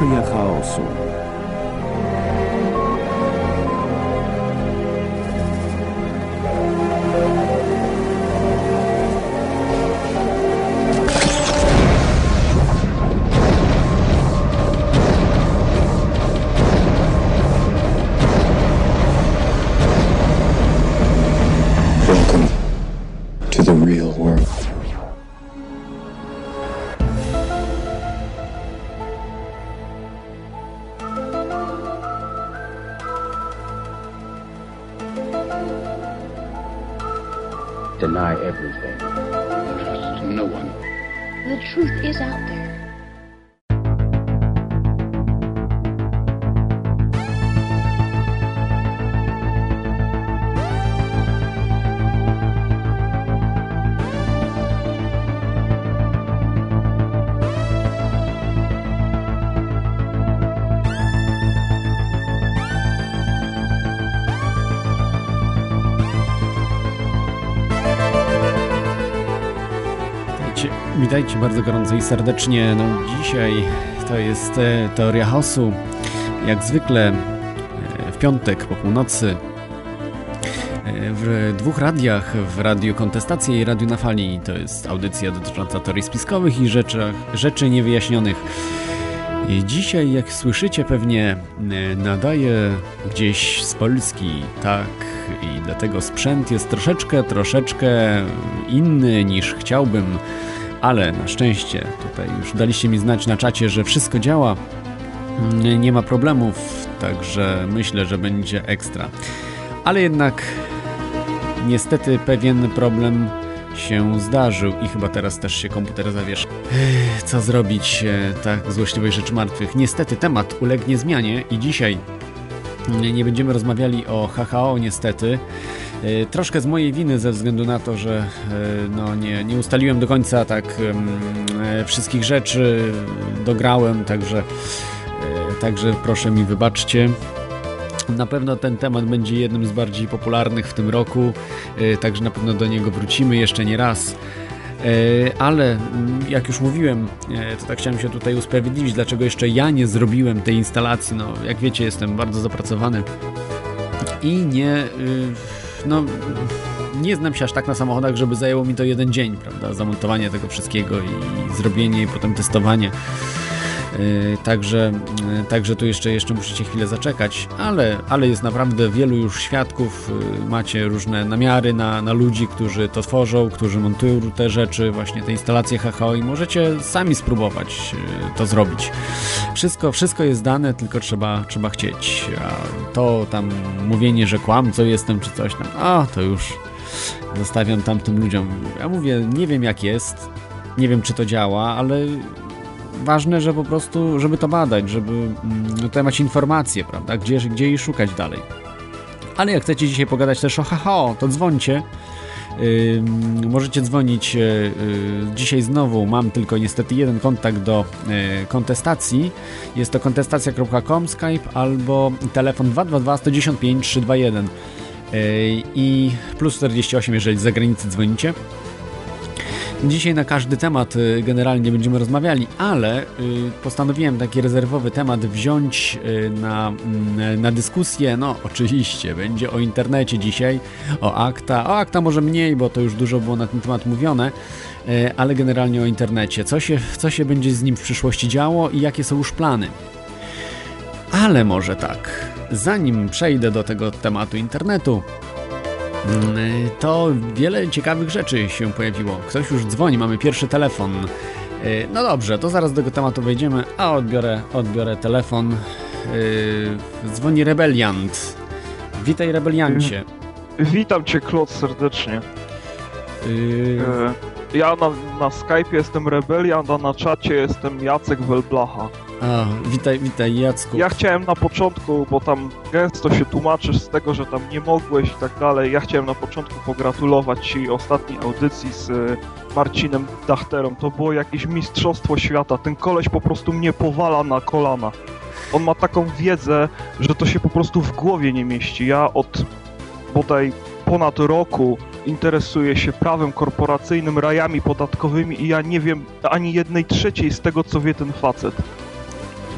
Teoria chaosu. Witajcie bardzo gorąco i serdecznie. No, dzisiaj to jest e, Teoria Chaosu. Jak zwykle e, w piątek po północy e, w dwóch radiach, w Radiu Kontestacji i Radiu na Fali. To jest audycja dotycząca teorii spiskowych i rzeczy, rzeczy niewyjaśnionych. I dzisiaj, jak słyszycie, pewnie e, nadaje gdzieś z Polski, tak, i dlatego sprzęt jest troszeczkę, troszeczkę inny niż chciałbym, ale na szczęście tutaj już daliście mi znać na czacie, że wszystko działa, Mm, nie ma problemów, także myślę, że będzie ekstra. Ale jednak niestety pewien problem się zdarzył i chyba teraz też się komputer zawiesz. Co zrobić, tak złośliwej rzeczy martwych? Niestety temat ulegnie zmianie i dzisiaj nie będziemy rozmawiali o HHO niestety. E, Troszkę z mojej winy ze względu na to, że e, no, nie, nie ustaliłem do końca tak e, wszystkich rzeczy, dograłem, także, także proszę mi wybaczcie. Na pewno ten temat będzie jednym z bardziej popularnych w tym roku, także na pewno do niego wrócimy jeszcze nie raz. Ale mm, jak już mówiłem, to tak chciałem się tutaj usprawiedliwić, dlaczego jeszcze ja nie zrobiłem tej instalacji. No, jak wiecie, jestem bardzo zapracowany i nie, y, no, nie znam się aż tak na samochodach, żeby zajęło mi to jeden dzień, prawda? Zamontowanie tego wszystkiego i zrobienie i potem testowanie. Yy, Także, yy, także tu jeszcze, jeszcze musicie chwilę zaczekać, ale, ale jest naprawdę wielu już świadków. yy, Macie różne namiary na, na ludzi, którzy to tworzą, którzy montują te rzeczy, właśnie te instalacje HHO i możecie sami spróbować to zrobić. Wszystko, wszystko jest dane, tylko trzeba, trzeba chcieć. A to tam mówienie, że kłamcą jestem czy coś tam, a to już zostawiam tamtym ludziom. Ja mówię, nie wiem jak jest, nie wiem czy to działa, ale ważne, że po prostu, żeby to badać, żeby mm, tutaj macie informacje, prawda, gdzie, gdzie szukać dalej. Ale jak chcecie dzisiaj pogadać też o HHO, to dzwońcie. Ym, możecie dzwonić yy, yy, dzisiaj znowu. Mam tylko niestety jeden kontakt do yy, kontestacji. Jest to kontestacja.com, Skype albo telefon 222 115 321 yy, i plus 48, jeżeli z zagranicy dzwonicie. Dzisiaj na każdy temat y, generalnie będziemy rozmawiali, ale y, postanowiłem taki rezerwowy temat wziąć y, na, mm, na dyskusję. No, oczywiście, będzie o internecie dzisiaj, o akta. O akta może mniej, bo to już dużo było na ten temat mówione, ale generalnie o internecie. Co się, co się będzie z nim w przyszłości działo i jakie są już plany. Ale może tak, zanim przejdę do tego tematu internetu, to wiele ciekawych rzeczy się pojawiło. Ktoś już dzwoni, mamy pierwszy telefon. Yy, No dobrze, to zaraz do tego tematu wejdziemy, a odbiorę, odbiorę telefon. Yy, Dzwoni Rebeliant. Witaj Rebeliancie. Witam cię, Klot, serdecznie. Yy, Ja na, na Skype jestem Rebeliant, a na czacie jestem Jacek Welblacha. a, witaj, witaj Jacku. Ja chciałem na początku, bo tam gęsto się tłumaczysz z tego, że tam nie mogłeś i tak dalej, ja chciałem na początku pogratulować ci ostatniej audycji z e, Marcinem Dachterą. To było jakieś mistrzostwo świata. Ten koleś po prostu mnie powala na kolana. On ma taką wiedzę, że to się po prostu w głowie nie mieści. Ja od bodaj ponad roku interesuję się prawem korporacyjnym, rajami podatkowymi i ja nie wiem ani jednej trzeciej z tego, co wie ten facet.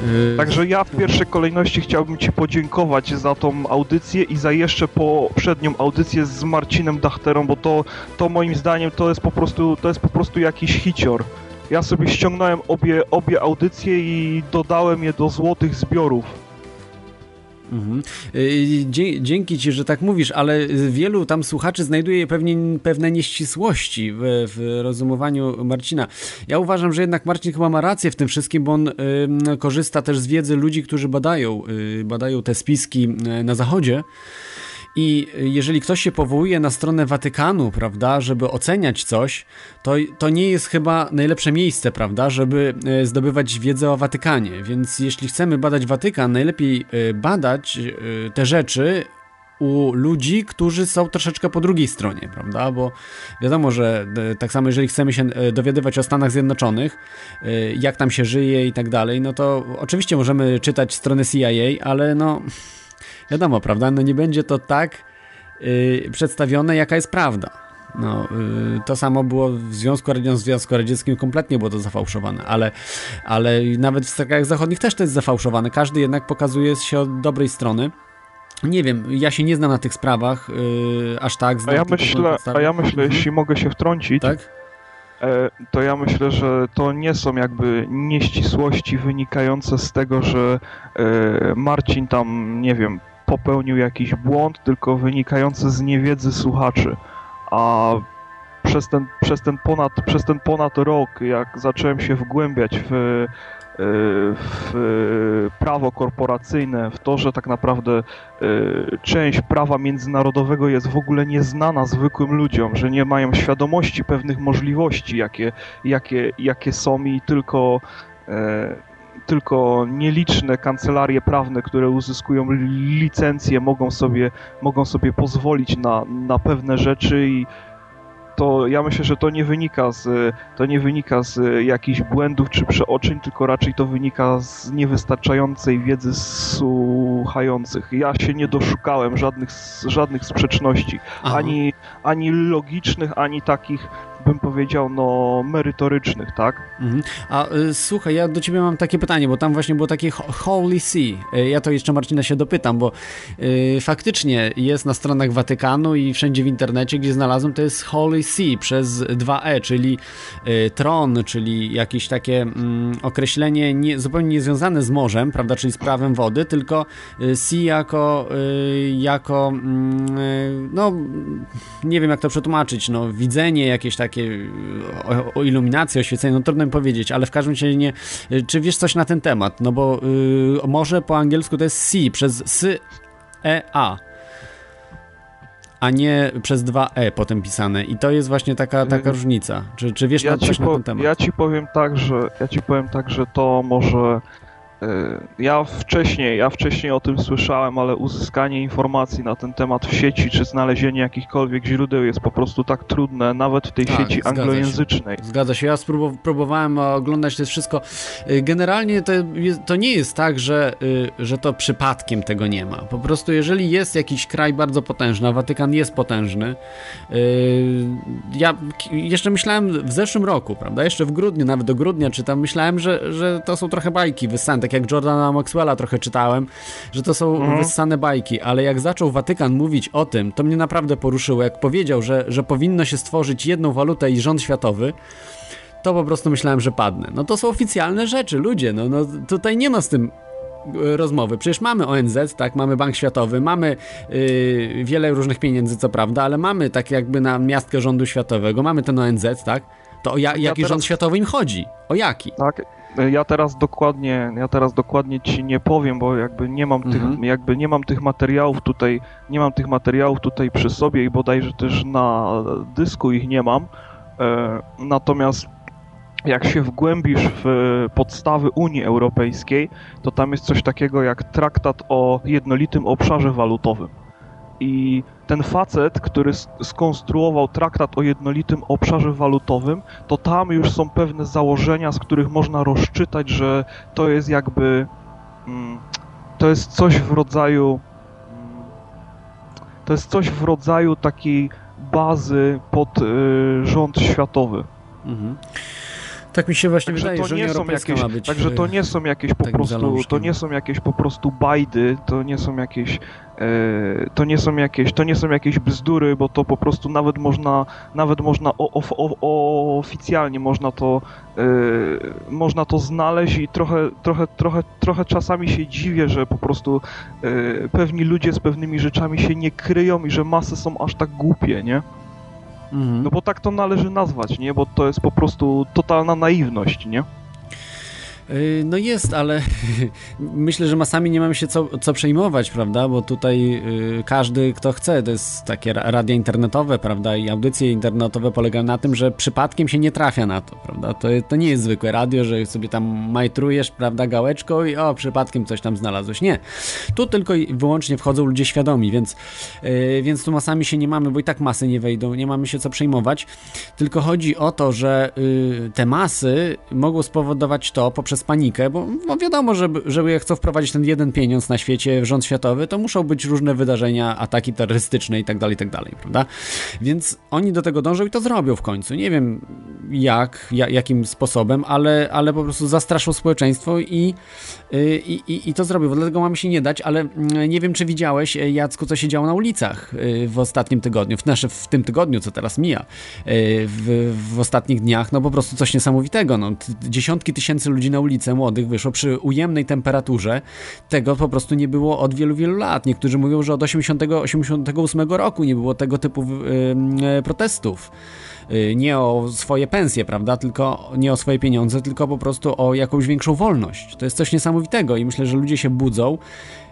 Yy, Także ja w pierwszej kolejności chciałbym Ci podziękować za tą audycję i za jeszcze poprzednią audycję z Marcinem Dachterą, bo to, to moim zdaniem to jest po prostu, to jest po prostu jakiś hicior. Ja sobie ściągnąłem obie, obie audycje i dodałem je do złotych zbiorów. Mhm. Dzie- Dzięki Ci, że tak mówisz, ale wielu tam słuchaczy znajduje pewnie, pewne nieścisłości w, w rozumowaniu Marcina. Ja uważam, że jednak Marcin chyba ma rację w tym wszystkim, bo on ym, korzysta też z wiedzy ludzi, którzy badają, yy, badają te spiski yy, na Zachodzie. I jeżeli ktoś się powołuje na stronę Watykanu, prawda, żeby oceniać coś, to, to nie jest chyba najlepsze miejsce, prawda, żeby e, zdobywać wiedzę o Watykanie. Więc jeśli chcemy badać Watykan, najlepiej e, badać te rzeczy u ludzi, którzy są troszeczkę po drugiej stronie, prawda? Bo wiadomo, że tak samo jeżeli chcemy się dowiadywać o Stanach Zjednoczonych, jak tam się żyje i tak dalej, no to oczywiście możemy czytać strony CIA, ale no wiadomo, prawda? No nie będzie to tak yy, przedstawione, jaka jest prawda. No, yy, to samo było w Związku, w Związku Radzieckim, kompletnie było to zafałszowane, ale, ale nawet w krajach zachodnich też to jest zafałszowane. Każdy jednak pokazuje się od dobrej strony. Nie wiem, ja się nie znam na tych sprawach yy, aż tak. A ja myślę, a ja myślę, Mhm. jeśli mogę się wtrącić, Tak? e, to ja myślę, że to nie są jakby nieścisłości wynikające z tego, że e, Marcin tam, nie wiem, popełnił jakiś błąd, tylko wynikające z niewiedzy słuchaczy. A przez ten, przez ten, ponad, przez ten ponad rok, jak zacząłem się wgłębiać w, e, w prawo korporacyjne, w to, że tak naprawdę e, część prawa międzynarodowego jest w ogóle nieznana zwykłym ludziom, że nie mają świadomości pewnych możliwości, jakie, jakie, jakie są i tylko, e, tylko nieliczne kancelarie prawne, które uzyskują licencje, mogą sobie, mogą sobie pozwolić na, na pewne rzeczy i to ja myślę, że to nie wynika z, to nie wynika z jakichś błędów czy przeoczeń, tylko raczej to wynika z niewystarczającej wiedzy słuchających. Ja się nie doszukałem żadnych, żadnych sprzeczności, Aha. ani, ani logicznych, ani takich, bym powiedział, no merytorycznych, tak? Mhm. A y, słuchaj, ja do ciebie mam takie pytanie, bo tam właśnie było takie ho- Holy See. Y, ja to jeszcze Marcina się dopytam, bo y, faktycznie jest na stronach Watykanu i wszędzie w internecie, gdzie znalazłem, to jest Holy See przez 2E, czyli y, tron, czyli jakieś takie mm, określenie nie, zupełnie niezwiązane z morzem, prawda, czyli z prawem wody, tylko y, See jako, jako mm, no nie wiem jak to przetłumaczyć, no widzenie jakieś takie y, o, o iluminacji, oświecenie, no trudno mi powiedzieć, ale w każdym razie nie, y, czy wiesz coś na ten temat, no bo y, może po angielsku to jest see przez s e a a nie przez dwa e potem pisane i to jest właśnie taka, taka Mhm. różnica. Czy, czy wiesz Ja na, coś na po, ten temat? ja ci powiem tak, że ja ci powiem tak, że to może ja wcześniej, ja wcześniej o tym słyszałem, ale uzyskanie informacji na ten temat w sieci, czy znalezienie jakichkolwiek źródeł jest po prostu tak trudne, nawet w tej Tak, sieci zgadza się. anglojęzycznej. Zgadza się, ja spróbu- próbowałem oglądać to wszystko. Y, Generalnie to, to nie jest tak, że, y, że to przypadkiem tego nie ma. Po prostu jeżeli jest jakiś kraj bardzo potężny, a Watykan jest potężny, y, ja jeszcze myślałem w zeszłym roku, prawda, jeszcze w grudniu, nawet do grudnia czytam, myślałem, że, że to są trochę bajki wyssane, tak jak Jordana Maxwella trochę czytałem, że to są Mhm. wyssane bajki, ale jak zaczął Watykan mówić o tym, to mnie naprawdę poruszyło, jak powiedział, że, że powinno się stworzyć jedną walutę i rząd światowy, to po prostu myślałem, że padnę. No to są oficjalne rzeczy, ludzie, no, no tutaj nie ma z tym e, rozmowy. Przecież mamy ONZ, tak, mamy Bank Światowy, mamy yy, wiele różnych pieniędzy, co prawda, ale mamy tak jakby na miastkę rządu światowego, mamy ten ONZ, tak? To o ja, jaki teraz- rząd światowy im chodzi? O jaki? Tak, ja teraz dokładnie, ja teraz dokładnie ci nie powiem, bo jakby nie mam tych, Mhm. jakby nie mam tych materiałów tutaj, nie mam tych materiałów tutaj przy sobie i bodajże też na dysku ich nie mam. E, natomiast jak się wgłębisz w podstawy Unii Europejskiej, to tam jest coś takiego jak traktat o jednolitym obszarze walutowym. I ten facet, który skonstruował traktat o jednolitym obszarze walutowym, to tam już są pewne założenia, z których można rozczytać, że to jest jakby. Mm, to jest coś w rodzaju. mm, To jest coś w rodzaju takiej bazy pod y, rząd światowy. Mhm. Tak mi się właśnie Także wydaje, to nie są jakieś, ma być... Także to e, nie są jakieś po takim prostu, to nie są jakieś po prostu bajdy, to nie są jakieś, e, to nie są jakieś, to nie są jakieś bzdury, bo to po prostu nawet można, nawet można o, o, o, oficjalnie można to, e, można to znaleźć i trochę, trochę, trochę, trochę czasami się dziwię, że po prostu e, pewni ludzie z pewnymi rzeczami się nie kryją i że masy są aż tak głupie, nie? Mhm. No bo tak to należy nazwać, nie? Bo to jest po prostu totalna naiwność, nie? Yy, No jest, ale myślę, że masami nie mamy się co, co przejmować, prawda? Bo tutaj yy, każdy, kto chce, to jest takie ra- radia internetowe, prawda? I audycje internetowe polegają na tym, że przypadkiem się nie trafia na to, prawda? To, to nie jest zwykłe radio, że sobie tam majtrujesz, prawda, gałeczką i o, przypadkiem coś tam znalazłeś. Nie. Tu tylko i wyłącznie wchodzą ludzie świadomi, więc, yy, więc tu masami się nie mamy, bo i tak masy nie wejdą, nie mamy się co przejmować. Tylko chodzi o to, że te masy mogą spowodować to poprzez panikę, bo, bo wiadomo, że, że jak chcą wprowadzić ten jeden pieniądz na świecie rząd światowy, to muszą być różne wydarzenia, ataki terrorystyczne i tak dalej, tak dalej, prawda? Więc oni do tego dążą i to zrobią w końcu. Nie wiem jak, ja, jakim sposobem, ale, ale po prostu zastraszą społeczeństwo i, y, i, i, i to zrobią. Dlatego mamy się nie dać, ale mm, nie wiem, czy widziałeś, e, Jacku, co się działo na ulicach y, w ostatnim tygodniu, w, znaczy w tym tygodniu, co teraz mija, y, w, w ostatnich dniach, no po prostu coś niesamowitego. No, dziesiątki tysięcy ludzi na ulicę młodych wyszło przy ujemnej temperaturze. Tego po prostu nie było od wielu, wielu lat. Niektórzy mówią, że od 80, 88 roku nie było tego typu y, y, protestów y, nie o swoje pensje, prawda, tylko nie o swoje pieniądze, tylko po prostu o jakąś większą wolność. To jest coś niesamowitego i myślę, że ludzie się budzą,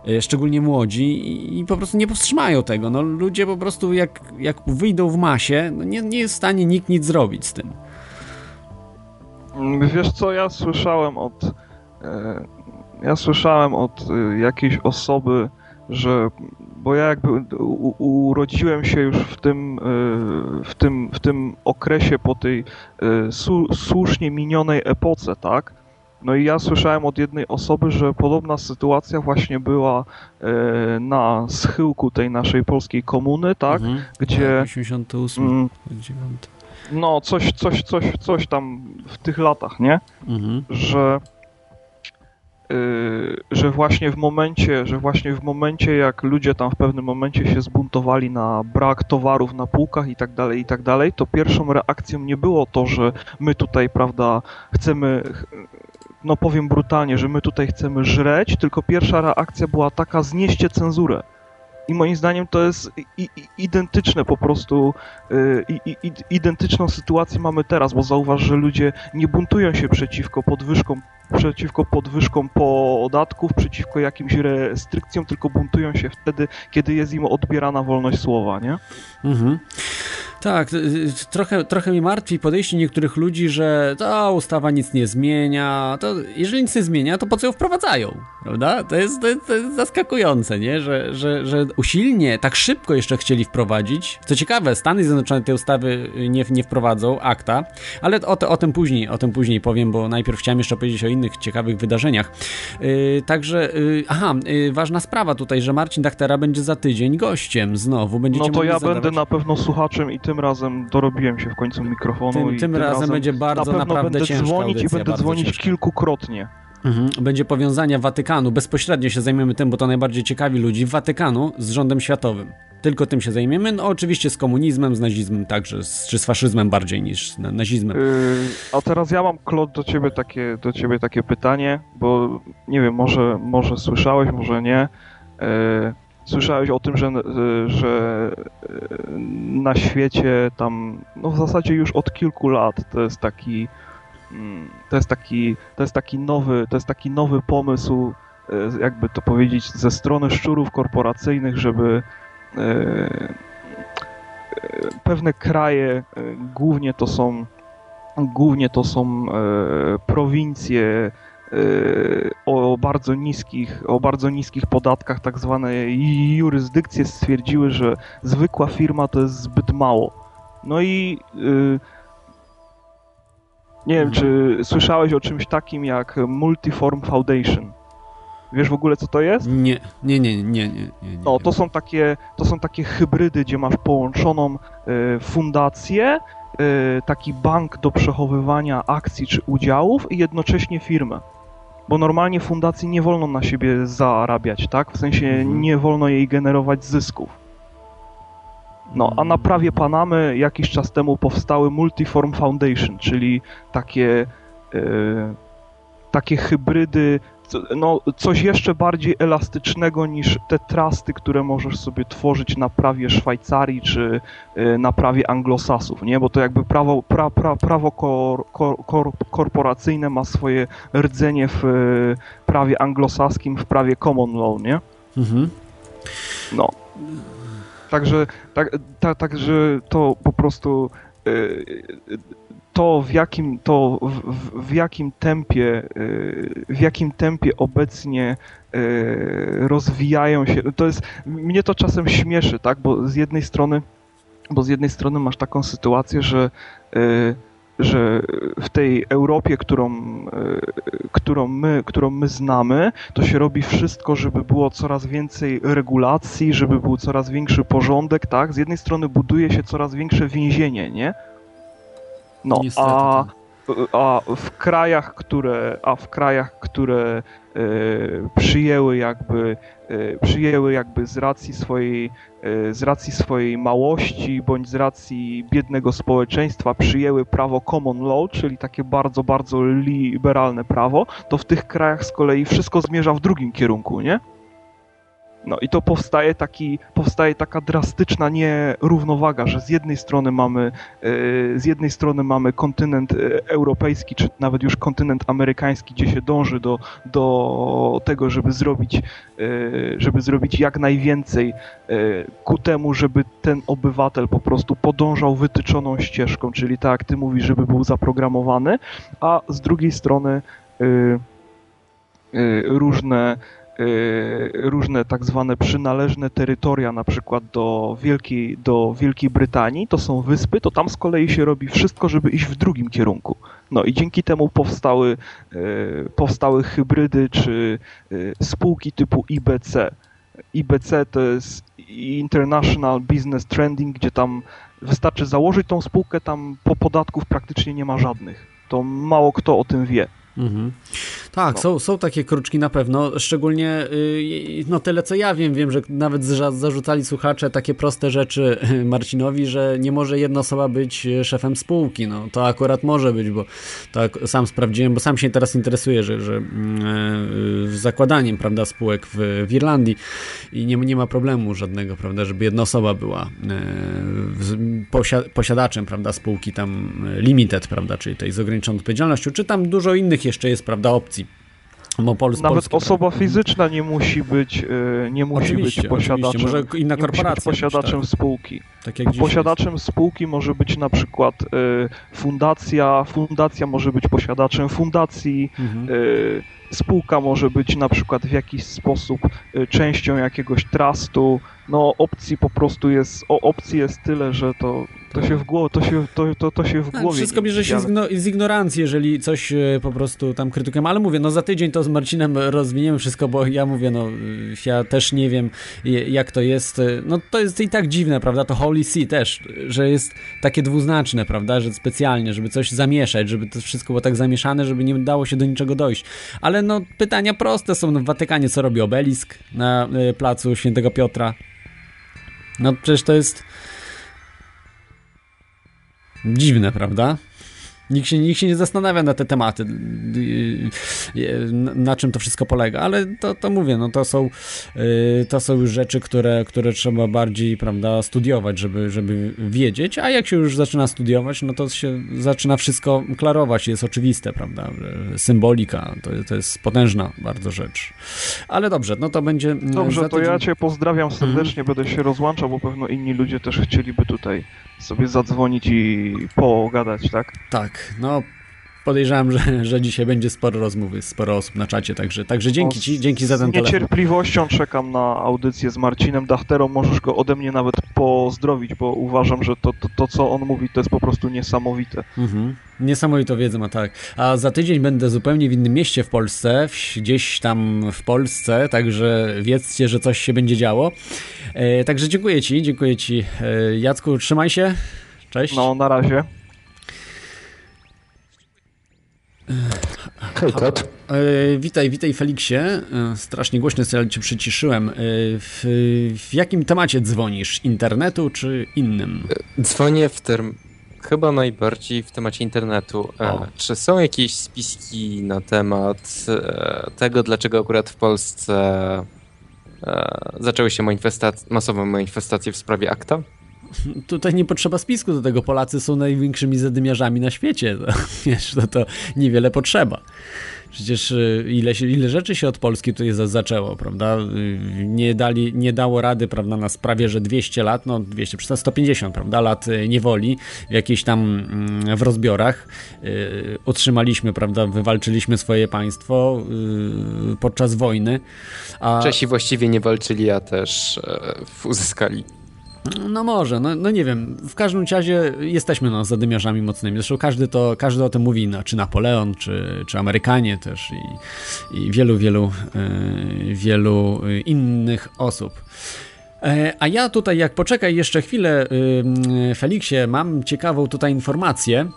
y, szczególnie młodzi i po prostu nie powstrzymają tego. No, ludzie po prostu jak, jak wyjdą w masie, no nie, nie jest w stanie nikt nic zrobić z tym. Mm, Wiesz co, ja słyszałem od. E, ja słyszałem od e, jakiejś osoby, że. Bo ja jakby u, urodziłem się już w tym, e, w tym, w tym okresie po tej su, słusznie minionej epoce, tak? No i ja słyszałem od jednej osoby, że podobna sytuacja właśnie była na schyłku tej naszej polskiej komuny, tak? Mhm. Gdzie. 88, Mm, 9. no, coś, coś, coś, coś tam w tych latach, nie? Mhm. że yy, że właśnie w momencie, że właśnie w momencie jak ludzie tam w pewnym momencie się zbuntowali na brak towarów na półkach i tak dalej i tak dalej, to pierwszą reakcją nie było to, że my tutaj, prawda, chcemy ch- no powiem brutalnie, że my tutaj chcemy żreć, tylko pierwsza reakcja była taka znieście cenzurę. I moim zdaniem to jest i, i, identyczne po prostu, y, i, identyczną sytuację mamy teraz, bo zauważ, że ludzie nie buntują się przeciwko podwyżkom, przeciwko podwyżkom podatków, przeciwko jakimś restrykcjom, tylko buntują się wtedy, kiedy jest im odbierana wolność słowa, nie? Mhm. Tak, y, y, trochę, trochę mi martwi podejście niektórych ludzi, że ta ustawa nic nie zmienia. To jeżeli nic nie zmienia, to po co ją wprowadzają? Prawda? To jest, to jest, to jest zaskakujące, nie? Że, że, że usilnie, tak szybko jeszcze chcieli wprowadzić. Co ciekawe, Stany Zjednoczone tej ustawy nie, nie wprowadzą, akta, ale o, o tym później, o tym później powiem, bo najpierw chciałem jeszcze powiedzieć o innych ciekawych wydarzeniach. Yy, także, yy, aha, yy, ważna sprawa tutaj, że Marcin Dachtera będzie za tydzień gościem znowu. Będziecie No to ja zadawać... będę na pewno słuchaczem i tym razem dorobiłem się w końcu mikrofonu Tym, i tym razem będzie bardzo na naprawdę będę ciężka dzwonić i będę dzwonić ciężka. kilkukrotnie. Mhm. Będzie powiązania Watykanu, bezpośrednio się zajmiemy tym, bo to najbardziej ciekawi ludzi, Watykanu z rządem światowym. Tylko tym się zajmiemy, no oczywiście z komunizmem, z nazizmem także, z, czy z faszyzmem bardziej niż nazizmem. Yy, a teraz ja mam, Klot, do ciebie takie, do ciebie takie pytanie, bo nie wiem, może, może słyszałeś, może nie. Yy, słyszałeś o tym, że, yy, że yy, na świecie tam, no w zasadzie już od kilku lat to jest taki, to jest taki, to jest taki nowy, to jest taki nowy pomysł, yy, jakby to powiedzieć, ze strony szczurów korporacyjnych, żeby yy, pewne kraje, e, głównie to są głównie to są e, prowincje e, o bardzo niskich, o bardzo niskich podatkach, tak zwane jurysdykcje stwierdziły, że zwykła firma to jest zbyt mało. No i y, nie wiem, czy słyszałeś o czymś takim jak Multiform Foundation? Wiesz w ogóle co to jest? Nie, nie, nie, nie, nie, nie. No, to są takie, to są takie hybrydy, gdzie masz połączoną e, fundację, y, taki bank do przechowywania akcji czy udziałów i jednocześnie firmę. Bo normalnie fundacji nie wolno na siebie zarabiać, tak? W sensie Mhm. nie wolno jej generować zysków. No, a na prawie Panamy jakiś czas temu powstały Multiform Foundation, czyli takie, e, takie hybrydy, no, coś jeszcze bardziej elastycznego niż te trusty, które możesz sobie tworzyć na prawie Szwajcarii czy e, na prawie anglosasów, nie? Bo to jakby prawo, pra, pra, prawo kor, kor, kor, korporacyjne ma swoje rdzenie w e, prawie anglosaskim, w prawie common law, nie? Mhm. No. Także, tak, ta, także to po prostu y, to w jakim to w, w, jakim tempie y, w jakim tempie obecnie y, rozwijają się to jest mnie to czasem śmieszy tak? Bo z jednej strony bo z jednej strony masz taką sytuację że że w tej Europie, którą, y, którą, my, którą my znamy, to się robi wszystko, żeby było coraz więcej regulacji, żeby był coraz większy porządek, tak? Z jednej strony buduje się coraz większe więzienie, nie? No, Niestety, a, tak. A w krajach, które, a w krajach, które e, przyjęły jakby, e, przyjęły jakby z racji swojej, e, z racji swojej małości bądź z racji biednego społeczeństwa przyjęły prawo common law, czyli takie bardzo, bardzo liberalne prawo, to w tych krajach z kolei wszystko zmierza w drugim kierunku, nie? No i to powstaje, taki, powstaje taka drastyczna nierównowaga, że z jednej strony mamy e, z jednej strony mamy kontynent e, europejski, czy nawet już kontynent amerykański, gdzie się dąży do, do tego, żeby zrobić, e, żeby zrobić jak najwięcej ku temu, żeby ten obywatel po prostu podążał wytyczoną ścieżką, czyli tak jak ty mówisz, żeby był zaprogramowany, a z drugiej strony różne różne tak zwane przynależne terytoria, na przykład do Wielkiej, do Wielkiej Brytanii, to są wyspy, to tam z kolei się robi wszystko, żeby iść w drugim kierunku. No i dzięki temu powstały, y, powstały hybrydy czy y, spółki typu IBC. IBC to jest International Business Trending, gdzie tam wystarczy założyć tą spółkę, tam po podatków praktycznie nie ma żadnych. To mało kto o tym wie. Mhm. Tak, No. są, są takie kruczki na pewno, szczególnie y, no tyle co ja wiem, wiem, że nawet za- zarzucali słuchacze takie proste rzeczy Marcinowi, że nie może jedna osoba być y, szefem spółki, no to akurat może być, bo tak sam sprawdziłem, bo sam się teraz interesuję, że, że z zakładaniem, prawda, spółek w, w Irlandii i nie, nie ma problemu żadnego, prawda, żeby jedna osoba była w- posia, posiadaczem, prawda, spółki tam e, limited, prawda, czyli tej z ograniczoną odpowiedzialnością, czy tam dużo innych jeszcze jest, prawda, opcji. Pol, Nawet osoba prawda? fizyczna nie musi być, y, nie musi Oczywiście, być posiadaczem. Może inna nie musi być korporacja być, posiadaczem tak. spółki. Tak Posiadaczem spółki może być na przykład y, fundacja, fundacja może być posiadaczem fundacji, jest. Mhm. y, spółka może być na przykład w jakiś sposób częścią jakiegoś trustu. No opcji po prostu jest, o, opcji jest tyle, że to, to się w głowie, to się, to, to, to się w Tak, głowie wszystko bierze się z, igno- z ignorancji, jeżeli coś e, po prostu tam krytykujemy, ale mówię, no za tydzień to z Marcinem rozwiniemy wszystko, bo ja mówię, no y, ja też nie wiem jak to jest, e, no to jest i tak dziwne, prawda, to Holy See też, że jest takie dwuznaczne, prawda, że specjalnie, żeby coś zamieszać, żeby to wszystko było tak zamieszane, żeby nie dało się do niczego dojść, ale no pytania proste są, no w Watykanie co robi obelisk na e, placu Świętego Piotra, no przecież to jest dziwne, prawda? Nikt się, nikt się nie zastanawia na te tematy, yy, yy, na- czym to wszystko polega, ale to, to mówię, no to są, yy, to są już rzeczy, które, które trzeba bardziej, prawda, studiować, żeby, żeby wiedzieć, a jak się już zaczyna studiować, no to się zaczyna wszystko klarować, jest oczywiste, prawda, symbolika, to, to jest potężna bardzo rzecz. Ale dobrze, no to będzie... Dobrze, to ja Cię pozdrawiam serdecznie, będę się rozłączał, bo pewno inni ludzie też chcieliby tutaj sobie zadzwonić i pogadać, tak? Tak, no podejrzewam, że, że dzisiaj będzie sporo rozmowy, sporo osób na czacie, także, także dzięki O, Ci, dzięki za ten Z telefon. niecierpliwością czekam na audycję z Marcinem Dachterą. Możesz go ode mnie nawet pozdrowić, bo uważam, że to, to, to co on mówi, to jest po prostu niesamowite. Mhm. Niesamowitą wiedzę ma, tak. A za tydzień będę zupełnie w innym mieście w Polsce, gdzieś tam w Polsce, także wiedzcie, że coś się będzie działo. E, także dziękuję Ci, dziękuję Ci. E, Jacku, trzymaj się. Cześć. No, na razie. Hej, Kot. E, witaj, witaj Feliksie. E, strasznie głośno sobie cię przyciszyłem. E, w, w jakim temacie dzwonisz? Internetu czy innym? Dzwonię w term... chyba najbardziej w temacie internetu. O. Czy są jakieś spiski na temat tego, dlaczego akurat w Polsce zaczęły się manifestac- masowe manifestacje w sprawie akta? Tutaj nie potrzeba spisku do tego. Polacy są największymi zadymiarzami na świecie. To, wiesz, to, to niewiele potrzeba. Przecież y, ile, ile rzeczy się od Polski tutaj za, zaczęło, prawda? Y, Nie, dali, nie dało rady, prawda, na sprawie, że 200 lat, no 200, przynajmniej 150, prawda, lat y, niewoli, w jakichś tam mm, w rozbiorach otrzymaliśmy, prawda, wywalczyliśmy swoje państwo podczas wojny. A... Czesi właściwie nie walczyli, a też e, uzyskali. No może, no, no nie wiem. W każdym razie jesteśmy no, zadymiarzami mocnymi. Zresztą każdy, to, każdy o tym mówi, no, czy Napoleon, czy, czy Amerykanie też i, i wielu, wielu, e, wielu e, innych osób. E, A ja tutaj, jak poczekaj jeszcze chwilę, Feliksie, mam ciekawą tutaj informację.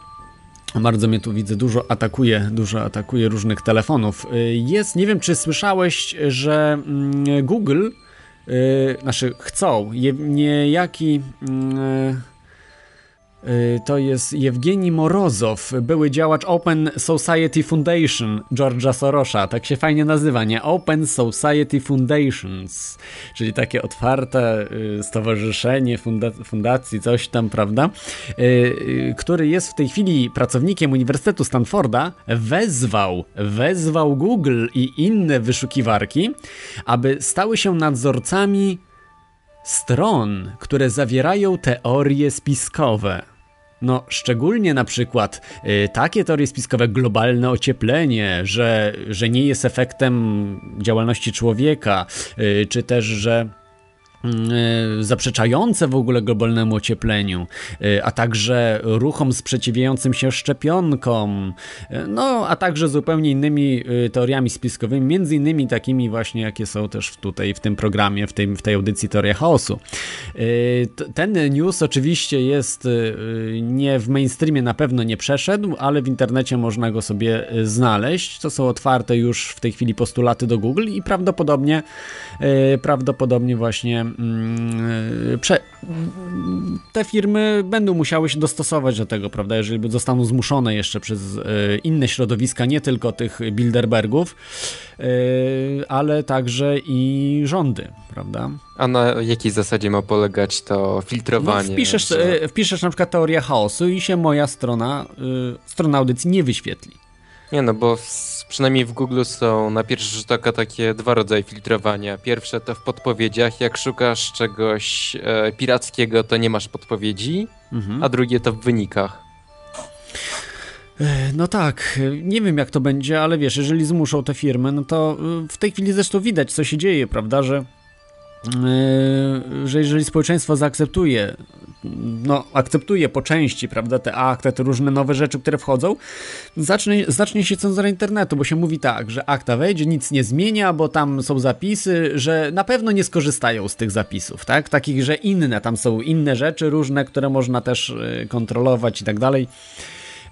Bardzo mnie tu widzę, dużo atakuje, dużo atakuje różnych telefonów. Jest, nie wiem czy słyszałeś, że mm, Google, y, znaczy chcą, je, niejaki, y, y, to jest Jewgeni Morozow, były działacz Open Society Foundation George'a Sorosza, tak się fajnie nazywa, nie? Open Society Foundations, czyli takie otwarte y, stowarzyszenie funda fundacji, coś tam, prawda? Y, y, który jest w tej chwili pracownikiem Uniwersytetu Stanforda, wezwał, wezwał Google i inne wyszukiwarki, aby stały się nadzorcami stron, które zawierają teorie spiskowe. No, szczególnie na przykład y, takie teorie spiskowe, globalne ocieplenie, że, że nie jest efektem działalności człowieka, y, czy też, że zaprzeczające w ogóle globalnemu ociepleniu, y, a także ruchom sprzeciwiającym się szczepionkom, y, no a także zupełnie innymi y, teoriami spiskowymi, między innymi takimi właśnie, jakie są też tutaj w tym programie, w tej, w tej audycji Teoria Chaosu. Y, Ten news oczywiście jest y, nie w mainstreamie na pewno nie przeszedł, ale w internecie można go sobie y, znaleźć. To są otwarte już w tej chwili postulaty do Google i prawdopodobnie y, prawdopodobnie właśnie mm, y, prze, te firmy będą musiały się dostosować do tego, prawda, jeżeli zostaną zmuszone jeszcze przez y, inne środowiska, nie tylko tych Bilderbergów, y, ale także i rządy, prawda? A na jakiej zasadzie ma polegać to No, filtrowanie? wpiszesz, że- e, wpiszesz na przykład teorię chaosu i się moja strona, strona audycji nie wyświetli. Nie no, bo w, przynajmniej w Google są na pierwszy rzut oka takie dwa rodzaje filtrowania. Pierwsze to w podpowiedziach, jak szukasz czegoś e, pirackiego, to nie masz podpowiedzi, Mhm. a drugie to w wynikach. E, No tak, e, nie wiem jak to będzie, ale wiesz, jeżeli zmuszą te firmy, no to y, w tej chwili zresztą widać, co się dzieje, prawda, że, że jeżeli społeczeństwo zaakceptuje, no akceptuje po części, prawda, te akta, te różne nowe rzeczy, które wchodzą, zacznie, zacznie się cenzura internetu, bo się mówi tak, że akta wejdzie, nic nie zmienia, bo tam są zapisy, że na pewno nie skorzystają z tych zapisów, tak, takich, że inne, tam są inne rzeczy różne, które można też y, kontrolować i tak dalej.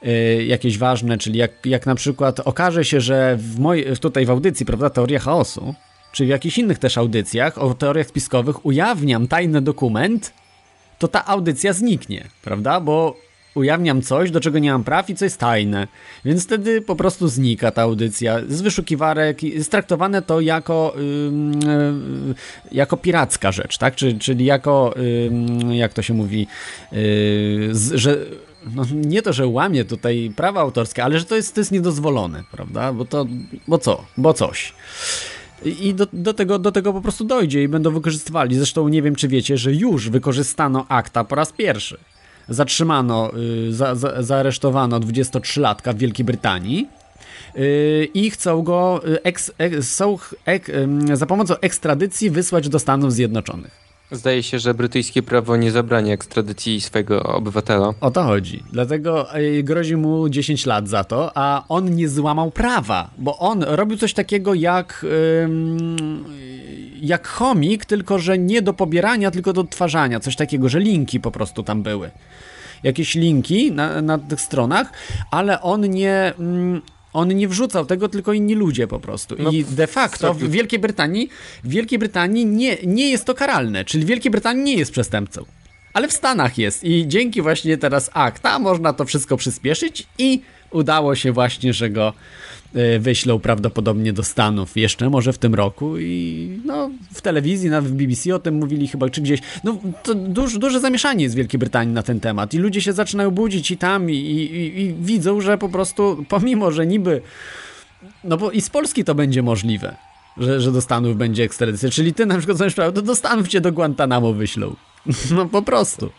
Y, jakieś ważne, czyli jak, jak na przykład okaże się, że w moj, tutaj w audycji, prawda, teoria chaosu, czy w jakichś innych też audycjach o teoriach spiskowych ujawniam tajny dokument, to ta audycja zniknie, prawda, bo ujawniam coś, do czego nie mam praw i co jest tajne, więc wtedy po prostu znika ta audycja z wyszukiwarek, i jest traktowane to jako, ym, y, jako piracka rzecz, tak, Czy, czyli jako, ym, jak to się mówi, y, z, że no nie to, że łamie tutaj prawa autorskie, ale że to jest, to jest niedozwolone, prawda? Bo to, bo co? Bo coś. I do, do, tego, do tego po prostu dojdzie i będą wykorzystywali. Zresztą nie wiem, czy wiecie, że już wykorzystano akta po raz pierwszy. Zatrzymano, y, za, za, zaaresztowano 23-latka w Wielkiej Brytanii y, i chcą go y, eks, są, ek, za pomocą ekstradycji wysłać do Stanów Zjednoczonych. Zdaje się, że brytyjskie prawo nie zabrania ekstradycji swojego obywatela. O to chodzi. Dlatego grozi mu 10 lat za to, a on nie złamał prawa, bo on robił coś takiego jak, jak chomik, tylko że nie do pobierania, tylko do odtwarzania. Coś takiego, że linki po prostu tam były. Jakieś linki na, na tych stronach, ale on nie. On nie wrzucał tego, tylko inni ludzie po prostu. No, I de facto w zrobił- Wielkiej Brytanii, w Wielkiej Brytanii nie, nie jest to karalne, czyli w Wielkiej Brytanii nie jest przestępcą. Ale w Stanach jest i dzięki właśnie teraz akta można to wszystko przyspieszyć i udało się właśnie, że go wyślą prawdopodobnie do Stanów jeszcze może w tym roku i no w telewizji, nawet w BBC o tym mówili chyba czy gdzieś. No to duż, duże zamieszanie jest w Wielkiej Brytanii na ten temat i ludzie się zaczynają budzić i tam i, i, i widzą, że po prostu pomimo, że niby no bo i z Polski to będzie możliwe. Że, że do Stanów będzie ekstradycja. Czyli ty na przykład prawo, to do Stanów cię do Guantanamo wyślą. No po prostu.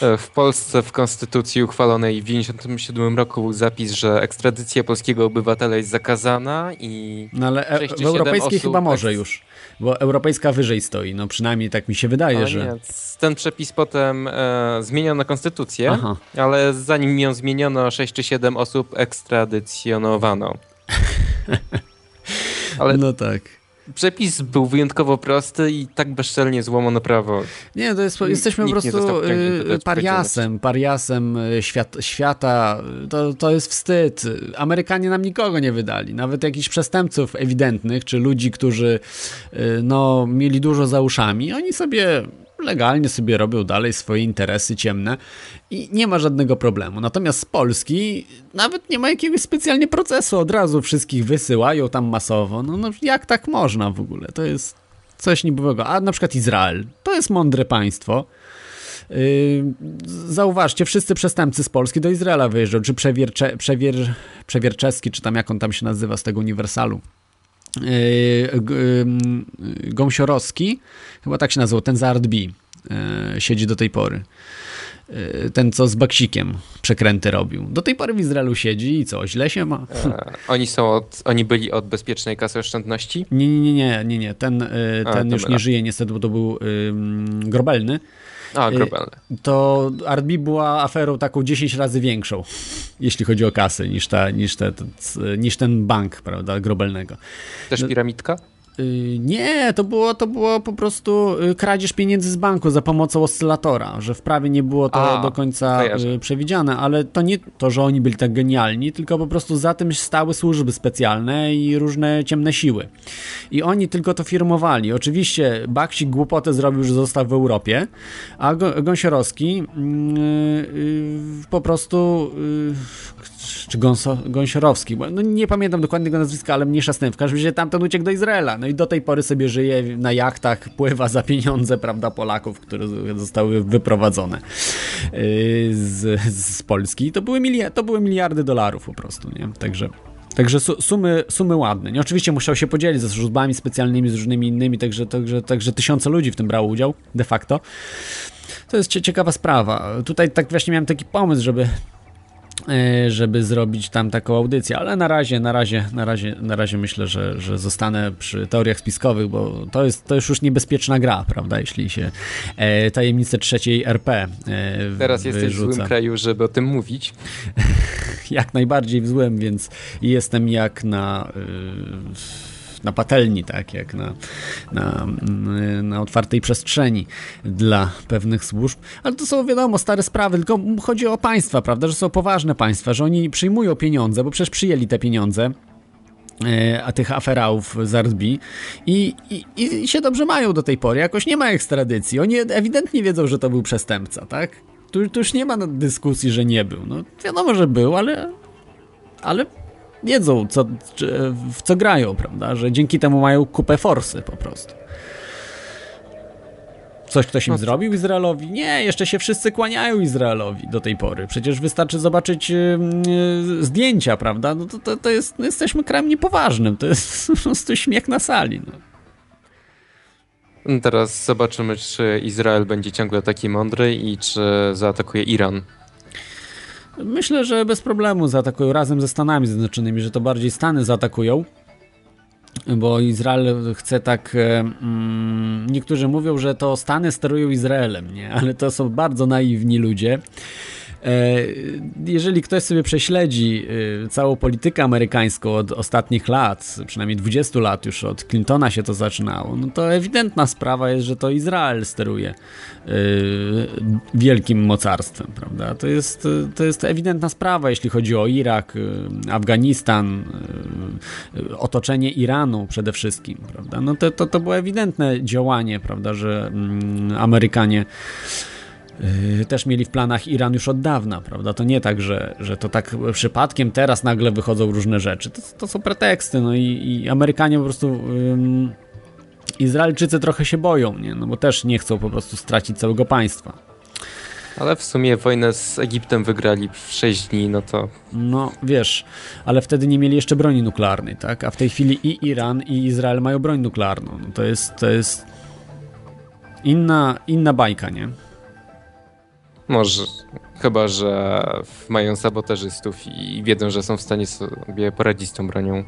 E, W Polsce w konstytucji uchwalonej w 1997 roku był zapis, że ekstradycja polskiego obywatela jest zakazana i No ale e- w europejskiej osób chyba może już. Bo europejska wyżej stoi. No przynajmniej tak mi się wydaje, Ale że. nie, ten przepis potem e, zmieniono konstytucję, Aha. ale zanim ją zmieniono, 6 czy 7 osób ekstradycjonowano. Ale No tak. Przepis był wyjątkowo prosty i tak bezczelnie złamano prawo. Nie, to jest, jesteśmy po nikt prostu y, pariasem, pariasem y, świat, świata. To, to jest wstyd. Amerykanie nam nikogo nie wydali. Nawet jakichś przestępców ewidentnych, czy ludzi, którzy y, no, mieli dużo za uszami, oni sobie legalnie sobie robią dalej swoje interesy ciemne i nie ma żadnego problemu. Natomiast z Polski nawet nie ma jakiegoś specjalnie procesu, od razu wszystkich wysyłają tam masowo. No, no jak tak można w ogóle? To jest coś niebywałego. A na przykład Izrael, to jest mądre państwo. Yy, zauważcie, wszyscy przestępcy z Polski do Izraela wyjeżdżą, czy przewiercze, przewier, Przewierczewski, czy tam jak on tam się nazywa z tego Uniwersalu. Yy, ym, Gąsiorowski, chyba tak się nazywał, ten za Art B, yy, siedzi do tej pory. Yy, Ten, co z Baksikiem przekręty robił. Do tej pory w Izraelu siedzi i co, źle się ma? E, oni, są od, oni byli od bezpiecznej kasy oszczędności. Nie, nie, nie, nie, nie, ten, yy, A, ten już nie żyje niestety, bo to był yy, Grobelny. A, Y, globalne. to Artbi była aferą taką 10 razy większą, jeśli chodzi o kasy, niż, ta, niż, te, te, niż ten bank, prawda, Grobelnego. Też piramidka? Y, Nie, to było, to było po prostu y, kradzież pieniędzy z banku za pomocą oscylatora, że w prawie nie było to A, do końca kojarzę. y, przewidziane, ale to nie to, że oni byli tak genialni, tylko po prostu za tym stały służby specjalne i różne ciemne siły. I oni tylko to firmowali. Oczywiście Baksik głupotę zrobił, że został w Europie, a Gąsiorowski mm, y, po prostu y, czy Gąso, Gąsiorowski, bo no nie pamiętam dokładnie jego nazwiska, ale mniejsza z tym. W każdym razie tamten uciekł do Izraela. No i do tej pory sobie żyje na jachtach, pływa za pieniądze, prawda, Polaków, które zostały wyprowadzone yy, z, z Polski. To były, milia- to były miliardy dolarów po prostu, nie? Także... Także su- sumy, sumy ładne. Nie, oczywiście musiał się podzielić ze służbami specjalnymi, z różnymi innymi, także, także, także tysiące ludzi w tym brało udział, de facto. To jest cie- ciekawa sprawa. Tutaj tak właśnie miałem taki pomysł, żeby żeby zrobić tam taką audycję, ale na razie, na razie, na razie, na razie myślę, że, że zostanę przy teoriach spiskowych, bo to jest, to jest już niebezpieczna gra, prawda, jeśli się e, tajemnice trzeciej RP e, Teraz jesteś w wyrzuca. złym kraju, żeby o tym mówić. Jak najbardziej w złym, więc jestem jak na... y, na patelni, tak, jak na, na, na otwartej przestrzeni dla pewnych służb. Ale to są, wiadomo, stare sprawy, tylko chodzi o państwa, prawda, że są poważne państwa, że oni przyjmują pieniądze, bo przecież przyjęli te pieniądze e, a tych aferałów z Arsbi i, i, i się dobrze mają do tej pory. Jakoś nie ma ekstradycji. Oni ewidentnie wiedzą, że to był przestępca, tak? Tu, tu już nie ma dyskusji, że nie był. No wiadomo, że był, ale ale wiedzą, co, w co grają, prawda? Że dzięki temu mają kupę forsy po prostu. Coś ktoś im No zrobił Izraelowi? Nie, jeszcze się wszyscy kłaniają Izraelowi do tej pory. Przecież wystarczy zobaczyć ym, y, zdjęcia, prawda? No to, to, to jest, no jesteśmy krajem niepoważnym. To jest po prostu śmiech na sali. No. Teraz zobaczymy, czy Izrael będzie ciągle taki mądry i czy zaatakuje Iran. Myślę, że bez problemu zaatakują razem ze Stanami Zjednoczonymi, że to bardziej Stany zaatakują, bo Izrael chce tak. e, Mm, niektórzy mówią, że to Stany sterują Izraelem, nie? Ale to są bardzo naiwni ludzie. Jeżeli ktoś sobie prześledzi e, całą politykę amerykańską od ostatnich lat, przynajmniej 20 lat już od Clintona się to zaczynało, no to ewidentna sprawa jest, że to Izrael steruje e, wielkim mocarstwem, prawda? To jest, to jest ewidentna sprawa, jeśli chodzi o Irak, Afganistan, otoczenie Iranu przede wszystkim, prawda? No to, to, to było ewidentne działanie, prawda, że mm, Amerykanie też mieli w planach Iran już od dawna, prawda? To nie tak, że, że to tak przypadkiem teraz nagle wychodzą różne rzeczy. To, to są preteksty, no i, i Amerykanie po prostu. Ym, Izraelczycy trochę się boją, nie? No bo też nie chcą po prostu stracić całego państwa. Ale w sumie wojnę z Egiptem wygrali w 6 dni, no to. No wiesz, ale wtedy nie mieli jeszcze broni nuklearnej, tak? A w tej chwili i Iran, i Izrael mają broń nuklearną. No to jest. To jest inna, inna bajka, nie? Może, chyba że mają sabotażystów i wiedzą, że są w stanie sobie poradzić z tą bronią.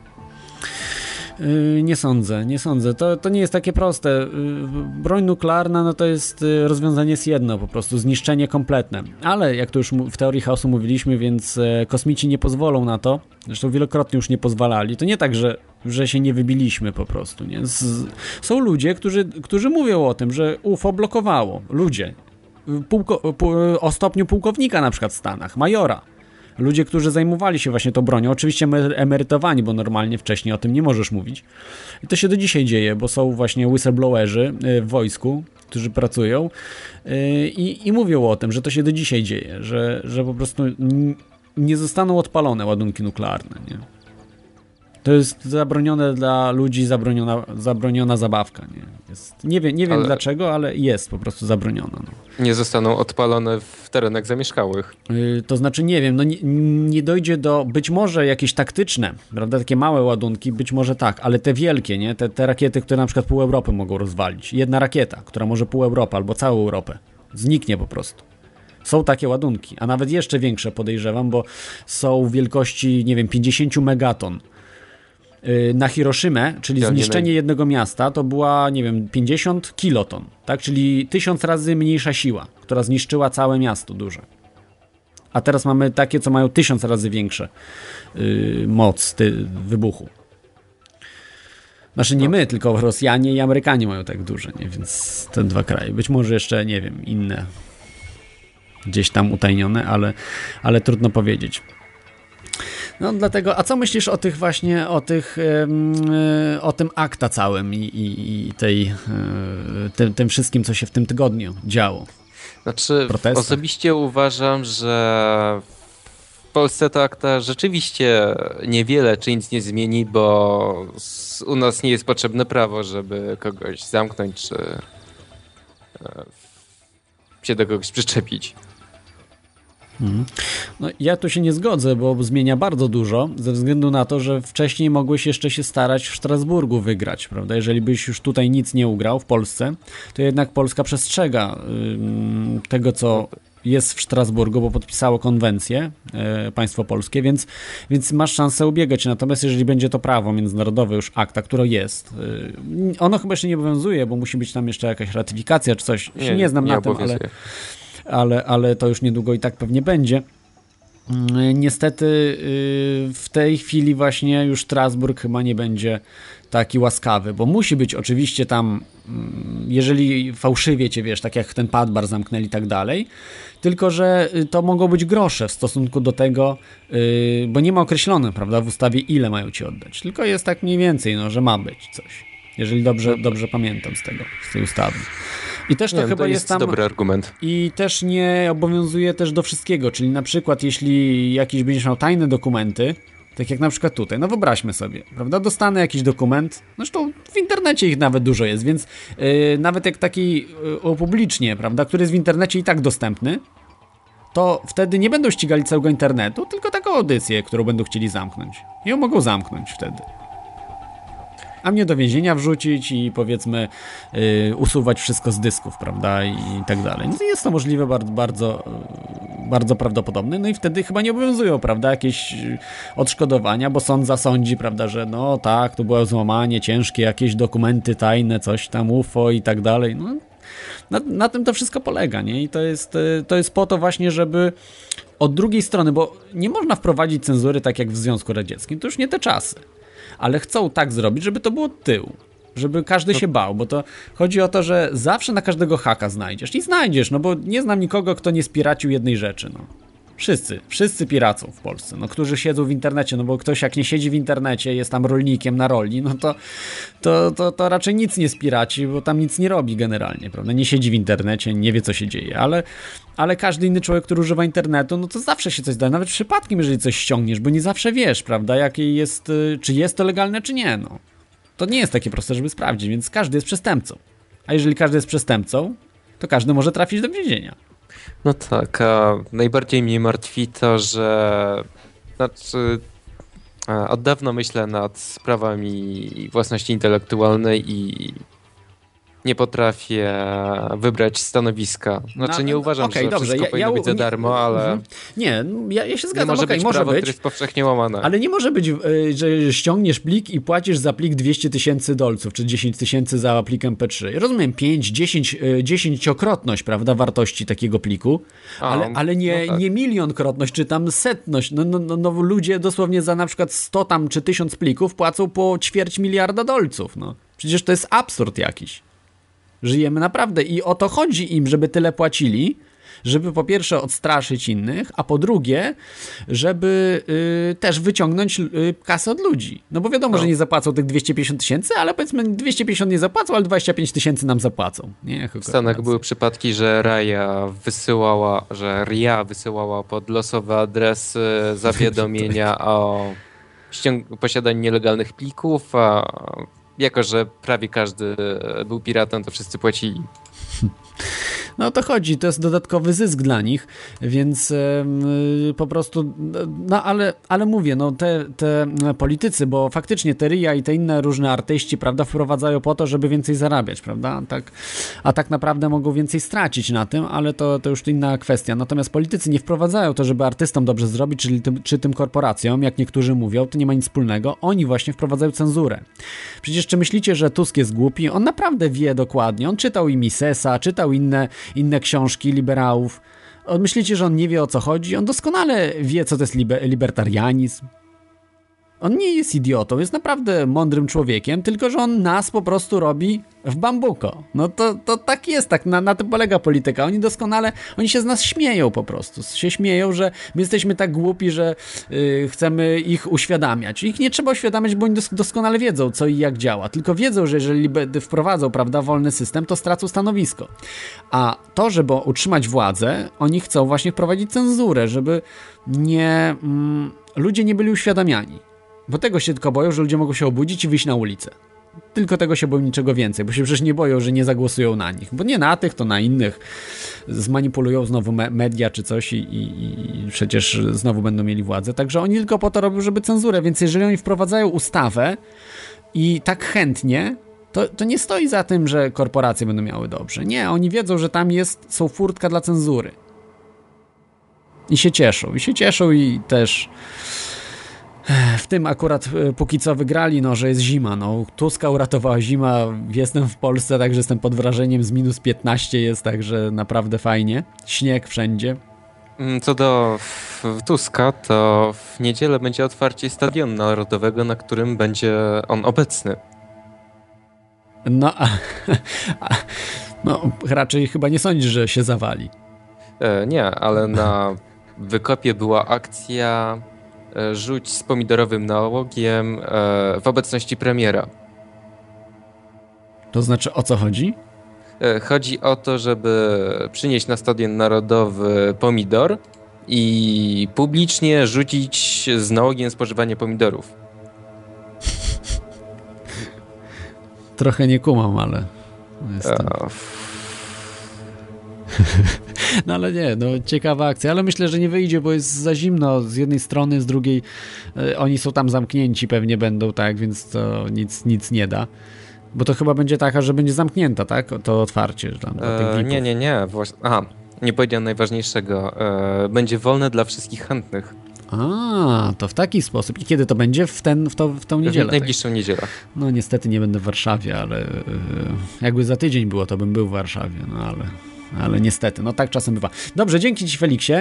Yy, nie sądzę, nie sądzę. To, to nie jest takie proste. Yy, broń nuklearna no to jest yy, rozwiązanie jest jedno, po prostu zniszczenie kompletne. Ale jak to już w teorii chaosu mówiliśmy, więc e, kosmici nie pozwolą na to. Zresztą wielokrotnie już nie pozwalali. To nie tak, że, że się nie wybiliśmy po prostu. Nie? Z, są ludzie, którzy, którzy mówią o tym, że UFO blokowało. Ludzie, pułko, o stopniu pułkownika na przykład w Stanach, majora. Ludzie, którzy zajmowali się właśnie tą bronią, oczywiście emerytowani, bo normalnie wcześniej o tym nie możesz mówić. I to się do dzisiaj dzieje, bo są właśnie whistleblowerzy y, w wojsku, którzy pracują y, i, i mówią o tym, że to się do dzisiaj dzieje, że, że po prostu nie zostaną odpalone ładunki nuklearne. Nie? To jest zabronione dla ludzi, zabroniona, zabroniona zabawka. Nie, jest, nie wiem, nie wiem ale... dlaczego, ale jest po prostu zabroniona. No. Nie zostaną odpalone w terenach zamieszkałych. Yy, to znaczy, nie wiem, no nie, nie, dojdzie do, być może jakieś taktyczne, prawda, takie małe ładunki, być może tak, ale te wielkie, nie, te, te rakiety, które na przykład pół Europy mogą rozwalić. Jedna rakieta, która może pół Europy albo całą Europę. Zniknie po prostu. Są takie ładunki, a nawet jeszcze większe podejrzewam, bo są wielkości, nie wiem, 50 megaton na Hiroshimę, czyli zniszczenie nie... jednego miasta, to była, nie wiem, 50 kiloton, tak? Czyli tysiąc razy mniejsza siła, która zniszczyła całe miasto duże. A teraz mamy takie, co mają tysiąc razy większe yy, moc ty, wybuchu. Znaczy nie my, tylko Rosjanie i Amerykanie mają tak duże, nie? więc te dwa kraje. Być może jeszcze, nie wiem, inne gdzieś tam utajnione, ale, ale trudno powiedzieć. No dlatego, a co myślisz o tych właśnie, o tych, e, o tym akta całym i, i, i tej, e, tym, tym, wszystkim, co się w tym tygodniu działo? Znaczy, osobiście uważam, że w Polsce to akta rzeczywiście niewiele czy nic nie zmieni, bo u nas nie jest potrzebne prawo, żeby kogoś zamknąć, czy e, się do kogoś przyczepić. No, ja tu się nie zgodzę, bo zmienia bardzo dużo, ze względu na to, że wcześniej mogłeś jeszcze się starać w Strasburgu wygrać, prawda? Jeżeli byś już tutaj nic nie ugrał w Polsce, to jednak Polska przestrzega tego, co jest w Strasburgu, bo podpisało konwencję yy, państwo polskie, więc, więc masz szansę ubiegać. Natomiast jeżeli będzie to prawo międzynarodowe, już akta, które jest, yy, ono chyba jeszcze nie obowiązuje, bo musi być tam jeszcze jakaś ratyfikacja czy coś. Nie, się nie znam nie na tym, ale ale, ale to już niedługo i tak pewnie będzie. Mm, niestety y, w tej chwili właśnie już Strasburg chyba nie będzie taki łaskawy, bo musi być oczywiście tam, mm, jeżeli fałszywie cię wiesz, tak jak ten padbar zamknęli i tak dalej, tylko że y, to mogą być grosze w stosunku do tego, y, bo nie ma określone, prawda, w ustawie ile mają ci oddać, tylko jest tak mniej więcej, no, że ma być coś, jeżeli dobrze, dobrze pamiętam z tego, z tej ustawy. I też to nie, chyba to jest, jest tam. dobry argument. I też nie obowiązuje też do wszystkiego, czyli na przykład jeśli jakiś będziesz miał tajne dokumenty, tak jak na przykład tutaj, no wyobraźmy sobie, prawda? Dostanę jakiś dokument, zresztą w internecie ich nawet dużo jest, więc yy, nawet jak taki yy, prawda, który jest w internecie i tak dostępny, to wtedy nie będą ścigali całego internetu, tylko taką audycję, którą będą chcieli zamknąć. I ją mogą zamknąć wtedy a mnie do więzienia wrzucić i powiedzmy yy, usuwać wszystko z dysków, prawda, i, tak dalej. No jest to możliwe bardzo, bardzo, y, bardzo prawdopodobne, no i wtedy chyba nie obowiązują, prawda, jakieś y, odszkodowania, bo sąd zasądzi, prawda, że no tak, to było złamanie ciężkie, jakieś dokumenty tajne, coś tam, UFO i tak dalej, no Na, na tym to wszystko polega, nie? I to jest, y, to jest po to właśnie, żeby od drugiej strony, bo nie można wprowadzić cenzury tak jak w Związku Radzieckim, to już nie te czasy. Ale chcą tak zrobić, żeby to było tył żeby każdy no. się bał, bo to chodzi o to, że zawsze na każdego haka znajdziesz i znajdziesz, no bo nie znam nikogo, kto nie spiracił jednej rzeczy, no. Wszyscy, wszyscy piracą w Polsce, no, którzy siedzą w internecie, no bo ktoś jak nie siedzi w internecie, jest tam rolnikiem na roli, no to, to, to, to raczej nic nie spiraci, bo tam nic nie robi generalnie, prawda? Nie siedzi w internecie, nie wie co się dzieje, ale, ale każdy inny człowiek, który używa internetu, no to zawsze się coś da, nawet przypadkiem, jeżeli coś ściągniesz, bo nie zawsze wiesz, prawda, jakie jest, y, czy jest to legalne, czy nie, no. To nie jest takie proste, żeby sprawdzić, więc każdy jest przestępcą. A jeżeli każdy jest przestępcą, to każdy może trafić do więzienia. No tak, a najbardziej mnie martwi to, że znaczy, od dawna myślę nad sprawami własności intelektualnej i nie potrafię wybrać stanowiska. Znaczy no, nie uważam, okay, że dobrze. wszystko ja, powinno ja, być za darmo, ale... Mhm. Nie, ja, ja się zgadzam. Nie może okay, być może prawo, być, jest powszechnie łamane. Ale nie może być, e, że ściągniesz plik i płacisz za plik 200 tysięcy dolców, czy 10 tysięcy za plik MP3. Ja rozumiem 5, 10, 10-krotność, prawda, wartości takiego pliku, ale, ale nie, no tak. nie milionkrotność, czy tam setność. No, no, no, no, ludzie dosłownie za na przykład 100 tam, czy 1000 plików płacą po ćwierć miliarda dolców, no. Przecież to jest absurd jakiś. Żyjemy naprawdę i o to chodzi im, żeby tyle płacili, żeby po pierwsze odstraszyć innych, a po drugie, żeby y, też wyciągnąć y, kasę od ludzi. No bo wiadomo, no. że nie zapłacą tych 250 tysięcy, ale powiedzmy 250 nie zapłacą, ale 25 tysięcy nam zapłacą. Nie, w Stanach były przypadki, że Raja wysyłała, że RIA wysyłała pod losowe adresy zawiadomienia o posiadaniu nielegalnych plików, a jako, że prawie każdy był piratem, to wszyscy płacili. No o to chodzi, to jest dodatkowy zysk dla nich, więc yy, po prostu, no ale, ale mówię, no te, te politycy, bo faktycznie te RIA i te inne różne artyści, prawda, wprowadzają po to, żeby więcej zarabiać, prawda, tak, a tak naprawdę mogą więcej stracić na tym, ale to, to już inna kwestia. Natomiast politycy nie wprowadzają to, żeby artystom dobrze zrobić, czyli tym, czy tym korporacjom, jak niektórzy mówią, to nie ma nic wspólnego, oni właśnie wprowadzają cenzurę. Przecież czy myślicie, że Tusk jest głupi? On naprawdę wie dokładnie, on czytał i Misesa, czytał inne inne książki liberałów. Myślicie, że on nie wie o co chodzi? On doskonale wie, co to jest liber libertarianizm. On nie jest idiotą, jest naprawdę mądrym człowiekiem, tylko że on nas po prostu robi w bambuko. No to, to tak jest, tak na, na tym polega polityka. Oni doskonale, oni się z nas śmieją po prostu. Się śmieją, że my jesteśmy tak głupi, że yy, chcemy ich uświadamiać. Ich nie trzeba uświadamiać, bo oni dos doskonale wiedzą, co i jak działa. Tylko wiedzą, że jeżeli wprowadzą, prawda, wolny system, to stracą stanowisko. A to, żeby utrzymać władzę, oni chcą właśnie wprowadzić cenzurę, żeby nie... Mm, ludzie nie byli uświadamiani. Bo tego się tylko boją, że ludzie mogą się obudzić i wyjść na ulicę. Tylko tego się boją niczego więcej, bo się przecież nie boją, że nie zagłosują na nich. Bo nie na tych, to na innych. Zmanipulują znowu me media czy coś i, i, i, przecież znowu będą mieli władzę. Także oni tylko po to robią, żeby cenzurę. Więc jeżeli oni wprowadzają ustawę i tak chętnie, to, to nie stoi za tym, że korporacje będą miały dobrze. Nie, oni wiedzą, że tam jest, są furtka dla cenzury. I się cieszą. I się cieszą i też w tym akurat e, póki co wygrali, no, że jest zima. No. Tuska uratowała zima. Jestem w Polsce, także jestem pod wrażeniem. Z minus 15 jest, także naprawdę fajnie. Śnieg wszędzie. Mm, co do Tuska, to w niedzielę będzie otwarcie Stadionu Narodowego, na którym będzie on obecny. No, a, a, no raczej chyba nie sądzisz, że się zawali. E, nie, ale na wykopie była akcja rzuć z pomidorowym nałogiem e, w obecności premiera. To znaczy o co chodzi? E, chodzi o to, żeby przynieść na Stadion Narodowy pomidor i publicznie rzucić z nałogiem spożywanie pomidorów. Trochę nie kumam, ale... Jestem... No ale nie, no ciekawa akcja, ale myślę, że nie wyjdzie, bo jest za zimno z jednej strony, z drugiej y, oni są tam zamknięci pewnie będą, tak, więc to nic, nic nie da. Bo to chyba będzie taka, że będzie zamknięta, tak? To otwarcie tam e, Nie, nie, nie. Właśnie, aha, nie powiedziałem najważniejszego. E, będzie wolne dla wszystkich chętnych. A, to w taki sposób. I kiedy to będzie? W, ten, w, to, w tą niedzielę? W najbliższą tak? niedzielę. No niestety nie będę w Warszawie, ale yy, jakby za tydzień było, to bym był w Warszawie, no ale, ale niestety, no tak czasem bywa. Dobrze, dzięki Ci Feliksie.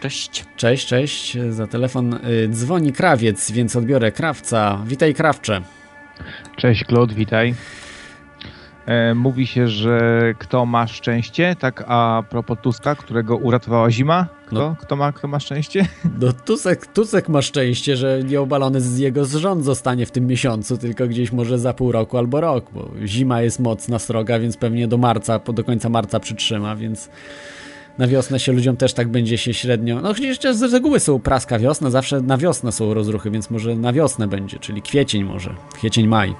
Cześć. Cześć, cześć. Za telefon y, dzwoni krawiec, więc odbiorę krawca. Witaj krawcze. Cześć Claude, witaj. E, mówi się, że kto ma szczęście, tak a propos Tuska, którego uratowała zima, kto, no. kto, ma, kto ma szczęście? No Tusek, Tusek ma szczęście, że nieobalony z jego rząd zostanie w tym miesiącu, tylko gdzieś może za pół roku albo rok, bo zima jest mocna, sroga, więc pewnie do marca, do końca marca przytrzyma, więc na wiosnę się ludziom też tak będzie się średnio. No jeszcze z reguły są praska wiosna, zawsze na wiosnę są rozruchy, więc może na wiosnę będzie, czyli kwiecień może, kwiecień, maj.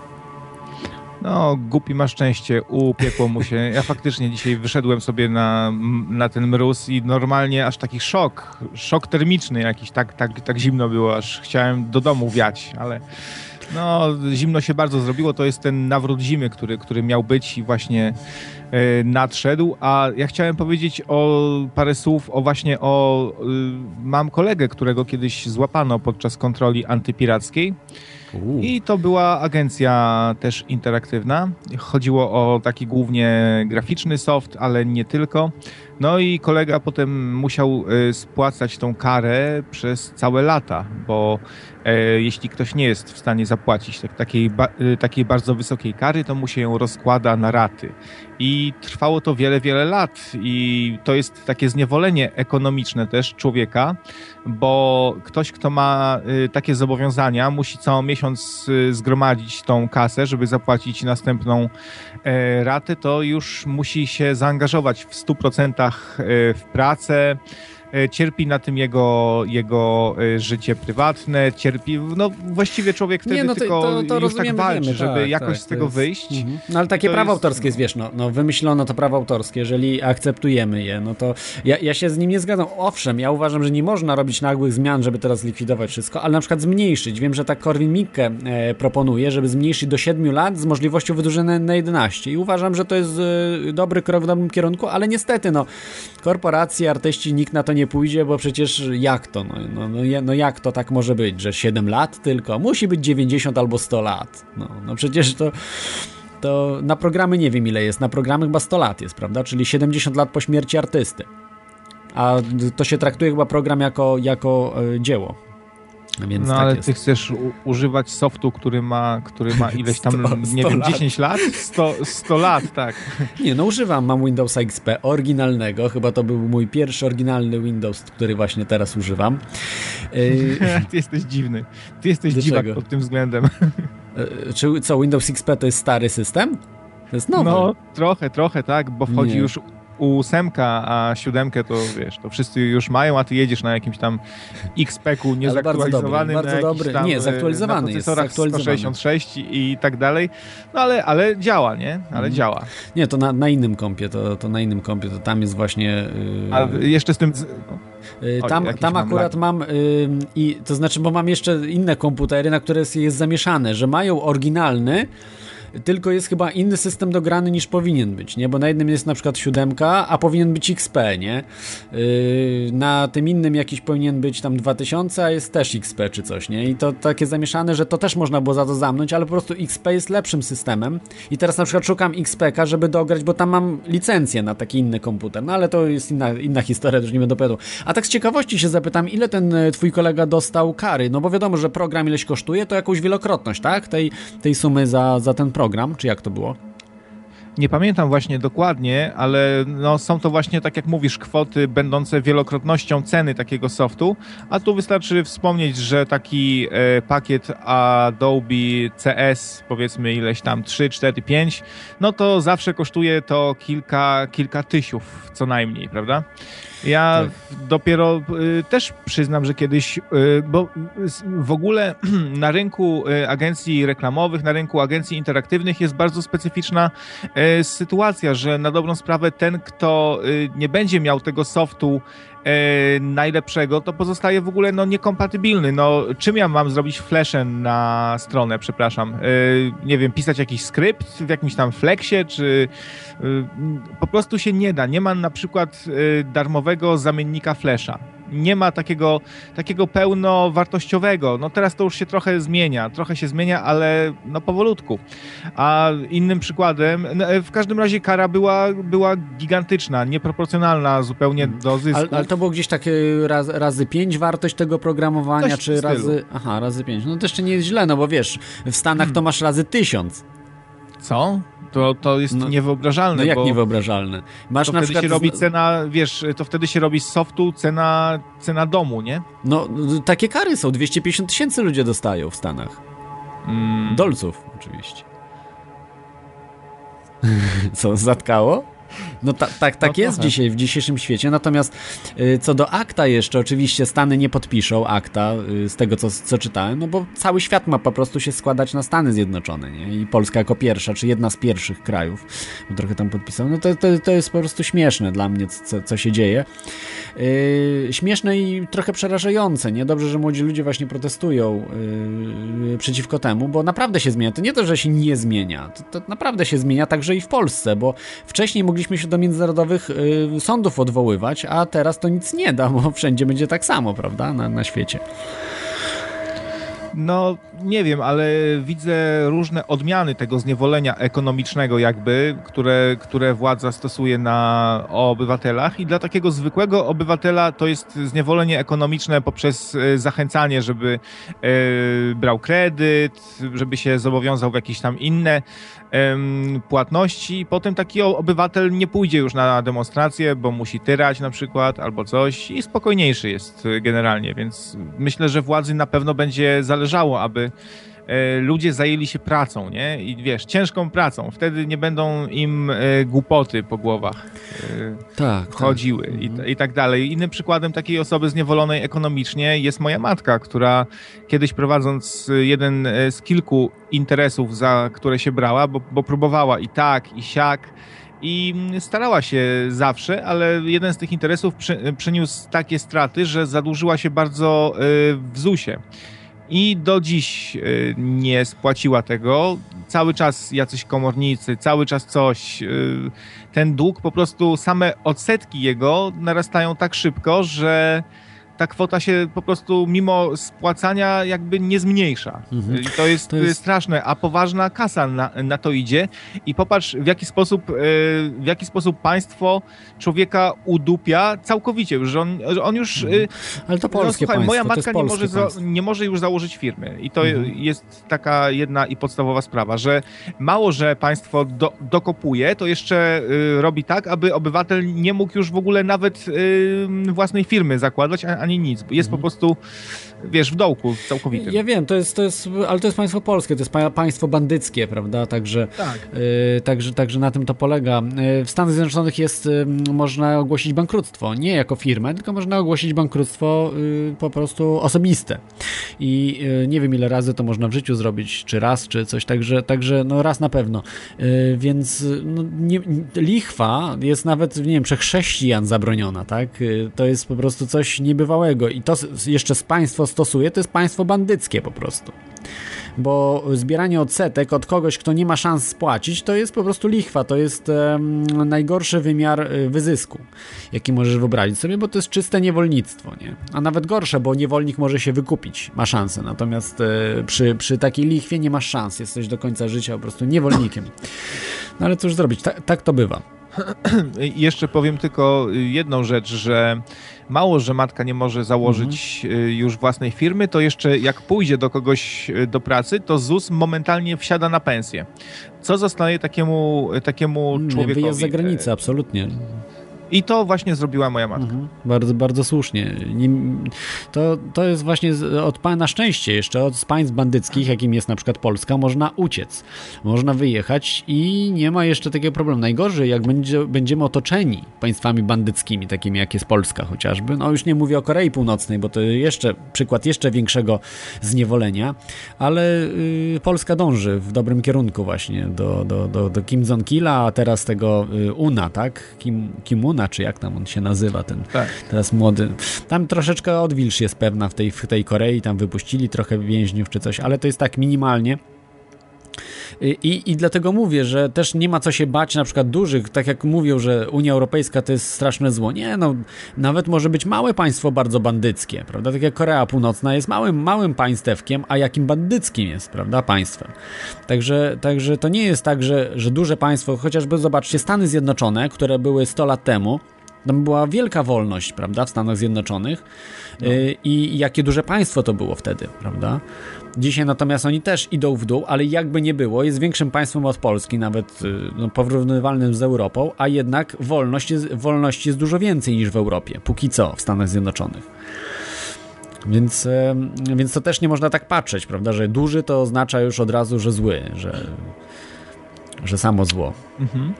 No, głupi ma szczęście, upiekło mu się. Ja faktycznie dzisiaj wyszedłem sobie na, na ten mróz i normalnie aż taki szok, szok termiczny jakiś, tak, tak, tak zimno było, aż chciałem do domu wiać, ale no, zimno się bardzo zrobiło. To jest ten nawrót zimy, który, który miał być i właśnie nadszedł. A ja chciałem powiedzieć o parę słów o właśnie o. Y, mam kolegę, którego kiedyś złapano podczas kontroli antypirackiej. I to była agencja też interaktywna. Chodziło o taki głównie graficzny soft, ale nie tylko. No i kolega potem musiał y, spłacać tą karę przez całe lata, bo e, jeśli ktoś nie jest w stanie zapłacić tak, takiej, y, takiej bardzo wysokiej kary, to mu się ją rozkłada na raty. I trwało to wiele, wiele lat. I to jest takie zniewolenie ekonomiczne też człowieka, bo ktoś, kto ma y, takie zobowiązania, musi co miesiąc y, zgromadzić tą kasę, żeby zapłacić następną e, ratę, to już musi się zaangażować w 100% e, w pracę, cierpi na tym jego, jego e, życie prywatne, cierpi, no właściwie człowiek wtedy nie, no to, tylko to, to już tak walczy, wiemy, żeby tak, jakoś tak, z tego jest... wyjść. Mhm. No ale takie prawo jest... autorskie jest, wiesz, no, no wymyślono to prawo autorskie, jeżeli akceptujemy je, no to ja, ja się z nim nie zgadzam. Owszem, ja uważam, że nie można robić nagłych zmian, żeby teraz likwidować wszystko, ale na przykład zmniejszyć. Wiem, że tak Korwin Mikke e, proponuje, żeby zmniejszyć do 7 lat z możliwością wydłużenia na 11 i uważam, że to jest e, dobry krok w dobrym kierunku, ale niestety, no korporacje, artyści, nikt na to nie pójdzie, bo przecież jak to? No, no, no, no, jak to tak może być, że 7 lat tylko? Musi być 90 albo 100 lat. No, no przecież to to na programy nie wiem ile jest, na programy chyba 100 lat jest, prawda? Czyli 70 lat po śmierci artysty. A to się traktuje chyba program jako, jako e, Więc no tak ale jest. ty chcesz używać softu, który ma, który ma ileś tam, 100, 100 nie wiem, lat. 10 lat? 100, 100 lat, tak. Nie, no używam, mam Windows XP oryginalnego, chyba to był mój pierwszy oryginalny Windows, który właśnie teraz używam. ty jesteś dziwny. Ty jesteś dziwak pod tym względem. E, czy co, Windows XP to jest stary system? To jest nowy. No, trochę, trochę, tak, bo wchodzi nie. już ósemka, a siódemkę to wiesz, to wszyscy już mają, a ty jedziesz na jakimś tam XP-ku niezaktualizowanym, bardzo dobry, bardzo dobry. nie, e, zaktualizowany na procesorach 166 i tak dalej, no ale, ale działa, nie? Ale mm. działa. Nie, to na, na innym kompie, to, to na innym kompie, to tam jest właśnie... Yy... A jeszcze z tym... Yy, tam, tam akurat mam, mam yy, i to znaczy, bo mam jeszcze inne komputery, na które jest, jest zamieszane, że mają oryginalny, tylko jest chyba inny system dograny niż powinien być, nie? Bo na jednym jest na przykład siódemka, a powinien być XP, nie? Yy, na tym innym jakiś powinien być tam 2000, a jest też XP czy coś, nie? I to takie zamieszane, że to też można było za to zamknąć, ale po prostu XP jest lepszym systemem i teraz na przykład szukam XP-ka, żeby dograć, bo tam mam licencję na taki inny komputer, no ale to jest inna, inna historia, już nie będę opowiadał. A tak z ciekawości się zapytam, ile ten e, twój kolega dostał kary? No bo wiadomo, że program ileś kosztuje, to jakąś wielokrotność, tak? Tej, tej sumy za, za ten program program, czy jak to było? Nie pamiętam właśnie dokładnie, ale no, są to właśnie, tak jak mówisz, kwoty będące wielokrotnością ceny takiego softu, a tu wystarczy wspomnieć, że taki e, pakiet Adobe CS, powiedzmy ileś tam 3, 4, 5, no to zawsze kosztuje to kilka, kilka tysiów co najmniej, prawda? Ja tak. dopiero y, też przyznam, że kiedyś, y, bo w ogóle na rynku y, agencji reklamowych, na rynku agencji interaktywnych jest bardzo specyficzna y, sytuacja, że na dobrą sprawę ten, kto y, nie będzie miał tego softu najlepszego, to pozostaje w ogóle no, niekompatybilny. No, czym ja mam zrobić flashem na stronę, przepraszam? E, nie wiem, pisać jakiś skrypt w jakimś tam flexie, czy e, po prostu się nie da. Nie ma na przykład e, darmowego zamiennika flasha. Nie ma takiego, takiego pełnowartościowego. No teraz to już się trochę zmienia, trochę się zmienia, ale no powolutku. A innym przykładem, no, w każdym razie kara była, była gigantyczna, nieproporcjonalna zupełnie Mhm. do zysku. Ale, ale to było gdzieś takie raz, razy 5 wartość tego programowania, Coś czy razy... Aha, razy 5. No to jeszcze nie jest źle, no bo wiesz, w Stanach Hmm. to masz razy 1000. Co? To, to jest No- niewyobrażalne, No jak niewyobrażalne. Masz to na wtedy przykład... się robi cena, wiesz, to wtedy się robi z softu cena, cena domu, nie? No, takie kary są. 250 tysięcy ludzie dostają w Stanach. Mm. Dolców, oczywiście. Co, zatkało? No ta, tak, tak No jest trochę. dzisiaj, w dzisiejszym świecie. Natomiast y, co do akta jeszcze, oczywiście Stany nie podpiszą akta, y, z tego co, co czytałem, no bo cały świat ma po prostu się składać na Stany Zjednoczone, nie? I Polska jako pierwsza, czy jedna z pierwszych krajów, bo trochę tam podpisał. No to, to, to jest po prostu śmieszne dla mnie, co, co się dzieje. Yy, śmieszne i trochę przerażające, nie? Dobrze, że młodzi ludzie właśnie protestują yy, przeciwko temu, bo naprawdę się zmienia. To nie to, że się nie zmienia, to, to naprawdę się zmienia także i w Polsce, bo wcześniej mogliśmy się do międzynarodowych yy, sądów odwoływać, a teraz to nic nie da, bo wszędzie będzie tak samo, prawda, na, na świecie. No, nie wiem, ale widzę różne odmiany tego zniewolenia ekonomicznego jakby, które, które władza stosuje na obywatelach i dla takiego zwykłego obywatela to jest zniewolenie ekonomiczne poprzez e, zachęcanie, żeby e, brał kredyt, żeby się zobowiązał w jakieś tam inne płatności. Potem taki obywatel nie pójdzie już na demonstrację, bo musi tyrać na przykład albo coś i spokojniejszy jest generalnie, więc myślę, że władzy na pewno będzie zależało, aby ludzie zajęli się pracą, nie? I wiesz, ciężką pracą. Wtedy nie będą im e, głupoty po głowach e, Tak, chodziły i, i tak dalej. Innym przykładem takiej osoby zniewolonej ekonomicznie jest moja matka, która kiedyś prowadząc jeden z kilku interesów, za które się brała, bo, bo próbowała i tak, i siak, i mm, starała się zawsze, ale jeden z tych interesów przy, przyniósł takie straty, że zadłużyła się bardzo w ZUS-ie. I do dziś y, nie spłaciła tego. Cały czas jacyś komornicy, cały czas coś. y, Ten dług, po prostu same odsetki jego narastają tak szybko, że ta kwota się po prostu mimo spłacania jakby nie zmniejsza. Mhm. I to jest, To jest- straszne, a poważna kasa na, na to idzie i popatrz w jaki sposób, y, w jaki sposób państwo człowieka udupia całkowicie, już, że on, że on już y, Ale to no, polskie słuchaj, państwo, moja matka nie może, za, nie może już założyć firmy. I to Mhm. jest taka jedna i podstawowa sprawa, że mało, że państwo do, dokopuje, to jeszcze y, robi tak, aby obywatel nie mógł już w ogóle nawet własnej firmy zakładać, a- ani nic. Jest po prostu, wiesz, w dołku całkowitym. Ja wiem, to jest, to jest, ale to jest państwo polskie, to jest pa- państwo bandyckie, prawda? Także, Tak. y, także, także na tym to polega. Y, w Stanach Zjednoczonych jest, y, można ogłosić bankructwo, nie jako firmę, tylko można ogłosić bankructwo y, po prostu osobiste. I y, nie wiem ile razy to można w życiu zrobić, czy raz, czy coś, także, także no raz na pewno. Y, więc no, nie, lichwa jest nawet, nie wiem, przez chrześcijan zabroniona, tak? To jest po prostu coś niebywałego i to jeszcze z państwo stosuje, to jest państwo bandyckie po prostu. Bo zbieranie odsetek od kogoś, kto nie ma szans spłacić, to jest po prostu lichwa, to jest em, najgorszy wymiar y, wyzysku, jaki możesz wyobrazić sobie, bo to jest czyste niewolnictwo, nie? A nawet gorsze, bo niewolnik może się wykupić, ma szansę, natomiast e, przy, przy takiej lichwie nie masz szans, jesteś do końca życia po prostu niewolnikiem. No ale cóż zrobić, Ta, tak to bywa. Jeszcze powiem tylko jedną rzecz, że mało, że matka nie może założyć Mhm. y, już własnej firmy, to jeszcze jak pójdzie do kogoś y, do pracy, to ZUS momentalnie wsiada na pensję. Co zostaje takiemu, takiemu człowiekowi? Wyjazd za granicę, absolutnie. I to właśnie zrobiła moja matka. Mhm. Bardzo, bardzo słusznie. Nie, to, to jest właśnie od pa- na szczęście jeszcze od państw bandyckich, jakim jest na przykład Polska, można uciec. Można wyjechać i nie ma jeszcze takiego problemu. Najgorzej, jak będzie, będziemy otoczeni państwami bandyckimi, takimi jak jest Polska chociażby. No już nie mówię o Korei Północnej, bo to jeszcze przykład jeszcze większego zniewolenia, ale y, Polska dąży w dobrym kierunku właśnie do, do, do, do Kim Jong-kila, a teraz tego y, Una, tak? Kim, Kim Una, czy jak tam on się nazywa, ten Tak. teraz młody. Tam troszeczkę odwilż jest pewna w tej, w tej Korei, tam wypuścili trochę więźniów czy coś, ale to jest tak minimalnie. I, I dlatego mówię, że też nie ma co się bać na przykład dużych, tak jak mówią, że Unia Europejska to jest straszne zło. Nie, no nawet może być małe państwo bardzo bandyckie, prawda? Tak jak Korea Północna jest małym, małym państewkiem, a jakim bandyckim jest, prawda, państwem. Także, także to nie jest tak, że, że duże państwo, chociażby zobaczcie Stany Zjednoczone, które były 100 lat temu, tam była wielka wolność, prawda, w Stanach Zjednoczonych no. Y, i jakie duże państwo to było wtedy, prawda? Dzisiaj natomiast oni też idą w dół, ale jakby nie było, jest większym państwem od Polski, nawet y, no, porównywalnym z Europą, a jednak wolność jest, wolności jest dużo więcej niż w Europie, póki co w Stanach Zjednoczonych. Więc, więc to też nie można tak patrzeć, prawda, że duży to oznacza już od razu, że zły, że, że samo zło. Mhm.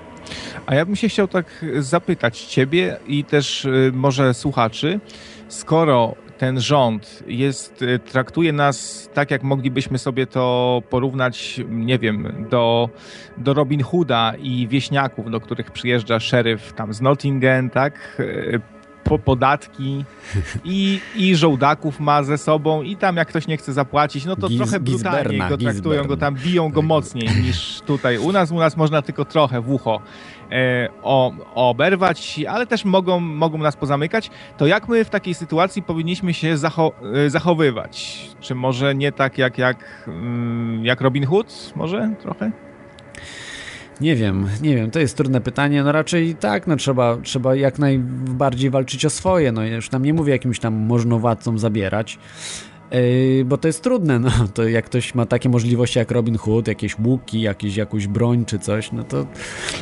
A ja bym się chciał tak zapytać ciebie i też y, może słuchaczy, skoro ten rząd jest, y, traktuje nas tak, jak moglibyśmy sobie to porównać, nie wiem, do, do Robin Hooda i wieśniaków, do których przyjeżdża szeryf tam z Nottingham, tak? Y, po podatki i, i żołdaków ma ze sobą i tam jak ktoś nie chce zapłacić, no to Giz, trochę brutalnie go traktują, go tam biją go mocniej niż tutaj u nas. U nas można tylko trochę w ucho o, oberwać, ale też mogą, mogą nas pozamykać. To jak my w takiej sytuacji powinniśmy się zacho e, zachowywać? Czy może nie tak jak, jak, mm, jak Robin Hood? Może trochę? Nie wiem, nie wiem, to jest trudne pytanie. No raczej tak, no trzeba, trzeba jak najbardziej walczyć o swoje. No już tam nie mówię jakimś tam możnowładcom zabierać, Yy, bo to jest trudne, no to jak ktoś ma takie możliwości jak Robin Hood, jakieś łuki, jakieś, jakąś broń czy coś, no to...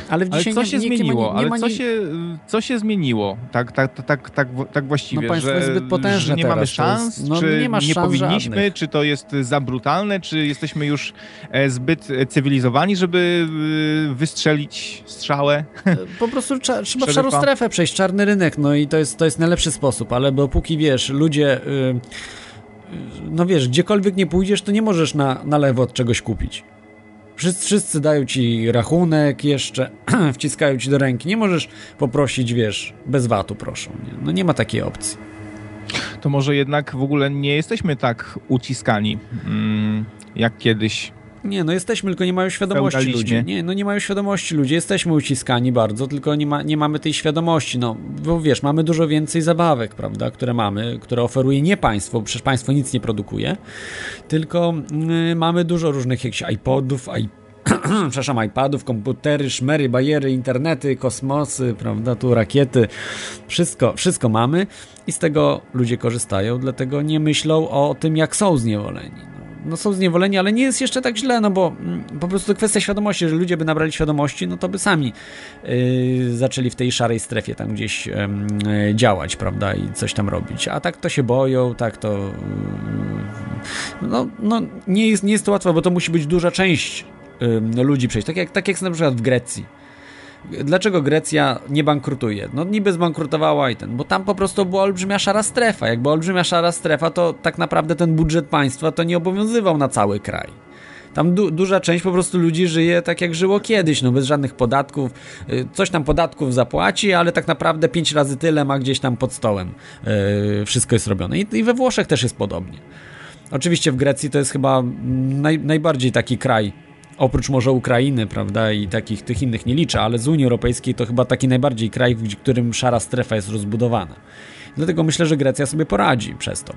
Ale, ale co się nie, zmieniło? Nie, nie ale co, się, co się zmieniło tak, tak, tak, tak, tak, właściwie? No państwo że, jest zbyt potężne że nie teraz, mamy szans? Jest, no, czy nie, nie powinniśmy? Żadnych. Czy to jest za brutalne? Czy jesteśmy już e, zbyt cywilizowani, żeby e, wystrzelić strzałę? E, po prostu trzeba, w szarą strefę przejść, czarny rynek, no i to jest, to jest najlepszy sposób, ale dopóki wiesz, ludzie... Yy, no wiesz, gdziekolwiek nie pójdziesz, to nie możesz na, na lewo od czegoś kupić. Wszyscy, wszyscy dają ci rachunek jeszcze, wciskają ci do ręki. Nie możesz poprosić, wiesz, bez VAT-u proszę. Nie? No nie ma takiej opcji. To może jednak w ogóle nie jesteśmy tak uciskani mm, jak kiedyś nie, no jesteśmy, tylko nie mają świadomości ludzie. Nie, no nie mają świadomości ludzie. Jesteśmy uciskani bardzo, tylko nie, ma, nie mamy tej świadomości. No, bo wiesz, mamy dużo więcej zabawek, prawda, które mamy, które oferuje nie państwo, przecież państwo nic nie produkuje, tylko y, mamy dużo różnych jakichś iPodów, i przepraszam, iPadów, komputery, szmery, bajery, internety, kosmosy, prawda, tu rakiety, wszystko, wszystko mamy i z tego ludzie korzystają, dlatego nie myślą o tym, jak są zniewoleni no są zniewoleni, ale nie jest jeszcze tak źle, no bo mm, po prostu kwestia świadomości, że ludzie by nabrali świadomości, no to by sami yy, zaczęli w tej szarej strefie tam gdzieś yy, działać, prawda, i coś tam robić. A tak to się boją, tak to yy, no, no nie, jest, nie jest to łatwe, bo to musi być duża część ludzi przejść, tak jak, tak jak na przykład w Grecji Dlaczego Grecja nie bankrutuje? No niby zbankrutowała i ten, bo tam po prostu była olbrzymia szara strefa. Jak olbrzymia szara strefa, to tak naprawdę ten budżet państwa to nie obowiązywał na cały kraj. Tam du duża część po prostu ludzi żyje tak jak żyło kiedyś, no bez żadnych podatków. Y, coś tam podatków zapłaci, ale tak naprawdę pięć razy tyle ma gdzieś tam pod stołem. Yy, wszystko jest robione. I, I, we Włoszech też jest podobnie. Oczywiście w Grecji to jest chyba naj najbardziej taki kraj oprócz może Ukrainy, prawda, i takich tych innych nie liczę, ale z Unii Europejskiej to chyba taki najbardziej kraj, w którym szara strefa jest rozbudowana. Dlatego myślę, że Grecja sobie poradzi przez to.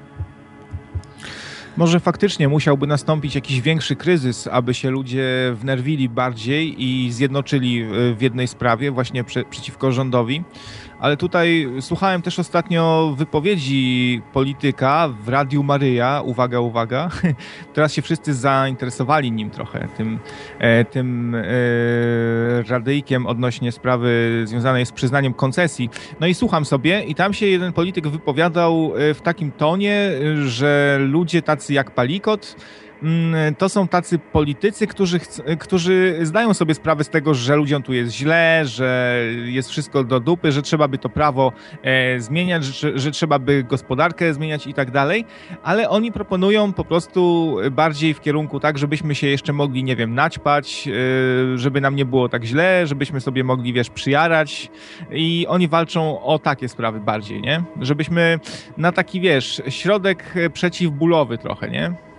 Może faktycznie musiałby nastąpić jakiś większy kryzys, aby się ludzie wnerwili bardziej i zjednoczyli w jednej sprawie, właśnie prze, przeciwko rządowi ale tutaj słuchałem też ostatnio wypowiedzi polityka w Radiu Maryja, uwaga, uwaga, teraz się wszyscy zainteresowali nim trochę, tym, e, tym e, radyjkiem odnośnie sprawy związanej z przyznaniem koncesji. No i słucham sobie i tam się jeden polityk wypowiadał e, w takim tonie, że ludzie tacy jak Palikot to są tacy politycy, którzy, którzy zdają sobie sprawę z tego, że ludziom tu jest źle, że jest wszystko do dupy, że trzeba by to prawo e, zmieniać, że, że trzeba by gospodarkę zmieniać i tak dalej, ale oni proponują po prostu bardziej w kierunku tak, żebyśmy się jeszcze mogli, nie wiem, naćpać, e, żeby nam nie było tak źle, żebyśmy sobie mogli, wiesz, przyjarać i oni walczą o takie sprawy bardziej, nie? Żebyśmy na taki, wiesz, środek przeciwbólowy trochę, nie?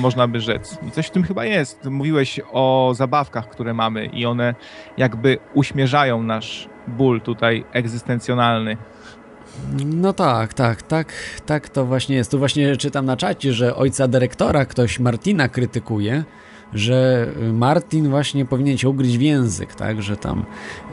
Można by rzec. I coś w tym chyba jest. Mówiłeś o zabawkach, które mamy i one jakby uśmierzają nasz ból tutaj egzystencjonalny. No tak, tak, tak, tak to właśnie jest. Tu właśnie czytam na czacie, że ojca dyrektora ktoś Martina krytykuje, że Martin właśnie powinien się ugryźć w język, tak, że tam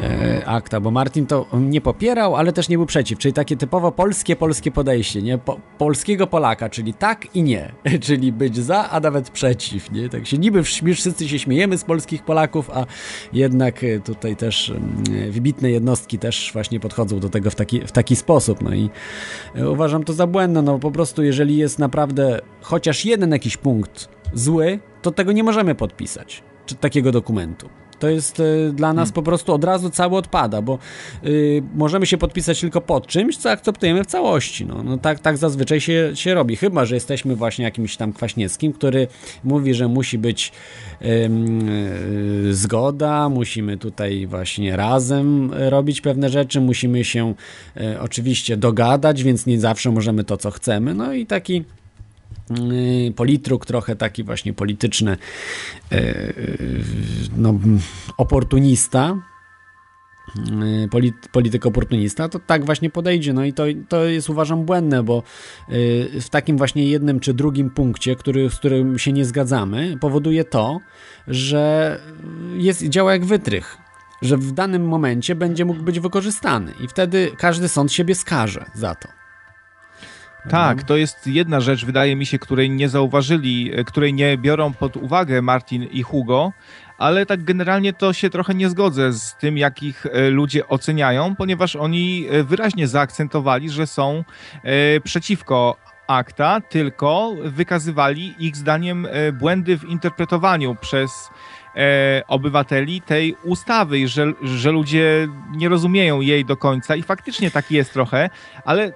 e, akta, bo Martin to nie popierał, ale też nie był przeciw, czyli takie typowo polskie, polskie podejście, nie, po, polskiego Polaka, czyli tak i nie, czyli być za, a nawet przeciw, nie, tak się niby wszyscy się śmiejemy z polskich Polaków, a jednak e, tutaj też e, wybitne jednostki też właśnie podchodzą do tego w taki, w taki sposób, no i e, uważam to za błędne, no po prostu jeżeli jest naprawdę chociaż jeden jakiś punkt zły, to tego nie możemy podpisać, czy takiego dokumentu. To jest y, dla nas hmm. po prostu od razu cały odpada, bo y, możemy się podpisać tylko pod czymś, co akceptujemy w całości. No, no tak, tak zazwyczaj się, się robi, chyba że jesteśmy właśnie jakimś tam kwaśniewskim, który mówi, że musi być y, zgoda, musimy tutaj właśnie razem robić pewne rzeczy, musimy się y, oczywiście dogadać, więc nie zawsze możemy to, co chcemy. No i taki politruk, trochę taki właśnie polityczny y, no, oportunista, y, polityk oportunista, to tak właśnie podejdzie. No i to, to jest uważam błędne, bo w takim właśnie jednym czy drugim punkcie, który, z którym się nie zgadzamy, powoduje to, że jest, działa jak wytrych. Że w danym momencie będzie mógł być wykorzystany, i wtedy każdy sąd siebie skaże za to. Tak, to jest jedna rzecz, wydaje mi się, której nie zauważyli, e, której nie biorą pod uwagę Martin i Hugo, ale tak generalnie to się trochę nie zgodzę z tym, jak ich e, ludzie oceniają, ponieważ oni e, wyraźnie zaakcentowali, że są przeciwko akta, tylko wykazywali ich zdaniem błędy w interpretowaniu przez obywateli tej ustawy, że, że ludzie nie rozumieją jej do końca i faktycznie tak jest trochę, ale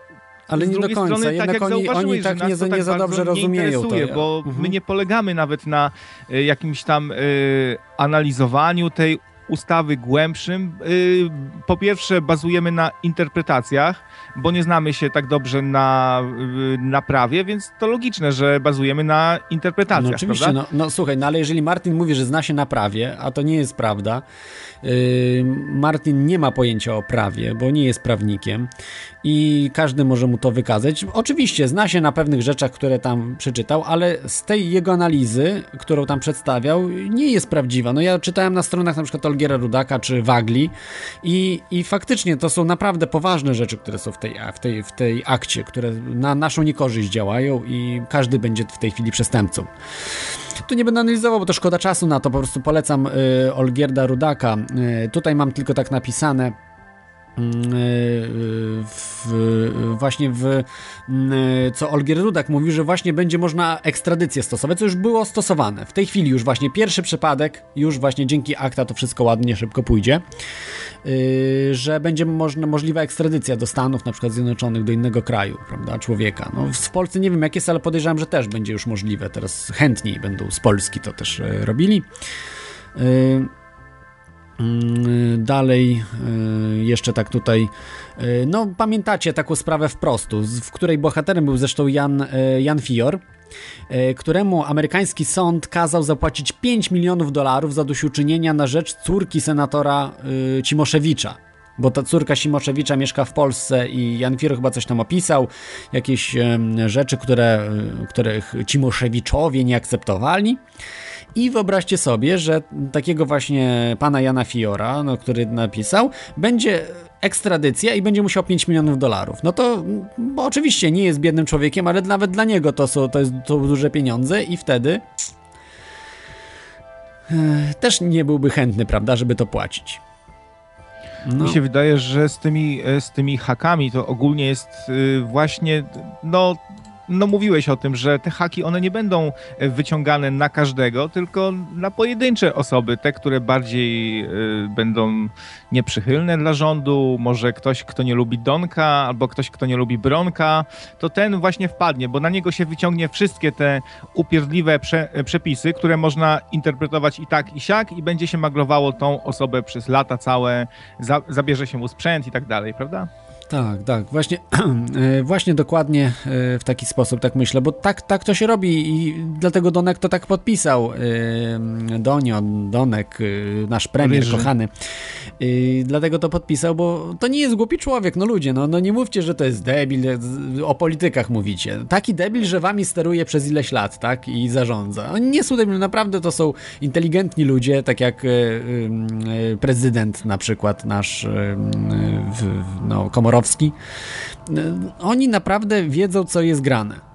ale nie do końca, strony, tak tak oni, oni tak nie, tak nie za dobrze rozumieją to. Bo mhm. my nie polegamy nawet na y, jakimś tam y, analizowaniu tej ustawy głębszym. Y, po pierwsze bazujemy na interpretacjach, bo nie znamy się tak dobrze na, y, na prawie, więc to logiczne, że bazujemy na interpretacjach. No oczywiście, no, no, słuchaj, no ale jeżeli Martin mówi, że zna się na prawie, a to nie jest prawda, yy, Martin nie ma pojęcia o prawie, bo nie jest prawnikiem i każdy może mu to wykazać. Oczywiście zna się na pewnych rzeczach, które tam przeczytał, ale z tej jego analizy, którą tam przedstawiał, nie jest prawdziwa. No ja czytałem na stronach na przykład Olgiera Rudaka czy Wagli i, i faktycznie to są naprawdę poważne rzeczy, które są w tej, w tej, w tej akcie, które na naszą niekorzyść działają i każdy będzie w tej chwili przestępcą. Tu nie będę analizował, bo to szkoda czasu na to, po prostu polecam y, Olgierda Rudaka. Y, tutaj mam tylko tak napisane w, właśnie w mm, co Olgier Rudak mówi, że właśnie będzie można ekstradycję stosować, co już było stosowane. W tej chwili już właśnie pierwszy przypadek, już właśnie dzięki akta to wszystko ładnie, szybko pójdzie, y, że będzie można, możliwa ekstradycja do Stanów, na przykład Zjednoczonych, do innego kraju, prawda, człowieka. No, w Polsce nie wiem jak jest, ale podejrzewam, że też będzie już możliwe. Teraz chętniej będą z Polski to też y, robili. Mm, dalej, y, jeszcze tak tutaj, y, no pamiętacie taką sprawę wprost, w której bohaterem był zresztą Jan, y, Jan Fior, któremu amerykański sąd kazał zapłacić 5 milionów dolarów za dośćuczynienia na rzecz córki senatora Cimoszewicza. Bo ta córka Cimoszewicza mieszka w Polsce i Jan Fior chyba coś tam opisał, jakieś rzeczy, które, których Cimoszewiczowie nie akceptowali. I wyobraźcie sobie, że takiego właśnie pana Jana Fiora, no, który napisał, będzie ekstradycja i będzie musiał 5 milionów dolarów. No to bo oczywiście nie jest biednym człowiekiem, ale nawet dla niego to są, to jest, to duże pieniądze i wtedy e, też nie byłby chętny, prawda, żeby to płacić. No. Mi się wydaje, że z tymi, e, z tymi hakami to ogólnie jest e, właśnie no, no mówiłeś o tym, że te haki one nie będą e, wyciągane na każdego, tylko na pojedyncze osoby, te, które bardziej y, będą nieprzychylne dla rządu, może ktoś, kto nie lubi Donka, albo ktoś, kto nie lubi Bronka, to ten właśnie wpadnie, bo na niego się wyciągnie wszystkie te upierdliwe prze, e, przepisy, które można interpretować i tak, i siak i będzie się maglowało tą osobę przez lata całe, za, zabierze się mu sprzęt i tak dalej, prawda? Tak, tak, właśnie, e, właśnie dokładnie e, w taki sposób, tak myślę, bo tak, tak to się robi i dlatego Donek to tak podpisał. E, Donio, Donek, nasz premier Ryży. kochany. Dlatego to podpisał, bo to nie jest głupi człowiek, no ludzie, no, no nie mówcie, że to jest debil, o politykach mówicie. Taki debil, że wami steruje przez ileś lat, tak, i zarządza. Oni nie są debil, naprawdę to są inteligentni ludzie, tak jak prezydent na przykład nasz, no, komorowy Y, oni naprawdę wiedzą, co jest grane.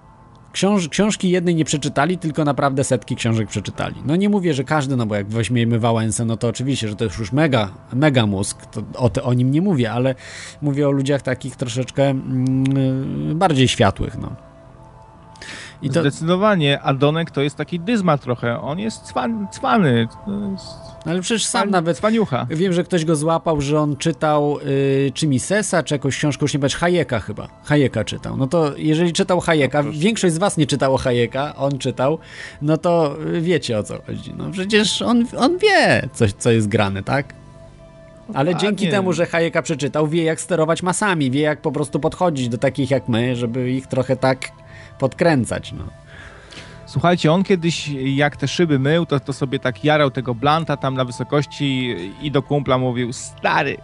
Książ książki jednej nie przeczytali, tylko naprawdę setki książek przeczytali. No nie mówię, że każdy, no bo jak weźmiemy Wałęsę, no to oczywiście, że to już mega, mega mózg, to o, te, o nim nie mówię, ale mówię o ludziach takich troszeczkę mm, bardziej światłych, no. I to... Zdecydowanie, Adonek to jest taki dyzma trochę, on jest cwan, cwany. Jest no ale przecież sam nawet. Paniucha. Wiem, że ktoś go złapał, że on czytał y, czy Misesa, czy jakąś książkę, już nie pamiętam, Hayeka chyba. Hayeka czytał. No to jeżeli czytał Hayeka, no większość z was nie czytało Hayeka, on czytał, no to wiecie o co chodzi. No przecież on, on wie, co, co jest grane, tak? Ale A, dzięki nie. temu, że Hayeka przeczytał, wie jak sterować masami, wie jak po prostu podchodzić do takich jak my, żeby ich trochę tak podkręcać. No. Słuchajcie, on kiedyś, jak te szyby mył, to, to sobie tak jarał tego blanta tam na wysokości i do kumpla mówił, stary,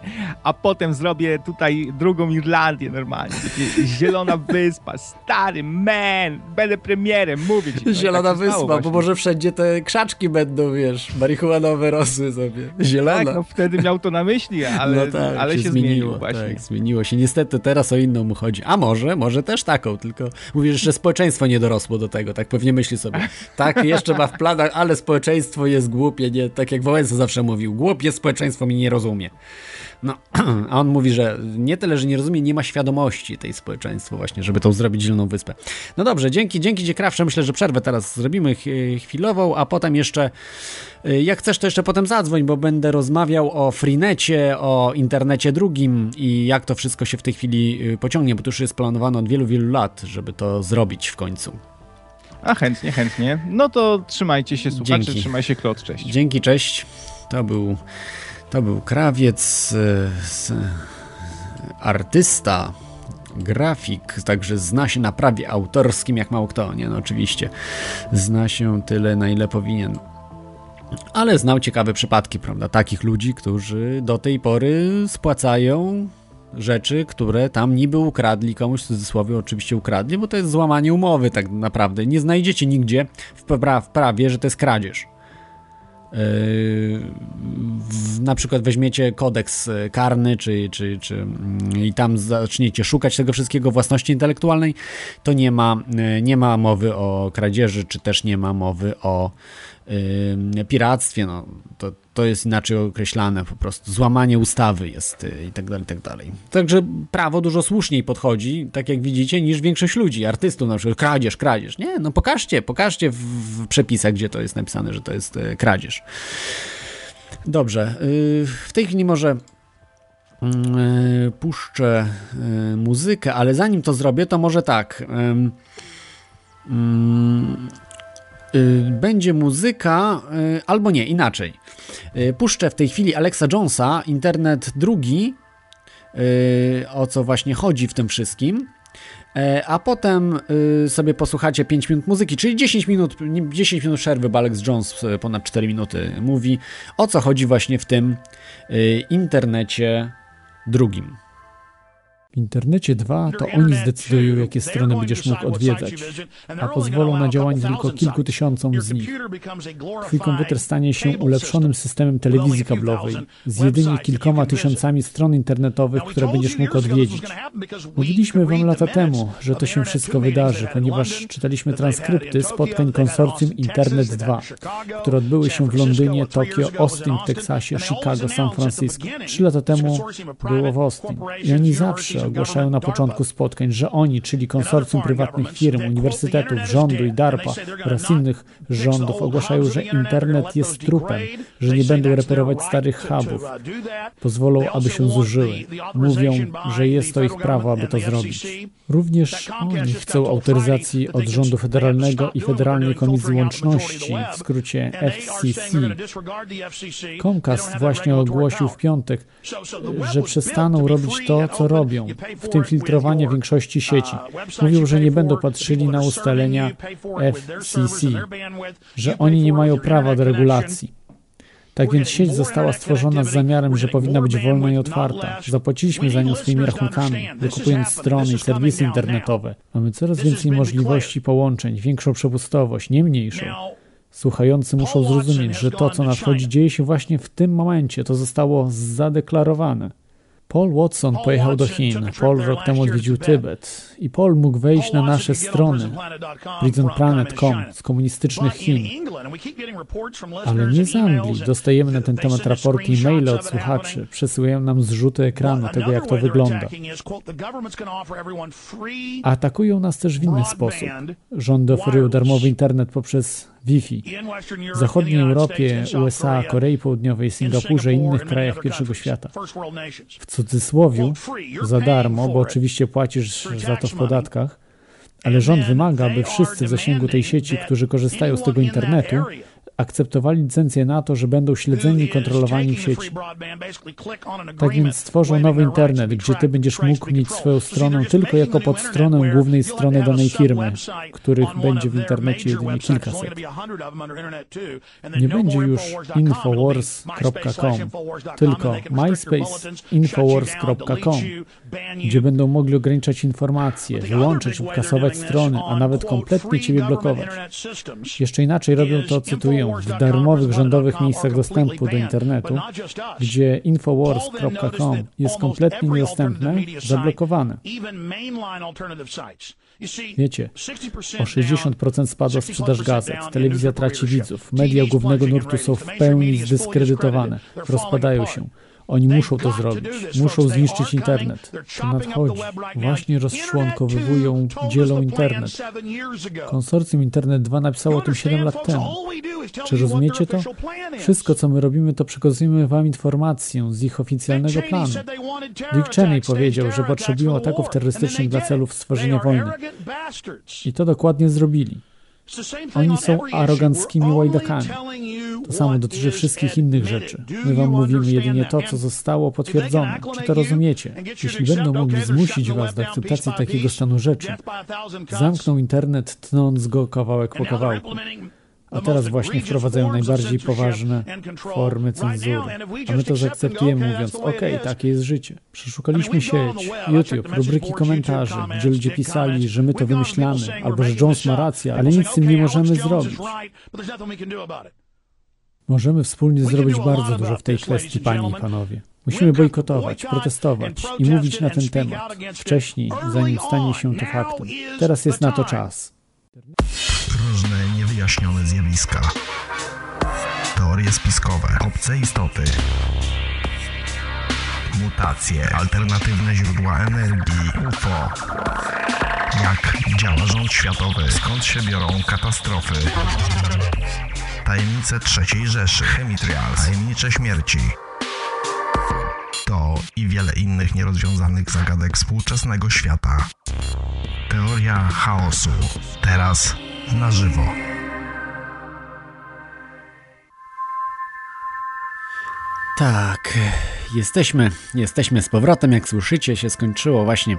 a potem zrobię tutaj drugą Irlandię normalnie. Zielona wyspa, stary, man, będę premierem, mówię ci. No, Zielona tak wyspa, bo może wszędzie te krzaczki będą, wiesz, marihuanowe rosły sobie. Zielona. Tak, no wtedy miał to na myśli, ale, no tak, ale się, się zmieniło, zmieniło właśnie. Tak, zmieniło się. Niestety teraz o inną mu chodzi. A może, może też taką, tylko mówisz, że społeczeństwo nie dorosło do tego, tak pewnie myśli sobie. Tak, jeszcze ma w planach, ale społeczeństwo jest głupie, nie, tak jak Wałęsa zawsze mówił, głupie społeczeństwo mi nie rozumie. No, a on mówi, że nie tyle, że nie rozumie, nie ma świadomości tej społeczeństwa właśnie, żeby tą zrobić Zieloną Wyspę. No dobrze, dzięki, dzięki Dziekrawsze, myślę, że przerwę teraz zrobimy chwilową, a potem jeszcze, y, jak chcesz, to jeszcze potem zadzwoń, bo będę rozmawiał o Freenecie, o internecie drugim i jak to wszystko się w tej chwili y, pociągnie, bo to już jest planowane od wielu, wielu lat, żeby to zrobić w końcu. A chętnie, chętnie. No to trzymajcie się, słuchacze, Dzięki. trzymaj się, Klot, cześć. Dzięki, cześć. To był, to był krawiec, e, artysta, grafik, także zna się na prawie autorskim jak mało kto, nie? No oczywiście, zna się tyle, na ile powinien. Ale znał ciekawe przypadki, prawda? Takich ludzi, którzy do tej pory spłacają rzeczy, które tam niby ukradli, komuś w cudzysłowie oczywiście ukradli, bo to jest złamanie umowy tak naprawdę. Nie znajdziecie nigdzie w, pra w prawie, że to jest kradzież. Yy, w, na przykład weźmiecie kodeks e, karny, czy, czy, czy mm, i tam zaczniecie szukać tego wszystkiego własności intelektualnej, to nie ma, e, nie ma mowy o kradzieży, czy też nie ma mowy o yy, piractwie. No, to, to jest inaczej określane, po prostu złamanie ustawy jest y, i tak dalej, i tak dalej. Także prawo dużo słuszniej podchodzi, tak jak widzicie, niż większość ludzi, artystów na przykład, kradzież, kradzież. Nie, no pokażcie, pokażcie w, w przepisach, gdzie to jest napisane, że to jest y, kradzież. Dobrze, y, w tej chwili może puszczę muzykę, ale zanim to zrobię, to może tak. Y, będzie muzyka, y, albo nie, inaczej. Y, puszczę w tej chwili Alexa Jonesa, internet drugi, o co właśnie chodzi w tym wszystkim. A potem sobie posłuchacie 5 minut muzyki, czyli 10 minut, 10 minut przerwy, bo Alex Jones ponad 4 minuty mówi o co chodzi właśnie w tym internecie drugim. W internecie 2 to oni zdecydują, jakie strony będziesz mógł odwiedzać, a pozwolą na działanie tylko kilku tysiącom z nich. Twój komputer stanie się ulepszonym systemem telewizji kablowej z jedynie kilkoma tysiącami stron internetowych, które będziesz mógł odwiedzić. Mówiliśmy wam lata temu, że to się wszystko wydarzy, ponieważ czytaliśmy transkrypty spotkań konsorcjum Internet 2, które odbyły się w Londynie, Tokio, Austin w Teksasie, Chicago, San Francisco. Trzy lata temu było w Austin. I oni zawsze ogłaszają na początku spotkań, że oni, czyli konsorcjum prywatnych firm, uniwersytetów, rządu i DARPA oraz innych rządów ogłaszają, że internet jest trupem, że nie będą reperować starych hubów. Pozwolą, aby się zużyły. Mówią, że jest to ich prawo, aby to zrobić. Również oni chcą autoryzacji od rządu federalnego i Federalnej Komisji Łączności, w skrócie FCC. Comcast właśnie ogłosił w piątek, że przestaną robić to, co robią, w tym filtrowanie większości sieci. Mówią, że nie będą patrzyli na ustalenia FCC, że oni nie mają prawa do regulacji. Tak więc sieć została stworzona z zamiarem, że powinna być wolna i otwarta. Zapłaciliśmy za nią swoimi rachunkami, wykupując strony i serwisy internetowe. Mamy coraz więcej możliwości połączeń, większą przepustowość, nie mniejszą. Słuchający muszą zrozumieć, że to, co nadchodzi, dzieje się właśnie w tym momencie. To zostało zadeklarowane. Paul Watson pojechał do Chin, Paul rok temu odwiedził Tybet i Paul mógł wejść na nasze strony prisonplanet.com z komunistycznych Chin. Ale nie z Anglii. Dostajemy na ten temat raporty i maile od słuchaczy. Przesyłają nam zrzuty ekranu tego, jak to wygląda. Atakują nas też w inny sposób. Rządy oferują darmowy internet poprzez Wi-Fi. W zachodniej Europie, USA, Korei Południowej, Singapurze i innych krajach pierwszego świata. W cudzysłowie za darmo, bo oczywiście płacisz za to w podatkach, ale rząd wymaga, aby wszyscy w zasięgu tej sieci, którzy korzystają z tego internetu, akceptowali licencję na to, że będą śledzeni i kontrolowani w sieci. Tak więc stworzą nowy internet, gdzie ty będziesz mógł mieć swoją stronę tylko jako podstronę głównej strony danej firmy, których będzie w internecie jedynie kilkaset. Nie będzie już infowars.com, tylko myspace.infowars.com, gdzie będą mogli ograniczać informacje, wyłączyć lub kasować strony, a nawet kompletnie ciebie blokować. Jeszcze inaczej robią to, cytuję, w darmowych rządowych miejscach dostępu do internetu, gdzie infowars.com jest kompletnie niedostępne, zablokowane. Wiecie, o 60% spadła sprzedaż gazet, telewizja traci widzów, media głównego nurtu są w pełni zdyskredytowane, rozpadają się. Oni muszą to zrobić. Muszą zniszczyć internet. To nadchodzi. Właśnie rozczłonkowywują, dzielą internet. Konsorcjum Internet 2 napisało o tym 7 lat temu. Czy rozumiecie to? Wszystko, co my robimy, to przekazujemy wam informację z ich oficjalnego planu. Dick Cheney powiedział, że potrzebują ataków terrorystycznych dla celów stworzenia wojny. I to dokładnie zrobili. Oni są aroganckimi łajdakami. To samo dotyczy wszystkich innych rzeczy. My wam mówimy jedynie to, co zostało potwierdzone. Czy to rozumiecie? Jeśli będą mogli zmusić was do akceptacji takiego stanu rzeczy, zamkną internet, tnąc go kawałek po kawałku. A teraz właśnie wprowadzają najbardziej poważne formy cenzury. A my to zaakceptujemy, mówiąc, ok, takie jest życie. Przeszukaliśmy sieć, YouTube, rubryki komentarzy, gdzie ludzie pisali, że my to wymyślamy, albo że Jones ma rację, ale nic z tym nie możemy zrobić. Możemy wspólnie zrobić bardzo dużo w tej kwestii, panie i panowie. Musimy bojkotować, protestować i mówić na ten temat wcześniej, zanim stanie się to faktem. Teraz jest na to czas. Niewyjaśnione zjawiska. Teorie spiskowe, obce istoty. Mutacje, alternatywne źródła energii, UFO. Jak działa rząd światowy, skąd się biorą katastrofy. Tajemnice trzeciej Rzeszy, chemitrials, tajemnicze śmierci. To i wiele innych nierozwiązanych zagadek współczesnego świata. Teoria chaosu. Teraz na żywo. Tak, jesteśmy, jesteśmy z powrotem. Jak słyszycie, się skończyło właśnie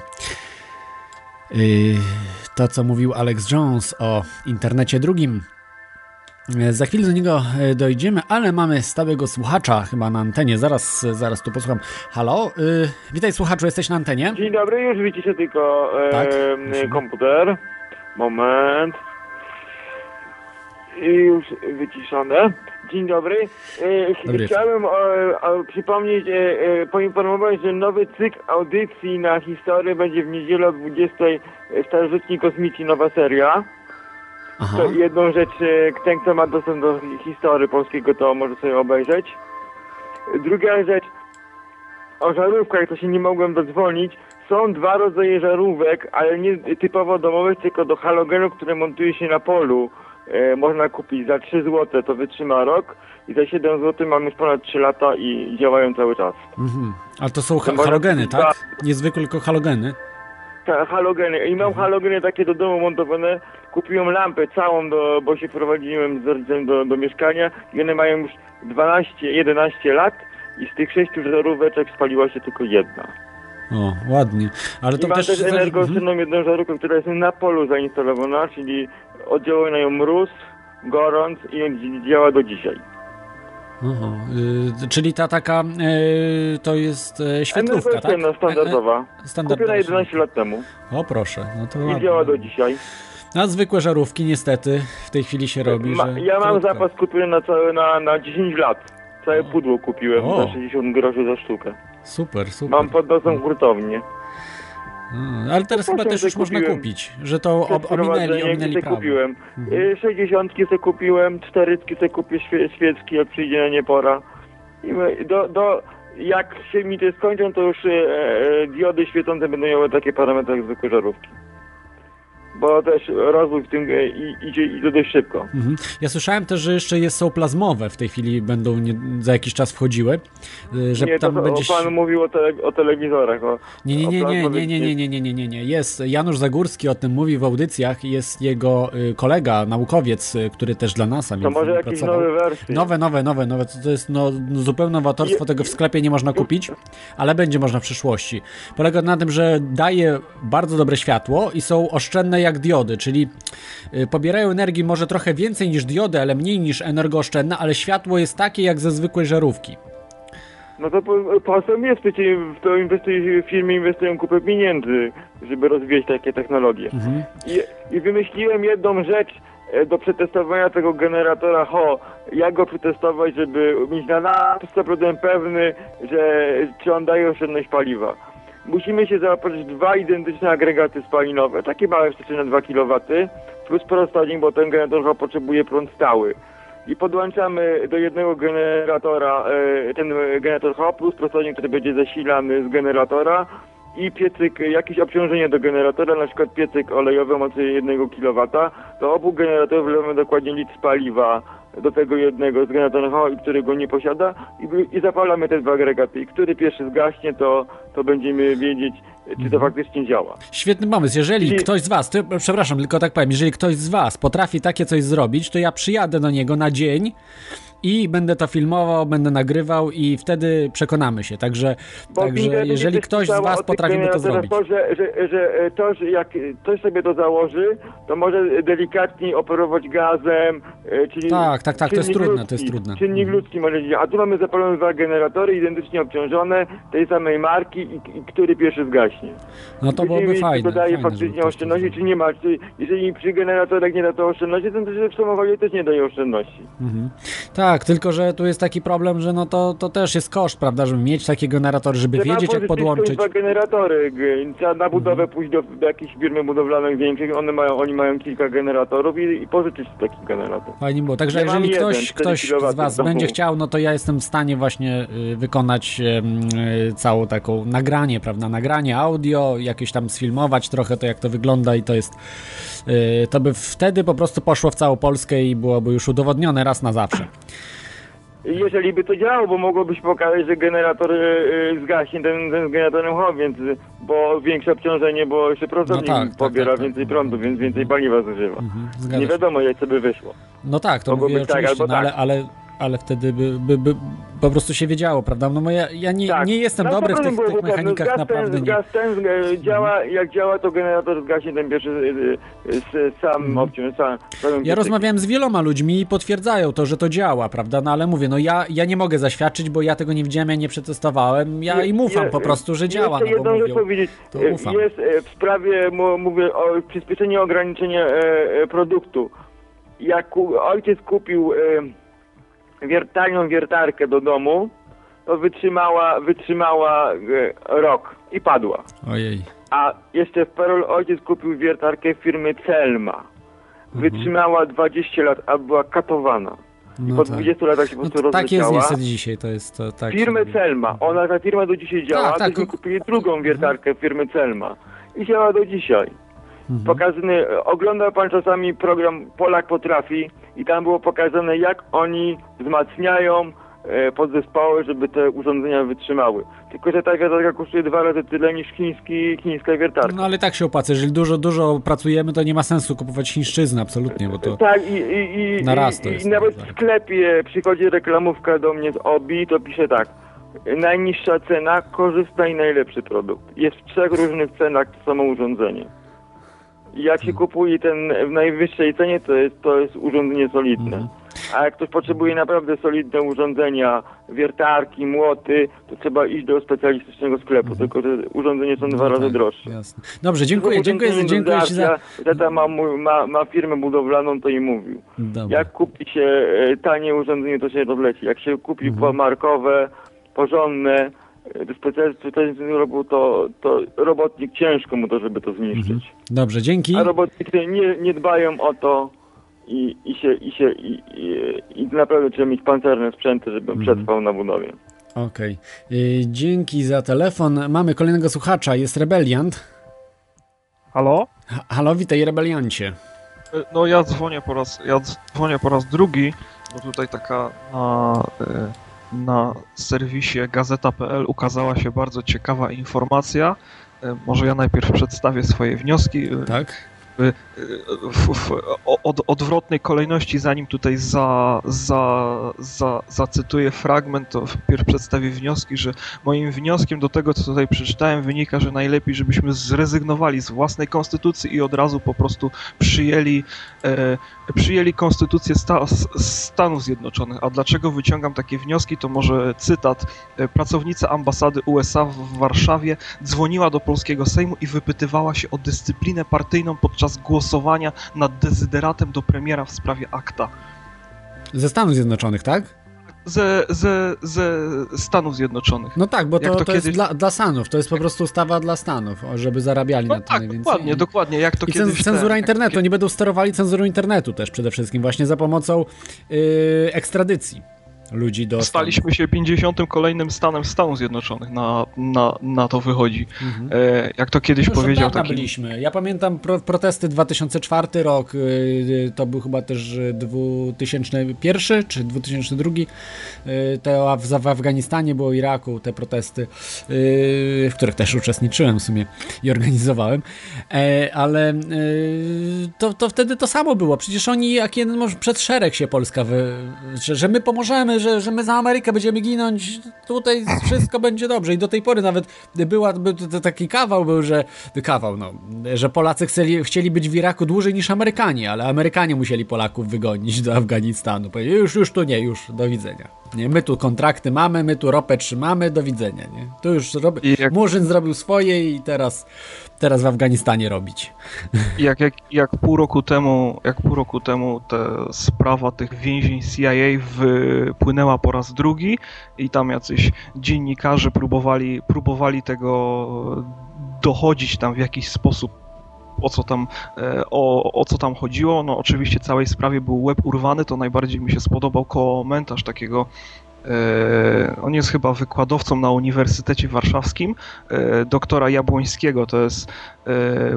yy, to, co mówił Alex Jones o internecie drugim. Yy, za chwilę do niego yy, dojdziemy, ale mamy stałego słuchacza chyba na antenie. Zaraz, zaraz tu posłucham. Halo, yy, witaj słuchaczu, jesteś na antenie? Dzień dobry, już widzicie tylko tak, komputer. Moment. I już wyciszone. Dzień dobry. E, Dobry. Chciałem e, przypomnieć, e, poinformować, że nowy cykl audycji na historię będzie w niedzielę o 20 Starożytni Kosmici, nowa seria. Aha. To jedną rzecz, ten kto ma dostęp do historii polskiego, to może sobie obejrzeć. Druga rzecz, o żarówkach to się nie mogłem dodzwonić. Są dwa rodzaje żarówek, ale nie typowo domowych, tylko do halogenów, które montuje się na polu. E, można kupić za 3 zł, to wytrzyma rok i za 7 zł mamy już ponad 3 lata i działają cały czas. Mhm. Ale to są ha halogeny, tak? Niezwykle tylko halogeny. Tak, halogeny. I mam halogeny takie do domu montowane. Kupiłem lampę całą, do, bo się prowadziłem z rodzicem do, do mieszkania i one mają już 12-11 lat i z tych sześciu żaróweczek spaliła się tylko jedna. O, ładnie. Ale to I mam też... też energooszczędną jedną żarówkę, która jest na polu zainstalowana, czyli oddziałuje na nią mróz, gorąc i działa do dzisiaj. Oho, y, czyli ta taka, y, to jest y, świetlówka, tak? Standardowa. E, e, standardowa Kupiona 11 lat temu O proszę, no to i ładnie. działa do dzisiaj. A zwykłe żarówki niestety w tej chwili się robi, Ma, że ja mam krótko. zapas kupiony na, całe, na, na 10 lat. Całe pudło kupiłem O. za 60 groszy za sztukę. Super, super. Mam pod nosem hurtownię. A, ale teraz chyba też już można kupić, że to ob, ominęli, ominęli prawo. kupiłem. Mhm. Y, 60 se kupiłem, 40 se kupię świe, świeckie, jak przyjdzie na nie pora. I do, do, jak się mi te skończą, to już e, e, diody świecące będą miały takie parametry jak zwykłe żarówki. Bo też rozwój w tym e, idzie, idzie dość szybko. Mhm. Ja słyszałem też, że jeszcze jest, są plazmowe w tej chwili, będą nie, za jakiś czas wchodziły, y, że nie, to, tam to będzie... pan mówił o, tele, o telewizorach. O, Nie, nie, nie, nie, nie, nie, nie, nie, nie, nie, nie, nie. Jest Janusz Zagórski o tym mówi w audycjach, jest jego y, kolega, naukowiec, y, który też dla NASA To może jakieś pracował. nowe wersje. Nowe, nowe, nowe, nowe. To, to jest no, zupełne nowatorstwo, tego w sklepie nie można kupić, ale będzie można w przyszłości. Polega na tym, że daje bardzo dobre światło i są oszczędne jak diody, czyli y, pobierają energii może trochę więcej niż diody, ale mniej niż energooszczędne, ale światło jest takie jak ze zwykłej żarówki. No to po co jest przecież w to inwestuje, firmy inwestują kupę pieniędzy, żeby rozwijać takie technologie. Mhm. I, I wymyśliłem jedną rzecz e, do przetestowania tego generatora HO. Jak go przetestować, żeby mieć na na 100% pewny, że czy on daje oszczędność paliwa. Musimy się zaopatrzyć dwa identyczne agregaty spalinowe, takie małe wsteczne na 2 kW, plus prostownik, bo ten generator HO potrzebuje prąd stały. I podłączamy do jednego generatora e, ten generator HO plus prostownik, który będzie zasilany z generatora. I piecyk, jakieś obciążenie do generatora, na przykład piecyk olejowy o mocy 1 kW, do obu generatorów wlewamy dokładnie litr paliwa do tego jednego z generatora który go nie posiada i, i zapalamy te dwa agregaty. I który pierwszy zgaśnie, to, to będziemy wiedzieć, czy to faktycznie działa. Świetny pomysł. Jeżeli Czyli- ktoś z Was, przepraszam, tylko tak powiem, jeżeli ktoś z Was potrafi takie coś zrobić, to ja przyjadę do niego na dzień i będę to filmował, będę nagrywał i wtedy przekonamy się. Także, Bo także jeżeli ktoś z Was tych potrafiby to zrobić. To, że, że, że e, to, że jak ktoś sobie to założy, to może delikatnie operować gazem, e, czyli Tak, tak, tak, to jest trudne, ludzki, to jest trudne. Czynnik Mhm. ludzki może. A tu mamy zapalone dwa generatory identycznie obciążone, tej samej marki i, i który pierwszy zgaśnie. No to byłoby Będziemy fajne. to daje fajne, faktycznie oszczędności, czy nie ma. Czy, jeżeli przy generatorach nie da to oszczędności, to też w samochodzie też nie daje oszczędności. Mhm. Tak, tylko że tu jest taki problem, że no to, to też jest koszt, prawda, żeby mieć taki generator, żeby Trzeba wiedzieć jak podłączyć. dwa generatory. Trzeba na budowę Mhm. pójść do, do jakichś firmy budowlanych większych. One mają, oni mają kilka generatorów i, i pożyczyć taki generator. Fajnie było. Także Ja jeżeli jeden, ktoś, 4 ktoś z Was będzie chciał, no to ja jestem w stanie właśnie y, wykonać em, y, całą taką nagranie, prawda? Nagranie audio, jakieś tam sfilmować trochę to, jak to wygląda i to jest. Y, To by wtedy po prostu poszło w całą Polskę i byłoby już udowodnione raz na zawsze. Jeżeli by to działało, bo mogłoby się pokazać, że generator y, y, zgaśnie ten, ten z generatorem HO, więc, bo większe obciążenie, bo jeszcze prostownik No tak, tak, pobiera tak, tak. więcej prądu, więc więcej paliwa zużywa. Mhm, Nie wiadomo, jak to by wyszło. No tak, to mówię być tak albo no, ale, tak. ale, ale wtedy by, by, by po prostu się wiedziało, prawda? No bo ja, ja nie, Tak. nie jestem Na dobry w 100% tych, tych mechanikach, Zgas naprawdę ten. Gaz ten e, działa, jak działa, to generator zgaśnie ten pierwszy y, y, z sam obciąż, sam, samym Ja rozmawiałem z wieloma ludźmi i potwierdzają to, że to działa, prawda? No ale mówię, no ja, ja nie mogę zaświadczyć, bo ja tego nie widziałem, ja nie przetestowałem. Ja im ufam po prostu, że działa, Jeszcze no bo jedną mówią. to E, ufam. Jest e, w sprawie, mówię o przyspieszeniu ograniczenia e, e, produktu. Jak ojciec kupił e, wier, tanią wiertarkę do domu, to wytrzymała, wytrzymała e, rok i padła. Ojej. A jeszcze w Perol ojciec kupił wiertarkę firmy Celma. Wytrzymała 20 lat, a była katowana. No po tak. 20 latach się po No prostu to tak jest niestety dzisiaj, to jest to tak. robi. Celma. Ona, ta firma do dzisiaj działa, Tak, tak. kupili drugą wiertarkę firmy Celma. I działa do dzisiaj. Mhm. Pokazany, oglądał pan czasami program Polak Potrafi i tam było pokazane, jak oni wzmacniają e, podzespoły, żeby te urządzenia wytrzymały. Tylko, że ta wiertarka kosztuje dwa razy tyle niż chiński, chińska wiertarka. No ale tak się opłaca, jeżeli dużo, dużo pracujemy, to nie ma sensu kupować chińszczyzny, absolutnie, bo to... Tak, i, i, i, Na raz to jest i nawet tak. w sklepie przychodzi reklamówka do mnie z OBI, to pisze tak. najniższa cena, korzysta i najlepszy produkt. Jest w trzech różnych cenach to samo urządzenie. Jak się kupuje ten w najwyższej cenie, to jest, to jest urządzenie solidne. A jak ktoś potrzebuje naprawdę solidne urządzenia, wiertarki, młoty, to trzeba iść do specjalistycznego sklepu, tylko że urządzenia są dwa razy droższe. Jasne. Dobrze, dziękuję, dziękuję, dziękuję Ci za... Tata ma, ma, ma firmę budowlaną, to i mówił. Dobra. Jak kupi się e, tanie urządzenie, to się rozleci. Jak się kupi markowe, porządne, e, specjalistyczny robił, to, to robotnik ciężko mu to, żeby to zniszczyć. Dobrze, dzięki. A robotnicy nie, nie dbają o to i, i się, i się, i, i, i naprawdę trzeba mieć pancerne sprzęty, żeby przetrwał na budowie. Okej. Y, Dzięki za telefon. Mamy kolejnego słuchacza, jest Rebeliant. Halo? Ha- Halo, witaj Rebeliancie. E, No ja dzwonię po raz, ja dzwonię po raz drugi, bo tutaj taka na, e, na serwisie gazeta.pl ukazała się bardzo ciekawa informacja. E, Może ja najpierw przedstawię swoje wnioski. E, Tak? w, w, w o- od, odwrotnej kolejności, zanim tutaj za, za, za, zacytuję fragment, to wpierw przedstawię wnioski, że moim wnioskiem do tego, co tutaj przeczytałem, wynika, że najlepiej, żebyśmy zrezygnowali z własnej konstytucji i od razu po prostu przyjęli, e, przyjęli konstytucję sta, Stanów Zjednoczonych. A dlaczego wyciągam takie wnioski, to może cytat. E, Pracownica ambasady USA w Warszawie dzwoniła do polskiego Sejmu i wypytywała się o dyscyplinę partyjną podczas głosowania nad dezyderatem do premiera w sprawie akta. Ze Stanów Zjednoczonych, tak? Ze, ze, ze Stanów Zjednoczonych. No tak, bo to, to to jest kiedyś- dla, dla Stanów, to jest po prostu ustawa dla Stanów, żeby zarabiali No na tym tak, najwięcej. dokładnie, dokładnie, jak to I kiedyś... cen, cenzura ten- internetu, nie będą sterowali cenzurą internetu też przede wszystkim, właśnie za pomocą yy, ekstradycji ludzi do. Staliśmy się 50. kolejnym stanem Stanów Zjednoczonych, na, na, na to wychodzi. E, jak to kiedyś Już od powiedział taki... byliśmy. Ja pamiętam pro, protesty 2004 rok, yy, to był chyba też yy, 2001 czy 2002. Yy, to w, w Afganistanie było Iraku te protesty, w których też uczestniczyłem w sumie i organizowałem. E, ale to, to wtedy to samo było. Przecież oni jak jeden może przed szereg się Polska, wy, że, że my pomożemy, że, że my za Amerykę będziemy ginąć, tutaj wszystko będzie dobrze. I do tej pory nawet była, taki kawał był, że kawał, no, że Polacy chcieli, chcieli być w Iraku dłużej niż Amerykanie, ale Amerykanie musieli Polaków wygonić do Afganistanu. Powiedzieli, już, już tu nie, już, do widzenia. Nie, my tu kontrakty mamy, my tu ropę trzymamy, do widzenia, nie? Tu już rob... Jak- Murzyn zrobił swoje i teraz, teraz w Afganistanie robić. jak, jak, jak pół roku temu, jak pół roku temu ta sprawa tych więzień CIA wypłynęła po raz drugi i tam jacyś dziennikarze próbowali, próbowali tego dochodzić tam w jakiś sposób o co tam, e, o, o co tam chodziło. No oczywiście całej sprawie był łeb urwany, to najbardziej mi się spodobał komentarz takiego e, on jest chyba wykładowcą na Uniwersytecie Warszawskim, e, doktora Jabłońskiego, to jest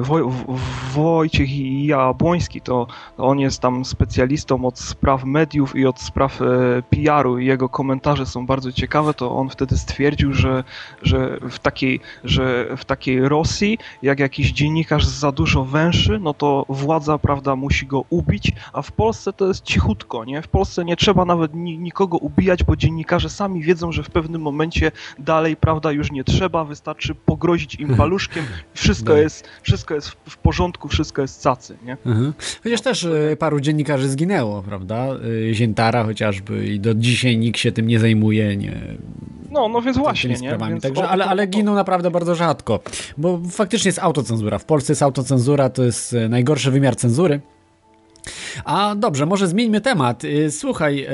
Woj, W- Wojciech Jabłoński, to on jest tam specjalistą od spraw mediów i od spraw e, PR-u i jego komentarze są bardzo ciekawe, to on wtedy stwierdził, że, że, w takiej, że w takiej Rosji, jak jakiś dziennikarz za dużo węszy, no to władza, prawda, musi go ubić, a w Polsce to jest cichutko, nie? W Polsce nie trzeba nawet ni nikogo ubijać, bo dziennikarze sami wiedzą, że w pewnym momencie dalej, prawda, już nie trzeba, wystarczy pogrozić im paluszkiem, wszystko Tak. Jest, wszystko jest w, porządku, wszystko jest cacy, nie? Mhm. Chociaż też y, paru dziennikarzy zginęło, prawda? Y, Ziętara chociażby i do dzisiaj nikt się tym nie zajmuje, nie, No, no więc właśnie, nie? Więc Także, o- ale, ale giną naprawdę bardzo rzadko, bo faktycznie jest autocenzura. W Polsce jest autocenzura, to jest e, najgorszy wymiar cenzury. A dobrze, może zmieńmy temat. Słuchaj,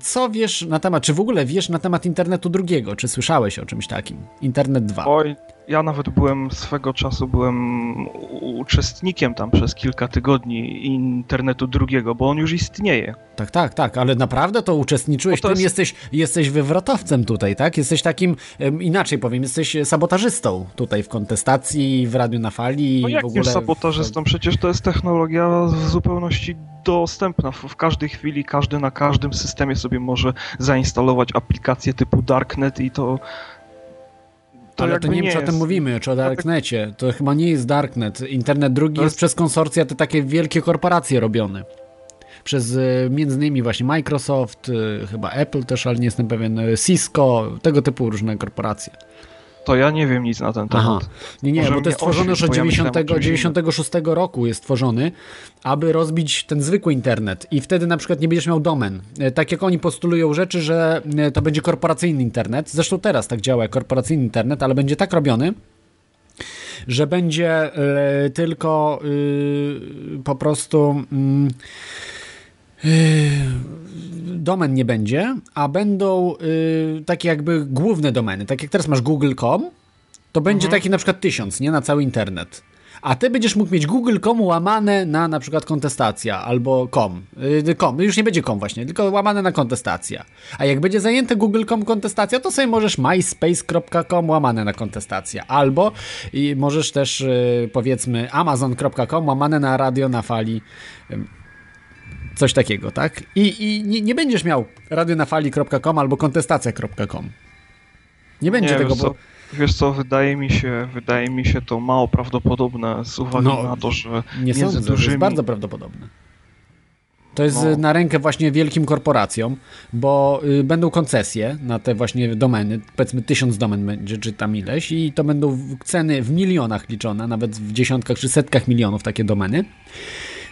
co wiesz na temat, czy w ogóle wiesz na temat internetu drugiego? Czy słyszałeś o czymś takim? Internet 2. Oj, ja nawet byłem swego czasu byłem uczestnikiem tam przez kilka tygodni internetu drugiego, bo on już istnieje. Tak, tak, tak, ale naprawdę to uczestniczyłeś, Bo to tym jest- jesteś, jesteś wywrotowcem tutaj, tak? Jesteś takim, inaczej powiem, jesteś sabotażystą tutaj w kontestacji, w Radiu na Fali No i w ogóle... sabotażystą? Przecież to jest technologia w zupełności dostępna. W, w każdej chwili każdy na każdym systemie sobie może zainstalować aplikację typu Darknet i to. To ale to jakby nie wiem, nie czy o tym mówimy, czy o Darknecie. To chyba nie jest Darknet. Internet drugi jest jest- przez konsorcja te takie wielkie korporacje robione. przez e, między innymi właśnie Microsoft, e, chyba Apple też, ale nie jestem pewien, e, Cisco, tego typu różne korporacje. To ja nie wiem nic na ten temat. Aha. Nie, nie, Może bo to jest stworzone już od 90, ja 96 roku jest tworzony, aby rozbić ten zwykły internet i wtedy na przykład nie będziesz miał domen. Tak jak oni postulują rzeczy, że to będzie korporacyjny internet, zresztą teraz tak działa korporacyjny internet, ale będzie tak robiony, że będzie y, tylko po prostu y, domen nie będzie, a będą takie jakby główne domeny. Tak jak teraz masz google.com, to będzie mhm. taki na przykład tysiąc, nie? Na cały internet a ty będziesz mógł mieć google.com łamane na na przykład kontestacja albo com. Yy, com. Już nie będzie com właśnie, tylko łamane na kontestacja. A jak będzie zajęte google.com kontestacja, to sobie możesz myspace.com łamane na kontestacja. Albo i możesz też yy, powiedzmy amazon.com łamane na radio na fali. Yy, coś takiego, tak? I, i nie, nie będziesz miał radionafali.com albo kontestacja.com. Nie będzie nie, tego, bo... Wiesz co, wydaje mi się, wydaje mi się to mało prawdopodobne z uwagi no, na to, że nie sądzę, dużymi... to jest bardzo prawdopodobne. To jest no. na rękę właśnie wielkim korporacjom, bo y, będą koncesje na te właśnie domeny, powiedzmy tysiąc domen będzie, czy tam ileś i to będą ceny w milionach liczone, nawet w dziesiątkach czy setkach milionów takie domeny.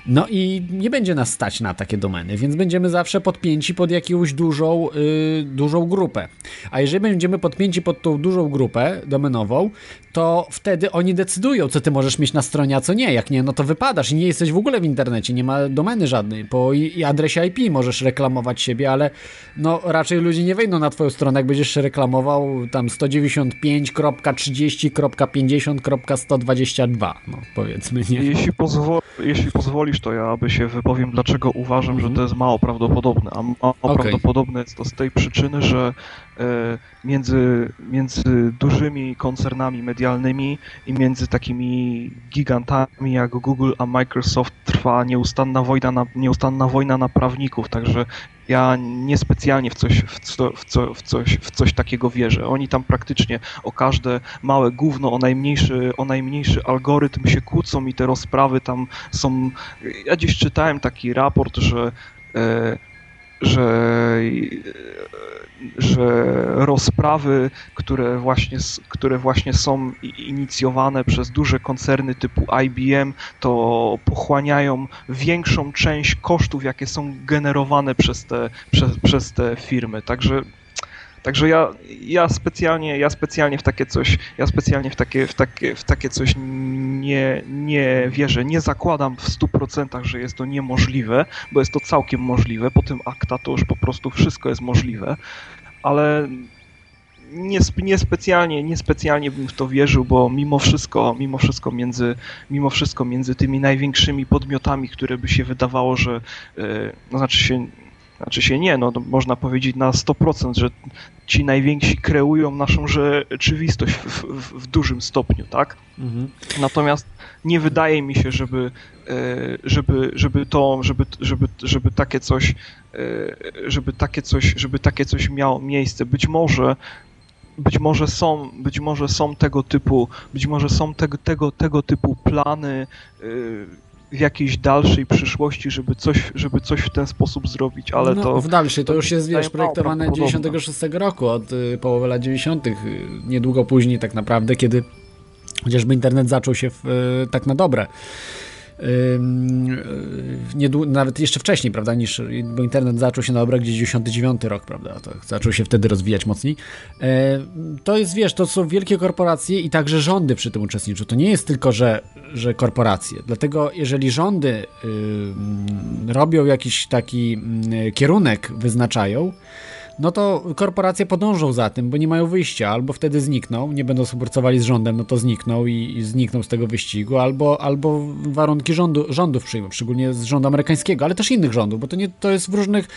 No i nie będzie nas stać na takie domeny, więc będziemy zawsze podpięci pod jakąś dużą, yy, dużą grupę. A jeżeli będziemy podpięci pod tą dużą grupę domenową, to wtedy oni decydują, co ty możesz mieć na stronie, a co nie. Jak nie, no to wypadasz i nie jesteś w ogóle w internecie, nie ma domeny żadnej. Po i adresie IP możesz reklamować siebie, ale no raczej ludzie nie wejdą na twoją stronę, jak będziesz reklamował tam 195.30.50.122, no powiedzmy, nie? Jeśli, jeśli pozwolisz, to ja aby się wypowiem, dlaczego uważam, mm -hmm. że to jest mało prawdopodobne. A mało okay. prawdopodobne jest to z tej przyczyny, że E, między, między dużymi koncernami medialnymi i między takimi gigantami jak Google a Microsoft trwa nieustanna wojna na, nieustanna wojna na prawników, także ja niespecjalnie w coś, w, co, w, co, w, coś, w coś takiego wierzę. Oni tam praktycznie o każde małe gówno, o najmniejszy, o najmniejszy algorytm się kłócą i te rozprawy tam są... Ja dziś czytałem taki raport, że e, że że rozprawy, które właśnie, które właśnie są inicjowane przez duże koncerny typu IBM, to pochłaniają większą część kosztów, jakie są generowane przez te, przez, przez te firmy. Także Także ja, ja specjalnie, ja specjalnie w takie coś, ja specjalnie w takie, w takie, w takie coś nie, nie wierzę. Nie zakładam w 100%, że jest to niemożliwe, bo jest to całkiem możliwe. Po tym akta to już po prostu wszystko jest możliwe, ale nie, niespecjalnie, niespecjalnie bym w to wierzył, bo mimo wszystko, mimo wszystko między, mimo wszystko między tymi największymi podmiotami, które by się wydawało, że, yy, no znaczy się, znaczy się nie, no można powiedzieć na 100%, że ci najwięksi kreują naszą rzeczywistość w, w, w dużym stopniu, tak? Mhm. Natomiast nie wydaje mi się, żeby, e, żeby, żeby to, żeby, żeby, żeby takie coś, e, żeby takie coś, żeby takie coś miało miejsce. Być może być może są, być może są tego typu, być może są tego, tego, tego typu plany, e, w jakiejś dalszej przyszłości, żeby coś, żeby coś w ten sposób zrobić, ale no, to... w dalszej, to, to już jest, wiesz, projektowane 96 roku, od y, połowy lat 90., y, niedługo później tak naprawdę, kiedy chociażby internet zaczął się w, y, tak na dobre nie, nawet jeszcze wcześniej, prawda, niż, bo internet zaczął się na obrach gdzieś 99 rok, prawda, to zaczął się wtedy rozwijać mocniej. E, to jest, wiesz, to są wielkie korporacje i także rządy przy tym uczestniczą. To nie jest tylko, że, że korporacje. Dlatego jeżeli rządy robią jakiś taki kierunek, wyznaczają, no to korporacje podążą za tym, bo nie mają wyjścia, albo wtedy znikną, nie będą współpracowali z rządem, no to znikną i, i znikną z tego wyścigu, albo, albo warunki rządu, rządów przyjmą, szczególnie z rządu amerykańskiego, ale też innych rządów, bo to, nie, to jest w różnych,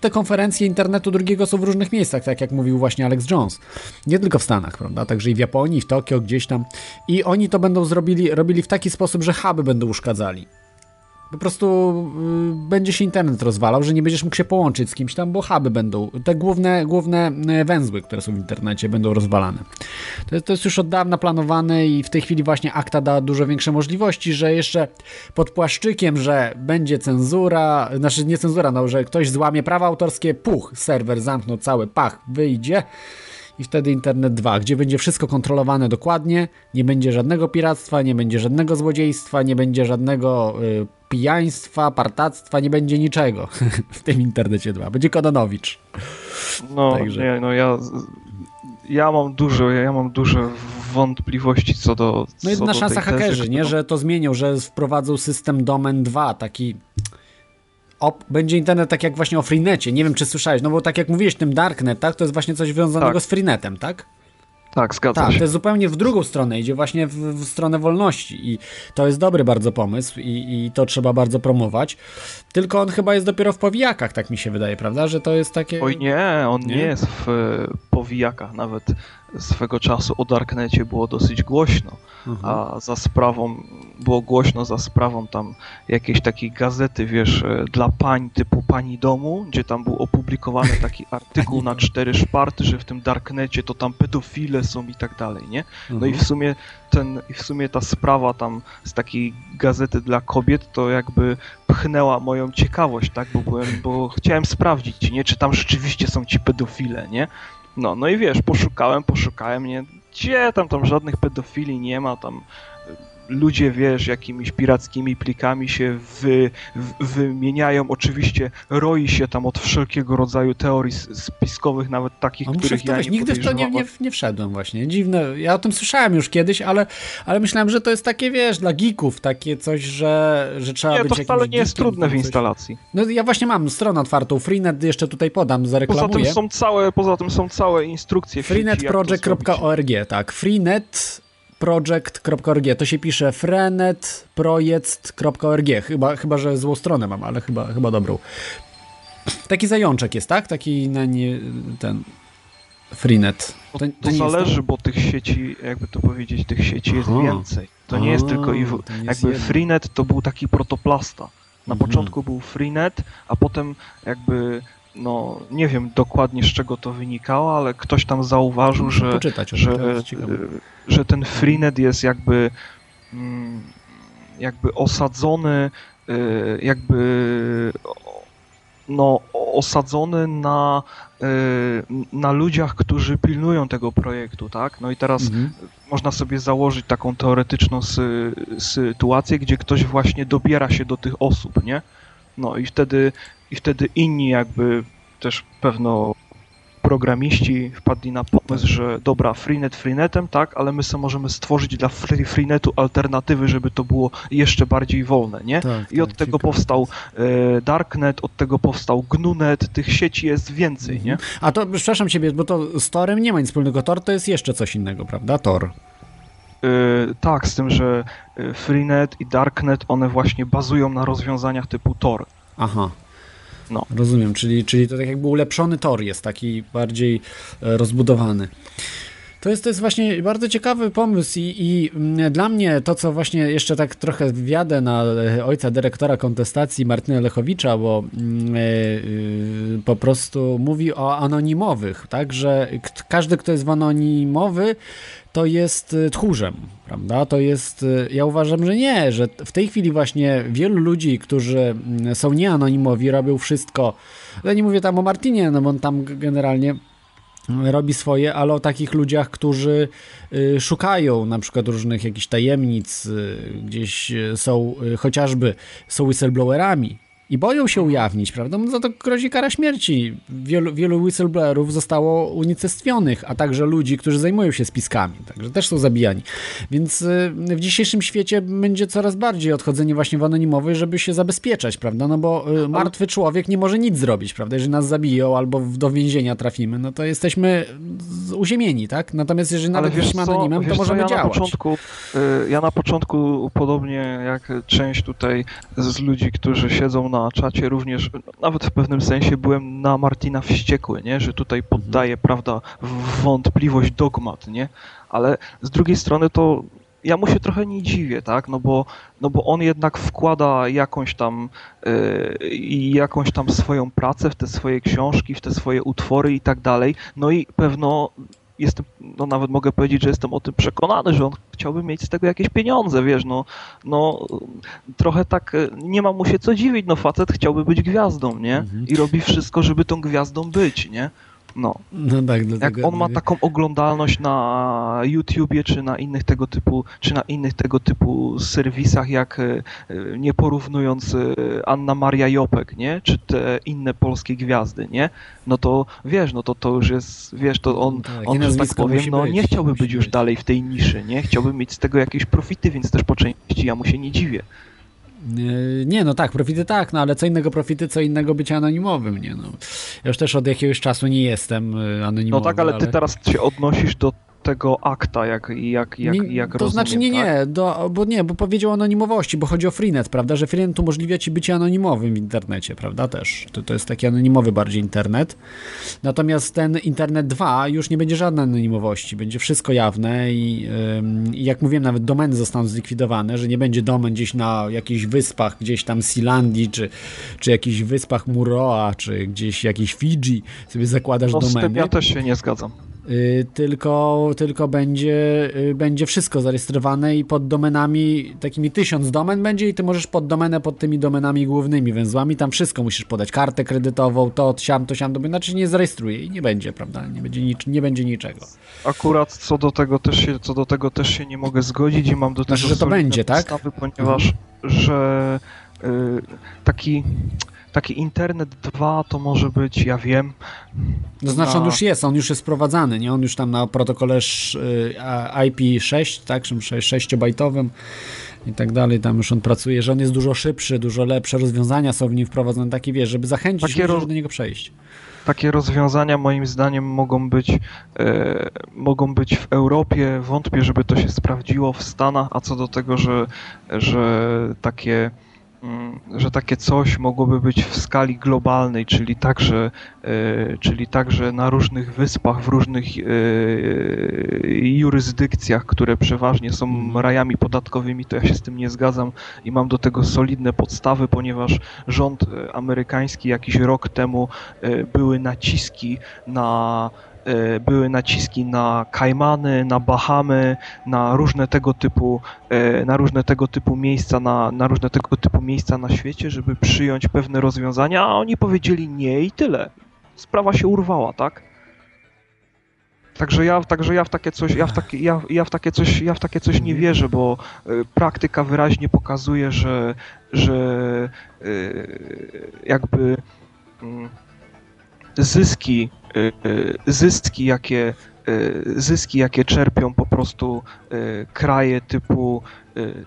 te konferencje internetu drugiego są w różnych miejscach, tak jak mówił właśnie Alex Jones. Nie tylko w Stanach, prawda, także i w Japonii, w Tokio, gdzieś tam. I oni to będą zrobili, robili w taki sposób, że huby będą uszkadzali Po prostu y, będzie się internet rozwalał, że nie będziesz mógł się połączyć z kimś tam, bo huby będą, te główne, główne y, węzły, które są w internecie, będą rozwalane. To to jest już od dawna planowane i w tej chwili właśnie akta da dużo większe możliwości, że jeszcze pod płaszczykiem, że będzie cenzura, znaczy nie cenzura, no, że ktoś złamie prawa autorskie, puch, serwer zamknął cały, pach, wyjdzie i wtedy Internet 2, gdzie będzie wszystko kontrolowane dokładnie, nie będzie żadnego piractwa, nie będzie żadnego złodziejstwa, nie będzie żadnego y, pijaństwa, partactwa, nie będzie niczego w tym Internecie 2. Będzie Kononowicz. No, Także. nie, no ja, ja mam dużo, ja mam duże wątpliwości co do No jedna szansa hakerzy, nie, że to zmienią, że wprowadzą system Domen 2, taki op, będzie internet tak jak właśnie o Freenecie. Nie wiem, czy słyszałeś, no bo tak jak mówiłeś, tym Darknet, tak? To jest właśnie coś związanego tak. z Freenetem, tak? Tak, zgadza tak, się. to jest zupełnie w drugą stronę, idzie właśnie w, w stronę wolności i to jest dobry bardzo pomysł i, i, to trzeba bardzo promować. Tylko on chyba jest dopiero w powijakach, tak mi się wydaje, prawda? Że to jest takie... Oj nie, on nie, nie jest w powijakach. Nawet swego czasu o Darknecie było dosyć głośno, mhm. a za sprawą, było głośno za sprawą tam jakiejś takiej gazety, wiesz, e, dla pań typu Pani Domu, gdzie tam był opublikowany taki artykuł na cztery szparty, że w tym Darknecie to tam pedofile są i tak dalej, nie? No mhm. i w sumie ten, w sumie ta sprawa tam z takiej gazety dla kobiet to jakby pchnęła moją ciekawość, tak, bo byłem, bo chciałem sprawdzić, nie, czy tam rzeczywiście są ci pedofile, nie? No, no i wiesz, poszukałem, poszukałem, nie, gdzie tam, tam żadnych pedofili nie ma, tam ludzie, wiesz, jakimiś pirackimi plikami się wy, wymieniają. Oczywiście roi się tam od wszelkiego rodzaju teorii spiskowych, nawet takich, których ja nie Nigdy w to nie, nie, nie wszedłem właśnie. Dziwne. Ja o tym słyszałem już kiedyś, ale, ale myślałem, że to jest takie, wiesz, dla geeków, takie coś, że, że trzeba nie, być to wcale nie jest trudne w instalacji. No ja właśnie mam stronę otwartą, Freenet jeszcze tutaj podam, zareklamuję. Poza tym są całe, poza tym są całe instrukcje. Freenetproject.org, tak. Freenet project.org. To się pisze frenetproject.org. Chyba, chyba, że złą stronę mam, ale chyba, chyba dobrą. Taki zajączek jest, tak? Taki na nie, ten Freenet. To, to, to zależy, bo tych sieci, jakby to powiedzieć, tych sieci jest Aha. więcej. To nie A, jest tylko i jakby jedno. Freenet to był taki protoplasta. Na mhm. początku był Freenet, a potem jakby no nie wiem dokładnie z czego to wynikało, ale ktoś tam zauważył, że, że, że ten Freenet jest jakby mm, jakby osadzony y, jakby no, osadzony na, y, na ludziach, którzy pilnują tego projektu, tak? No i teraz mhm. można sobie założyć taką teoretyczną sy sytuację, gdzie ktoś właśnie dobiera się do tych osób, nie? No i wtedy, i wtedy inni jakby też pewno programiści wpadli na pomysł, że dobra, Freenet Freenetem, tak, ale my sobie możemy stworzyć dla Freenetu alternatywy, żeby to było jeszcze bardziej wolne, nie? Tak, I od tak, tego ciekawe. powstał e, Darknet, od tego powstał GNUNet, tych sieci jest więcej, mhm. nie? A to, przepraszam ciebie, bo to z Torem nie ma nic wspólnego. Tor to jest jeszcze coś innego, prawda? Tor. E, tak, z tym, że e, Freenet i Darknet, one właśnie bazują na rozwiązaniach typu Tor. Aha, no. Rozumiem, czyli, czyli to tak jakby ulepszony tor jest, taki bardziej e, rozbudowany. To jest, to jest właśnie bardzo ciekawy pomysł i, i mm, dla mnie to, co właśnie jeszcze tak trochę wjadę na e, ojca dyrektora kontestacji Martyna Lechowicza, bo yy, po prostu mówi o anonimowych, tak, że każdy, kto jest w anonimowy, to jest tchórzem, prawda? To jest, ja uważam, że nie, że w tej chwili właśnie wielu ludzi, którzy mm, są nieanonimowi, robią wszystko. Ja nie mówię tam o Martinie, no bo on tam generalnie robi swoje, ale o takich ludziach, którzy y, szukają na przykład różnych jakichś tajemnic, y, gdzieś y, są chociażby są whistleblowerami, i boją się ujawnić, prawda? No to grozi kara śmierci. Wielu, wielu whistleblowerów zostało unicestwionych, a także ludzi, którzy zajmują się spiskami, także też są zabijani. Więc y, w dzisiejszym świecie będzie coraz bardziej odchodzenie właśnie w anonimowy, żeby się zabezpieczać, prawda? No bo y, martwy człowiek nie może nic zrobić, prawda? Jeżeli nas zabiją albo do więzienia trafimy, no to jesteśmy uziemieni, tak? Natomiast jeżeli nawet jesteśmy anonimem, to możemy ja działać. Na początku, y, ja na początku, podobnie jak część tutaj z ludzi, którzy siedzą na czacie również, nawet w pewnym sensie byłem na Martina wściekły, nie? że tutaj mhm. poddaje, prawda, wątpliwość dogmat, nie? Ale z drugiej strony to ja mu się trochę nie dziwię, tak, no bo, no bo on jednak wkłada jakąś tam, yy, jakąś tam swoją pracę w te swoje książki, w te swoje utwory i tak dalej, no i pewno jestem, no nawet mogę powiedzieć, że jestem o tym przekonany, że on chciałby mieć z tego jakieś pieniądze, wiesz, no, no trochę tak, e, nie ma mu się co dziwić, no facet chciałby być gwiazdą, nie? Mhm. I robi wszystko, żeby tą gwiazdą być, nie? No. no tak, dlatego, Jak on ma taką oglądalność na YouTubie, czy na innych tego typu, czy na innych tego typu serwisach, jak e, nie porównując e, Anna Maria Jopek, nie? Czy te inne polskie gwiazdy, nie? No to wiesz, no to to już jest, wiesz, to on, tak, on że tak powiem, no być, nie chciałby być już dalej w tej niszy, nie? Chciałby mieć z tego jakieś profity, więc też po części ja mu się nie dziwię. Yy, nie, no tak, profity tak, no ale co innego profity, co innego być anonimowym, nie no. Ja już też od jakiegoś czasu nie jestem yy, anonimowy. No tak, ale, ale... ty teraz się odnosisz do tego akta, jak, jak, jak, nie, jak To rozumiem, znaczy nie, tak? nie, do, bo nie, bo powiedział o anonimowości, bo chodzi o Freenet, prawda, że Freenet umożliwia ci bycie anonimowym w internecie, prawda, też. To, to jest taki anonimowy bardziej internet. Natomiast ten internet 2 już nie będzie żadnej anonimowości, będzie wszystko jawne i, ym, jak mówiłem, nawet domeny zostaną zlikwidowane, że nie będzie domen gdzieś na jakichś wyspach, gdzieś tam Silandii, czy, czy jakichś wyspach Muroa, czy gdzieś jakiś Fidżi sobie zakładasz no, domeny. Z tym ja też się nie zgadzam. Y, tylko, tylko będzie, y, będzie wszystko zarejestrowane i pod domenami, takimi tysiąc domen będzie i ty możesz pod domenę pod tymi domenami głównymi węzłami, tam wszystko musisz podać, kartę kredytową, to, siam, to, siam, to, znaczy nie zarejestruje i nie będzie, prawda, nie będzie, nic, nie będzie niczego. Akurat co do tego też się, co do tego też się nie mogę zgodzić i mam do tego znaczy, że to będzie, tak? ponieważ, że y, taki taki internet 2 to może być, ja wiem. To znaczy on już jest, on już jest wprowadzany, nie? On już tam na protokole IP6, tak, 6-bajtowym i tak dalej, tam już on pracuje, że on jest dużo szybszy, dużo lepsze rozwiązania są w nim wprowadzone, takie wiesz, żeby zachęcić takie ludzi, żeby do niego przejść. Takie rozwiązania moim zdaniem mogą być, e, mogą być w Europie, wątpię, żeby to się sprawdziło w Stanach, a co do tego, że, że takie że takie coś mogłoby być w skali globalnej, czyli także, e, czyli także na różnych wyspach, w różnych e, jurysdykcjach, które przeważnie są mhm. rajami podatkowymi, to ja się z tym nie zgadzam i mam do tego solidne podstawy, ponieważ rząd e, amerykański jakiś rok temu były naciski na były naciski na Kajmany, na Bahamy, na różne tego typu, e, na różne tego typu miejsca, na, na różne tego typu miejsca na świecie, żeby przyjąć pewne rozwiązania, a oni powiedzieli nie i tyle. Sprawa się urwała, tak? Także ja, także ja w takie coś, ja w takie, ja, ja w takie coś, ja w takie coś nie wierzę, bo e, praktyka wyraźnie pokazuje, że, że jakby mm, zyski zyski, jakie y, zyski, jakie czerpią po prostu kraje typu,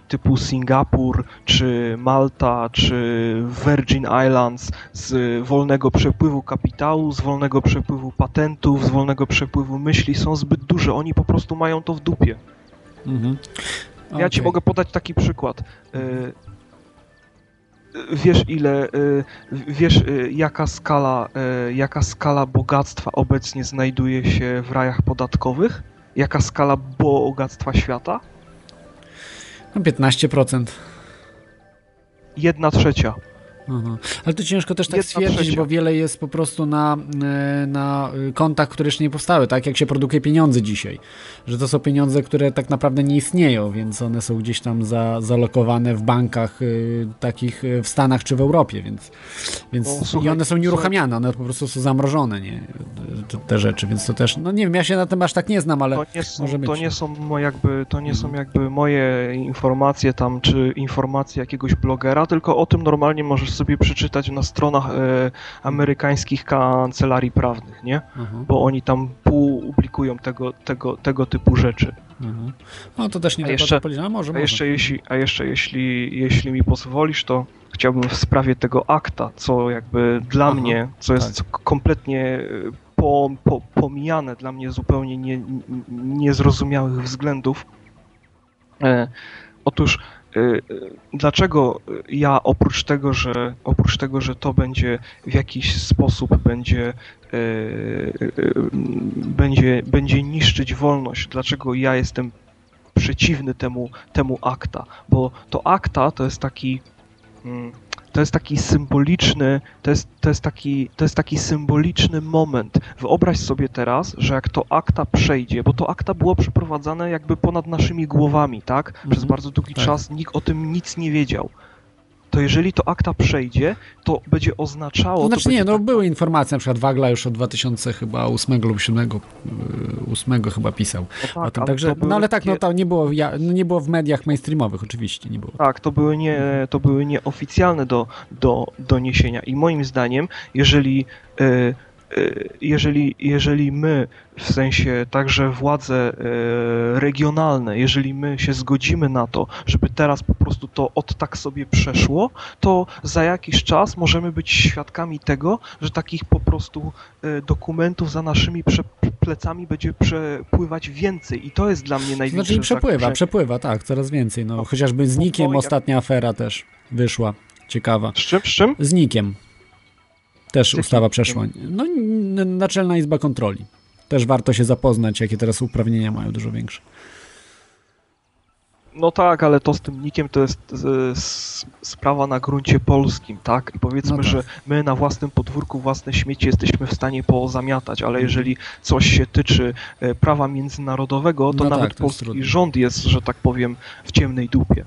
typu Singapur, czy Malta, czy Virgin Islands z wolnego przepływu kapitału, z wolnego przepływu patentów, z wolnego przepływu myśli są zbyt duże. Oni po prostu mają to w dupie. Mhm. Okay. Ja ci mogę podać taki przykład wiesz ile, y, wiesz y, jaka skala, y, jaka skala bogactwa obecnie znajduje się w rajach podatkowych? Jaka skala bogactwa świata? No 15%. Jedna trzecia. Aha. Ale to ciężko też tak stwierdzić, bo wiele jest po prostu na, e, na kontach, które jeszcze nie powstały, tak jak się produkuje pieniądze dzisiaj. Że to są pieniądze, które tak naprawdę nie istnieją, więc one są gdzieś tam za, zalokowane w bankach y, takich y, w Stanach czy w Europie, więc, więc o, słuchaj, i one są nieruchamiane, one po prostu są zamrożone, nie? Te, te, rzeczy, więc to też, no nie wiem, ja się na tym aż tak nie znam, ale to nie są, może być. To nie są jakby, to nie są jakby moje informacje tam, czy informacje jakiegoś blogera, tylko o tym normalnie możesz sobie przeczytać na stronach e, amerykańskich kancelarii prawnych, nie? Mhm. Bo oni tam publikują tego, tego, tego typu rzeczy. Mhm. No to też nie a jeszcze, a może, a jeszcze jeśli, a jeszcze jeśli, jeśli mi pozwolisz, to chciałbym w sprawie tego akta, co jakby dla Aha, mnie, co jest tak. kompletnie e, po, po, pomijane dla mnie zupełnie nie, niezrozumiałych względów. E, otóż dlaczego ja oprócz tego, że oprócz tego, że to będzie w jakiś sposób będzie y, będzie, będzie niszczyć wolność, dlaczego ja jestem przeciwny temu, temu akta, bo to akta to jest taki mm, to jest taki symboliczny, to jest, to, jest taki, to jest taki symboliczny moment. Wyobraź sobie teraz, że jak to akta przejdzie, bo to akta było przeprowadzane jakby ponad naszymi głowami, tak? Przez Mhm. bardzo długi Tak. czas nikt o tym nic nie wiedział. To jeżeli to akta przejdzie, to będzie oznaczało... To znaczy to nie, no tak- były informacje, na przykład Wagla już od 2000 chyba 8 lub 7, 8 chyba pisał No tak, o tym, ale także, były no ale tak, no to nie było, ja, no nie było w mediach mainstreamowych oczywiście, nie było. Tak, to były, nie, to były nieoficjalne do, do doniesienia i moim zdaniem, jeżeli, e, jeżeli, jeżeli my, w sensie także władze e, regionalne, jeżeli my się zgodzimy na to, żeby teraz po prostu to od tak sobie przeszło, to za jakiś czas możemy być świadkami tego, że takich po prostu e, dokumentów za naszymi plecami będzie przepływać więcej i to jest dla mnie największe znaczy przepływa, zagrożenie. przepływa, tak, coraz więcej, no chociażby z Nikiem ostatnia afera też wyszła, ciekawa. Z czym, z czym? Z Nikiem też ustawa przeszła. No Naczelna Izba Kontroli. Też warto się zapoznać, jakie teraz uprawnienia mają dużo większe. No tak, ale to z tym nikiem to jest sprawa na gruncie polskim, tak? I powiedzmy, No tak. że my na własnym podwórku własne śmieci jesteśmy w stanie pozamiatać, ale jeżeli coś się tyczy e, prawa międzynarodowego, to No tak, nawet to jest polski rząd jest, że tak powiem, w ciemnej dupie.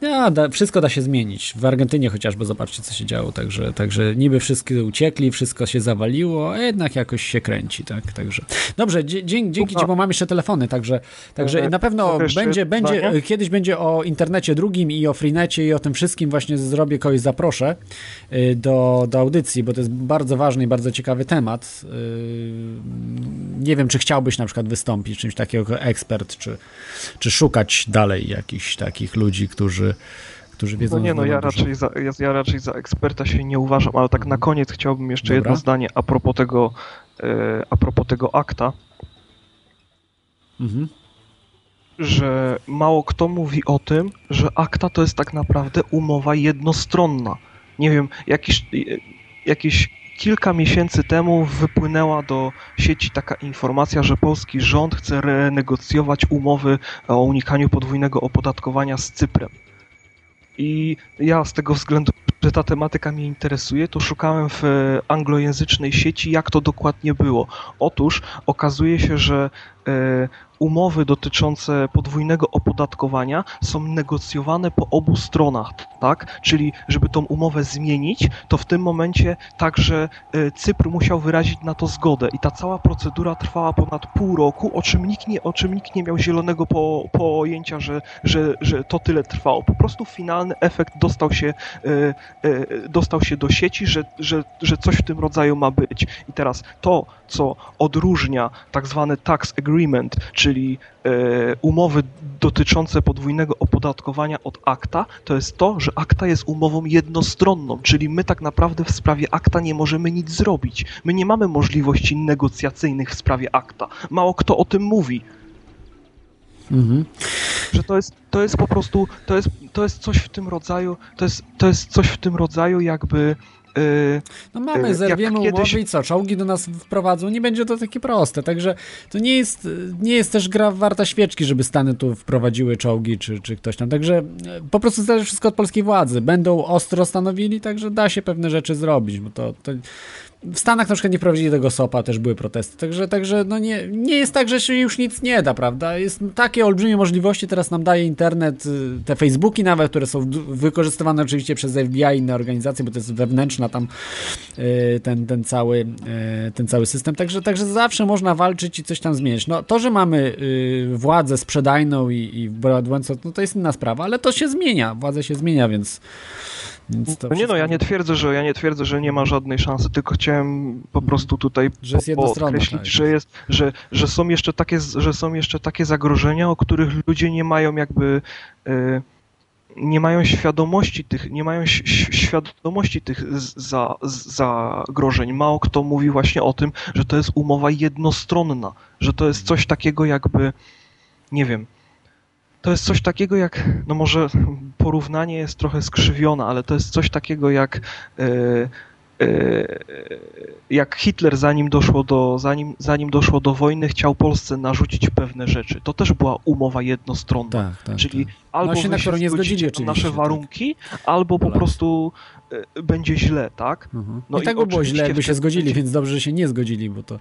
Ja, da, wszystko da się zmienić. W Argentynie chociażby zobaczcie, co się działo. Także, także niby wszyscy uciekli, wszystko się zawaliło, a jednak jakoś się kręci, tak? Także. Dobrze, dzie, dzięki Ci, bo mam jeszcze telefony, także, także E, na pewno będzie, będzie, kiedyś będzie o internecie drugim i o freenecie i o tym wszystkim właśnie zrobię kogoś zaproszę y, do, do audycji, bo to jest bardzo ważny i bardzo ciekawy temat. Y, Nie wiem, czy chciałbyś na przykład wystąpić czymś takiego ekspert, czy, czy szukać dalej jakichś takich ludzi, którzy, którzy wiedzą No nie, no ja raczej, za, ja, ja raczej za eksperta się nie uważam, ale tak na koniec chciałbym jeszcze Dobra. jedno zdanie a propos tego, e, a propos tego akta. Mhm. że mało kto mówi o tym, że akta to jest tak naprawdę umowa jednostronna. Nie wiem, jakiś, jakieś kilka miesięcy temu wypłynęła do sieci taka informacja, że polski rząd chce renegocjować umowy o unikaniu podwójnego opodatkowania z Cyprem. I ja z tego względu, że ta tematyka mnie interesuje, to szukałem w e, anglojęzycznej sieci, jak to dokładnie było. Otóż okazuje się, że e, umowy dotyczące podwójnego opodatkowania są negocjowane po obu stronach, tak? Czyli żeby tą umowę zmienić, to w tym momencie także e, Cypr musiał wyrazić na to zgodę i ta cała procedura trwała ponad pół roku, o czym nikt nie, o czym nikt nie miał zielonego po, pojęcia, że, że, że to tyle trwało. Po prostu finalny efekt dostał się, e, e, dostał się do sieci, że, że, że coś w tym rodzaju ma być. I teraz to, co odróżnia tak zwany tax agreement, czyli e, umowy dotyczące podwójnego opodatkowania od akta, to jest to, że akta jest umową jednostronną, czyli my tak naprawdę w sprawie akta nie możemy nic zrobić. My nie mamy możliwości negocjacyjnych w sprawie akta. Mało kto o tym mówi. Mhm. Że to jest, to jest po prostu, to jest, to jest coś w tym rodzaju, to jest, to jest coś w tym rodzaju jakby No mamy, jak zerwiemy kiedyś- umowy i co, czołgi do nas wprowadzą, nie będzie to takie proste, także to nie jest, nie jest też gra warta świeczki, żeby Stany tu wprowadziły czołgi, czy, czy ktoś tam, także e, po prostu zależy wszystko od polskiej władzy, będą ostro stanowili, także da się pewne rzeczy zrobić, bo to, to w Stanach na przykład nie wprowadzili tego SOP-a, też były protesty, także, także no nie, nie jest tak, że się już nic nie da, prawda? Jest takie olbrzymie możliwości, teraz nam daje internet, y, te Facebooki nawet, które są wykorzystywane oczywiście przez FBI i inne organizacje, bo to jest wewnętrzna tam y, ten, ten, cały, y, ten cały system, także, także zawsze można walczyć i coś tam zmienić. No to, że mamy y, władzę sprzedajną i, i no to jest inna sprawa, ale to się zmienia, władza się zmienia, więc... więc No nie no, ja nie twierdzę, że ja nie twierdzę, że nie ma żadnej szansy, tylko chciałem po prostu tutaj Że po- podkreślić, tak. że jest, że, że są jeszcze takie, że są jeszcze takie zagrożenia, o których ludzie nie mają jakby e, nie mają świadomości tych, nie mają świadomości tych za, zagrożeń. Mało kto mówi właśnie o tym, że to jest umowa jednostronna, że to jest coś takiego jakby, nie wiem, to jest coś takiego jak, no może porównanie jest trochę skrzywione, ale to jest coś takiego jak e, jak Hitler zanim doszło do, zanim, zanim doszło do wojny, chciał Polsce narzucić pewne rzeczy. To też była umowa jednostronna. Tak, tak, Czyli tak. albo No się na którą nie oczywiście, nasze tak. warunki, albo po prostu e, będzie źle, tak? Mhm. No I tak by było źle, jakby się zgodzili, momencie- więc dobrze, że się nie zgodzili, bo to,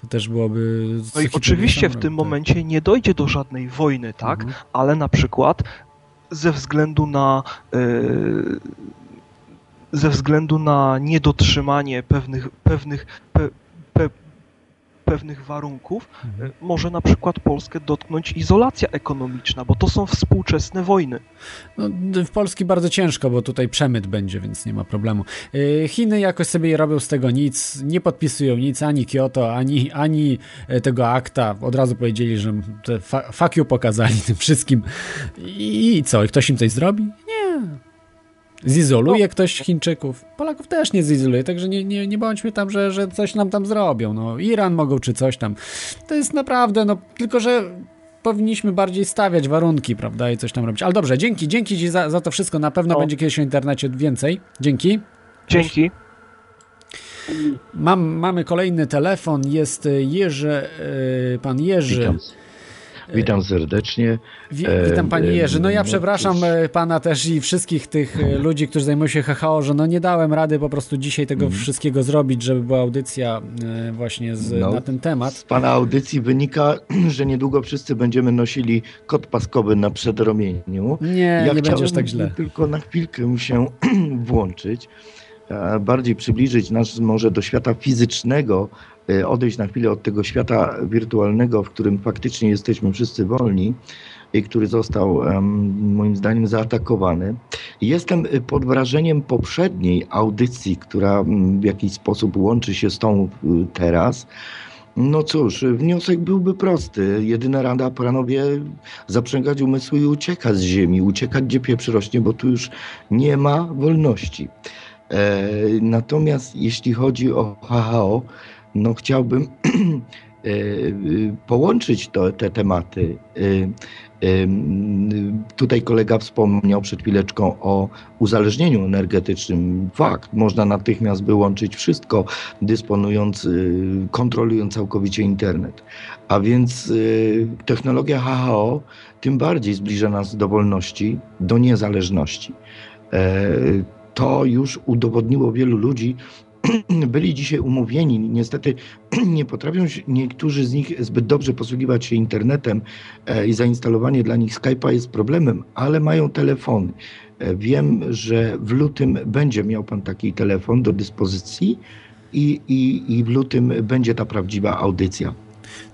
to też byłoby... No i oczywiście w sam tym tak. momencie nie dojdzie do żadnej wojny, tak? Mhm. Ale na przykład ze względu na e, ze względu na niedotrzymanie pewnych pewnych pe, pe, pewnych warunków Mhm. e, może na przykład Polskę dotknąć izolacja ekonomiczna, bo to są współczesne wojny. No, w Polski bardzo ciężko, bo tutaj przemyt będzie, więc nie ma problemu. Yy, Chiny jakoś sobie robią z tego nic, nie podpisują nic, ani Kyoto, ani, ani e, tego akta. Od razu powiedzieli, że te fa- fuck you pokazali tym wszystkim. I, I co, i ktoś im coś zrobi? Nie. Zizoluje ktoś Chińczyków. Polaków też nie zizoluje, także nie, nie, nie bądźmy tam, że, że coś nam tam zrobią. No, Iran mogą czy coś tam. To jest naprawdę, no, tylko że powinniśmy bardziej stawiać warunki, prawda, i coś tam robić. Ale dobrze, dzięki, dzięki Ci za, za to wszystko. Na pewno No. będzie kiedyś w internecie więcej. Dzięki. Dzięki. Mam, mamy kolejny telefon, jest y, Jerzy, y, pan Jerzy. Witam, witam serdecznie. Wi- E, witam panie e, Jerzy. No ja przepraszam e, pana też i wszystkich tych e, ludzi, którzy zajmują się HHO, że no nie dałem rady po prostu dzisiaj tego Mhm. wszystkiego zrobić, żeby była audycja e, właśnie z, No. na ten temat. Z pana audycji wynika, że niedługo wszyscy będziemy nosili kot paskowy na przedramieniu. Nie, ja nie będzie aż chciałem tak źle. tylko na chwilkę się włączyć, bardziej przybliżyć nas może do świata fizycznego, e, odejść na chwilę od tego świata wirtualnego, w którym faktycznie jesteśmy wszyscy wolni i który został moim zdaniem zaatakowany. Jestem y, pod wrażeniem poprzedniej audycji, która w jakiś sposób łączy się z tą y, teraz. No cóż, wniosek byłby prosty. Jedyna rada, panowie, zaprzęgać umysły i uciekać z ziemi, uciekać gdzie pieprz rośnie, bo tu już nie ma wolności. E, natomiast jeśli chodzi o HHO, no chciałbym e, połączyć to, te tematy. Y, Ym, Tutaj kolega wspomniał przed chwileczką o uzależnieniu energetycznym. Fakt, można natychmiast wyłączyć wszystko, dysponując, kontrolując całkowicie internet. A więc technologia HHO tym bardziej zbliża nas do wolności, do niezależności. E, To już udowodniło wielu ludzi, byli dzisiaj umówieni. Niestety nie potrafią się, niektórzy z nich zbyt dobrze posługiwać się internetem e, i zainstalowanie dla nich Skype'a jest problemem, ale mają telefony. E, Wiem, że w lutym będzie miał pan taki telefon do dyspozycji i, i, i w lutym będzie ta prawdziwa audycja.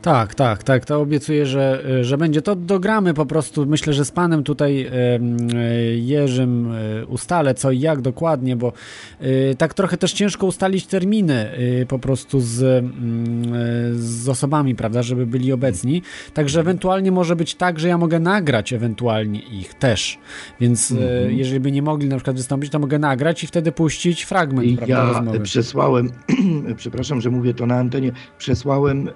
Tak, tak, tak, to obiecuję, że, że będzie. To dogramy po prostu. Myślę, że z panem tutaj e, Jerzym e, ustalę co i jak dokładnie, bo tak trochę też ciężko ustalić terminy po prostu z, mm, z osobami, prawda, żeby byli obecni. Także ewentualnie może być tak, że ja mogę nagrać ewentualnie ich też. Więc Mhm. jeżeli by nie mogli na przykład wystąpić, to mogę nagrać i wtedy puścić fragment, I prawda, ja rozmowy. przesłałem, przepraszam, że mówię to na antenie, przesłałem y,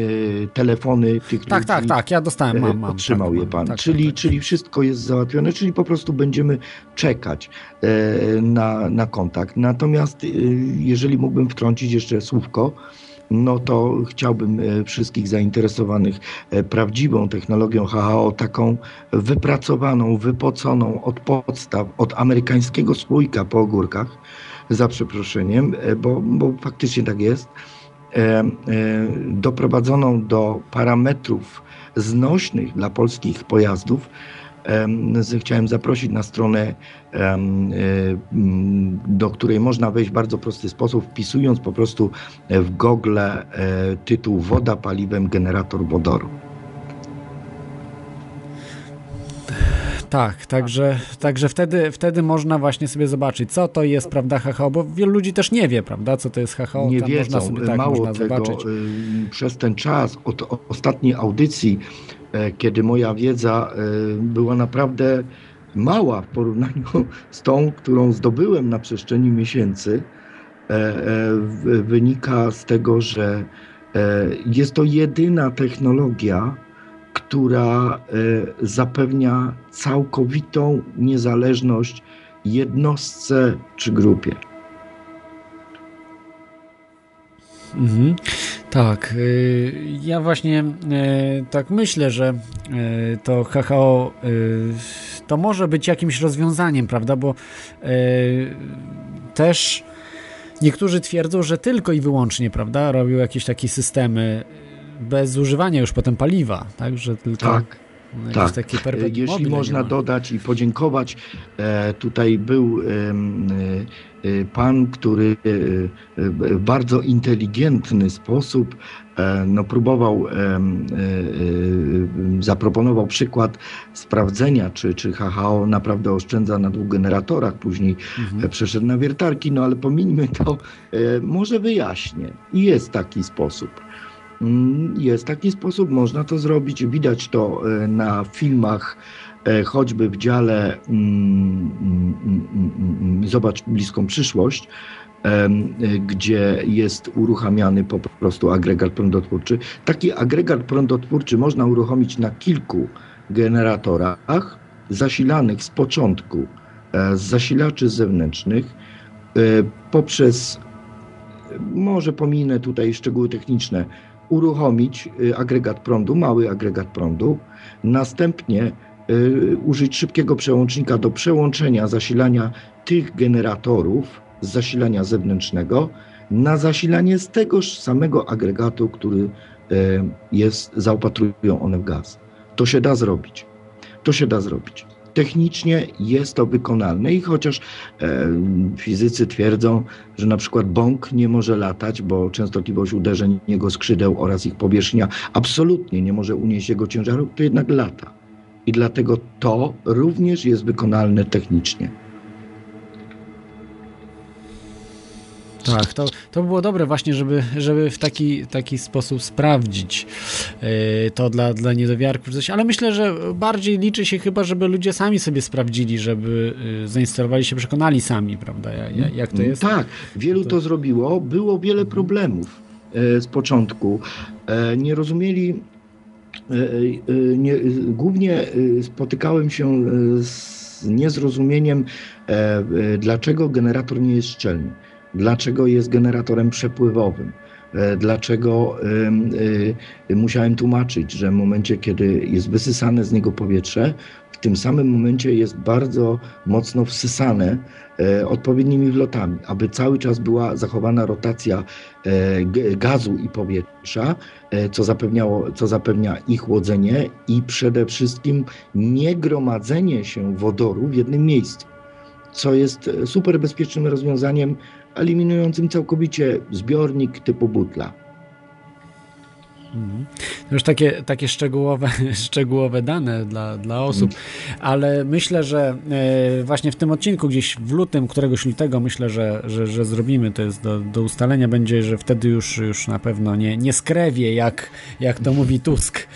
y, telefony tych Tak, ludzi. tak, tak, ja dostałem, mam, E, mam. Otrzymał tak, je mam, pan. tak, czyli, tak, tak. czyli wszystko jest załatwione, czyli po prostu będziemy czekać e, na, na kontakt. Natomiast e, jeżeli mógłbym wtrącić jeszcze słówko, no to chciałbym e, wszystkich zainteresowanych prawdziwą technologią HHO, taką wypracowaną, wypoconą od podstaw, od amerykańskiego słoika po ogórkach, za przeproszeniem, bo, bo faktycznie tak jest, doprowadzoną do parametrów znośnych dla polskich pojazdów. Chciałem zaprosić na stronę, e, do której można wejść w bardzo prosty sposób, wpisując po prostu w Google e, tytuł Woda paliwem generator wodoru. Tak, także, także wtedy, wtedy można właśnie sobie zobaczyć, co to jest, prawda, HHO, bo wielu ludzi też nie wie, prawda, co to jest HHO, nie tam wiedzą. można sobie tak Mało można tego, zobaczyć. y, przez ten czas od ostatniej audycji, e, kiedy moja wiedza e, była naprawdę mała w porównaniu z tą, którą zdobyłem na przestrzeni miesięcy, e, wynika z tego, że jest to jedyna technologia, która e, zapewnia całkowitą niezależność jednostce czy grupie. Mhm. Tak, y, ja właśnie y, tak myślę, że to HHO to może być jakimś rozwiązaniem, prawda, bo też niektórzy twierdzą, że tylko i wyłącznie, prawda, robią jakieś takie systemy bez używania już potem paliwa, tak, że tylko... Tak. Tak, jeśli można dodać i podziękować, e, tutaj był e, pan, który w bardzo inteligentny sposób no, próbował, zaproponował przykład sprawdzenia, czy, czy HHO naprawdę oszczędza na dwóch generatorach, później mhm. przeszedł na wiertarki, no ale pomińmy to, może wyjaśnię. I jest taki sposób. Mm, jest taki sposób, można to zrobić. Widać to e, na filmach, e, choćby w dziale mm, mm, Zobacz bliską przyszłość, e, gdzie jest uruchamiany po prostu agregat prądotwórczy. Taki agregat prądotwórczy można uruchomić na kilku generatorach zasilanych z początku z zasilaczy zewnętrznych poprzez może pominę tutaj szczegóły techniczne, uruchomić y, agregat prądu, mały agregat prądu, następnie y, użyć szybkiego przełącznika do przełączenia zasilania tych generatorów z zasilania zewnętrznego na zasilanie z tegoż samego agregatu, który y, jest, zaopatrują one w gaz. To się da zrobić. To się da zrobić. Technicznie jest to wykonalne i chociaż e, fizycy twierdzą, że na przykład bąk nie może latać, bo częstotliwość uderzeń jego skrzydeł oraz ich powierzchnia absolutnie nie może unieść jego ciężaru, to jednak lata. I dlatego to również jest wykonalne technicznie. Tak, to, to było dobre właśnie, żeby, żeby w taki, taki sposób sprawdzić yy, to dla, dla niedowiarków. Ale myślę, że bardziej liczy się chyba, żeby ludzie sami sobie sprawdzili, żeby yy, zainstalowali się, przekonali sami, prawda, jak, jak to jest. Tak, wielu to... to zrobiło. Było wiele problemów yy, z początku. nie rozumieli nie, głównie spotykałem się z niezrozumieniem, dlaczego generator nie jest szczelny dlaczego jest generatorem przepływowym. E, dlaczego y, musiałem tłumaczyć, że w momencie, kiedy jest wysysane z niego powietrze, w tym samym momencie jest bardzo mocno wsysane e, odpowiednimi wlotami, aby cały czas była zachowana rotacja e, gazu i powietrza, co, zapewniało, co zapewnia ich chłodzenie i przede wszystkim niegromadzenie się wodoru w jednym miejscu co jest super bezpiecznym rozwiązaniem eliminującym całkowicie zbiornik typu butla. Mhm. Już takie, takie szczegółowe, szczegółowe dane dla, dla osób, ale myślę, że e, właśnie w tym odcinku, gdzieś w lutym, któregoś lutego, myślę, że, że, że zrobimy, to jest do, do ustalenia, będzie, że wtedy już, już na pewno nie, nie skrewie, jak, jak to mówi Tusk.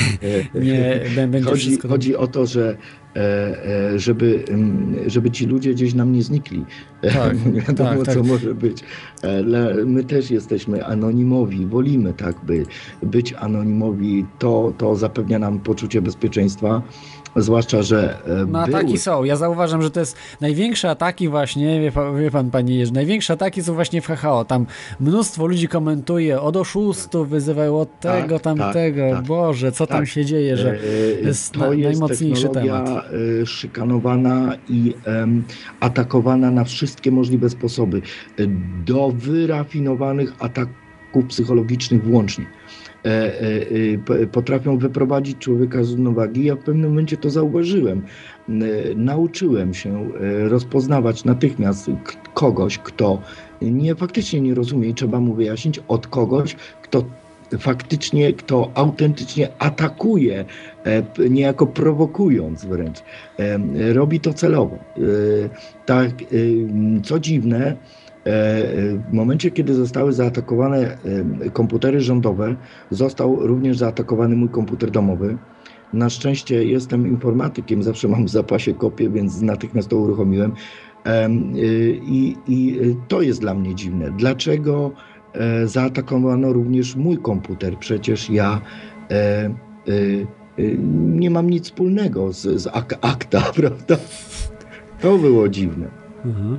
nie, będzie chodzi, wszystko... chodzi o to, że żeby, żeby ci ludzie gdzieś nam nie znikli. Tak, nie wiadomo, tak, co tak. może być. E, my też jesteśmy anonimowi, wolimy tak by być anonimowi. To, to zapewnia nam poczucie bezpieczeństwa. Zwłaszcza, że. No ataki są. Ja zauważam, że to jest największe ataki właśnie, wie pan, wie pan panie Jerzy, największe ataki są właśnie w HHO. Tam mnóstwo ludzi komentuje, od oszustów wyzywają, od tak, tego, tak, tamtego. Tak, Boże, co tam się dzieje, że jest to jest najmocniejszy temat. Szykanowana i atakowana na wszystkie możliwe sposoby, do wyrafinowanych ataków psychologicznych włącznie. E, e, e, potrafią wyprowadzić człowieka z równowagi. Ja w pewnym momencie to zauważyłem. Nauczyłem się rozpoznawać natychmiast kogoś, kto nie faktycznie nie rozumie i trzeba mu wyjaśnić od kogoś, kto faktycznie, kto autentycznie atakuje, niejako prowokując wręcz. Robi to celowo. Tak, co dziwne, w momencie, kiedy zostały zaatakowane komputery rządowe, został również zaatakowany mój komputer domowy. Na szczęście jestem informatykiem, zawsze mam w zapasie kopię, więc natychmiast to uruchomiłem. I, i to jest dla mnie dziwne. Dlaczego e, zaatakowano również mój komputer. Przecież ja e, e, nie mam nic wspólnego z, z ak akta, prawda? To było dziwne. Mhm.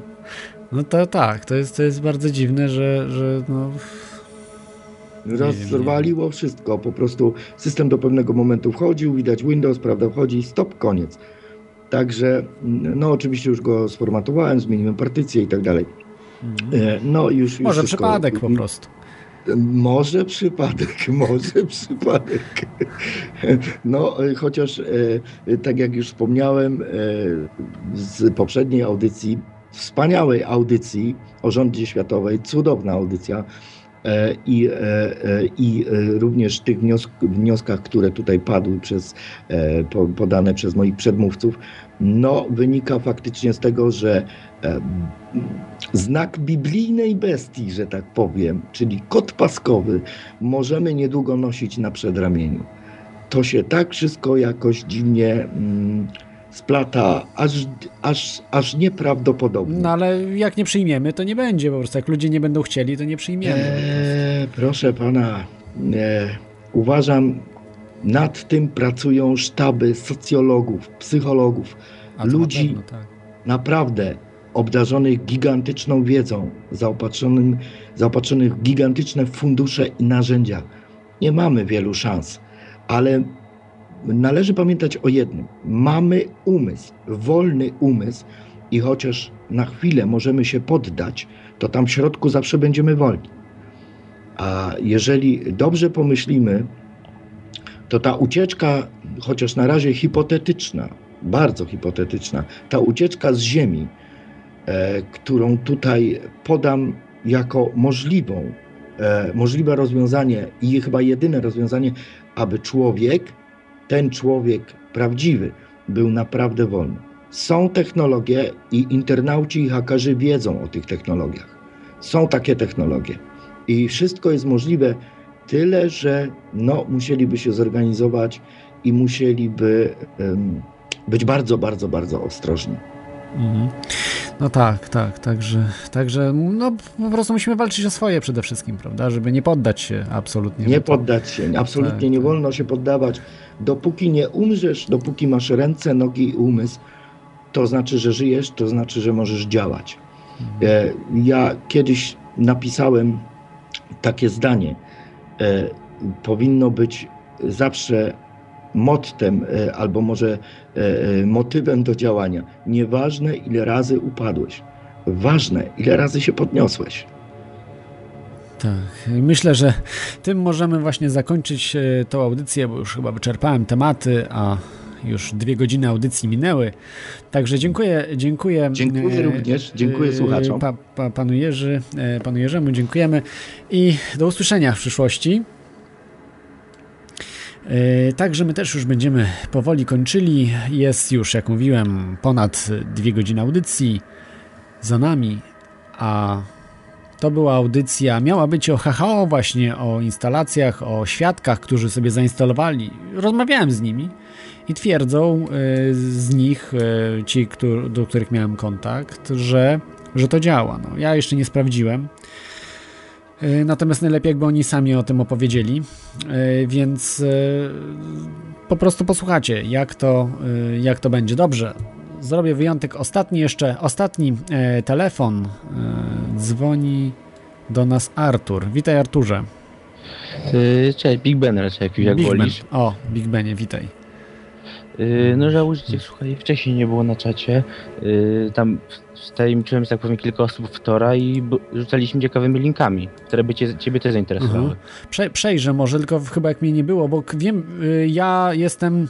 No to tak, to jest, to jest bardzo dziwne, że, że no, Rozwaliło wszystko. Po prostu system do pewnego momentu wchodził, widać Windows, prawda, wchodzi, stop, koniec. Także, no oczywiście już go sformatowałem, zmieniłem partycję i tak dalej. E, No już, już Może wszystko- przypadek po prostu. Może przypadek, może przypadek. No, e, chociaż e, tak jak już wspomniałem z poprzedniej audycji, wspaniałej audycji o rządzie światowej, cudowna audycja e, i, e, e, i również tych wniosk, wnioskach, które tutaj padły przez, po- podane przez moich przedmówców, no wynika faktycznie z tego, że znak biblijnej bestii, że tak powiem, czyli kot paskowy, możemy niedługo nosić na przedramieniu. To się tak wszystko jakoś dziwnie mm, splata, aż, aż, aż nieprawdopodobnie. No ale jak nie przyjmiemy, to nie będzie po prostu. Jak ludzie nie będą chcieli, to nie przyjmiemy. Eee, proszę pana, e, uważam, nad tym pracują sztaby socjologów, psychologów, ludzi na pewno, tak. naprawdę obdarzonych gigantyczną wiedzą, zaopatrzonym, zaopatrzonych w gigantyczne fundusze i narzędzia. Nie mamy wielu szans, ale należy pamiętać o jednym. Mamy umysł, wolny umysł i chociaż na chwilę możemy się poddać, to tam w środku zawsze będziemy wolni. A jeżeli dobrze pomyślimy, to ta ucieczka, chociaż na razie hipotetyczna, bardzo hipotetyczna, ta ucieczka z Ziemi, e, którą tutaj podam jako możliwą, e, możliwe rozwiązanie i chyba jedyne rozwiązanie, aby człowiek, ten człowiek prawdziwy, był naprawdę wolny. Są technologie i internauci i hakerzy wiedzą o tych technologiach. Są takie technologie i wszystko jest możliwe, tyle że no, musieliby się zorganizować i musieliby em, być bardzo, bardzo, bardzo ostrożni. Mhm. No tak, tak, także, także no, po prostu musimy walczyć o swoje przede wszystkim, prawda, żeby nie poddać się absolutnie. Nie poddać się, absolutnie Tak, nie tak. wolno się poddawać. Dopóki nie umrzesz, dopóki masz ręce, nogi i umysł, to znaczy, że żyjesz, to znaczy, że możesz działać. E, Ja kiedyś napisałem takie zdanie. E, Powinno być zawsze mottem, e, albo może motywem do działania. Nieważne, ile razy upadłeś. Ważne, ile razy się podniosłeś. Tak, myślę, że tym możemy właśnie zakończyć e, tą audycję, bo już chyba wyczerpałem tematy, a już dwie godziny audycji minęły. Także dziękuję. Dziękuję, Dziękuję e, również, dziękuję e, słuchaczom. Pa, pa, panu, Jerzy, e, panu Jerzemu dziękujemy i do usłyszenia w przyszłości. E, Także my też już będziemy powoli kończyli. Jest już, jak mówiłem, ponad dwie godziny audycji za nami, a to była audycja, miała być o HHO właśnie, o instalacjach, o świadkach, którzy sobie zainstalowali. Rozmawiałem z nimi i twierdzą y, z nich, y, ci, któr- do których miałem kontakt, że, że to działa. No, ja jeszcze nie sprawdziłem. Y, Natomiast najlepiej, jakby oni sami o tym opowiedzieli, Y, więc y, po prostu posłuchacie, jak to, jak to będzie. Dobrze, zrobię wyjątek. Ostatni jeszcze, ostatni e, telefon. E, dzwoni do nas Artur. Witaj Arturze. Cześć, Big Ben raczej jakiś, jak Big Ben. wolisz. O, Big Benie, witaj. No żałuję, że cię, słuchaj, wcześniej nie było na czacie. Tam wtajemniczyłem, że tak powiem, kilka osób w Tora i rzucaliśmy ciekawymi linkami, które by cię, ciebie też zainteresowały. Mhm. Prze, przejrzę może, tylko chyba jak mnie nie było, bo wiem, y, ja jestem,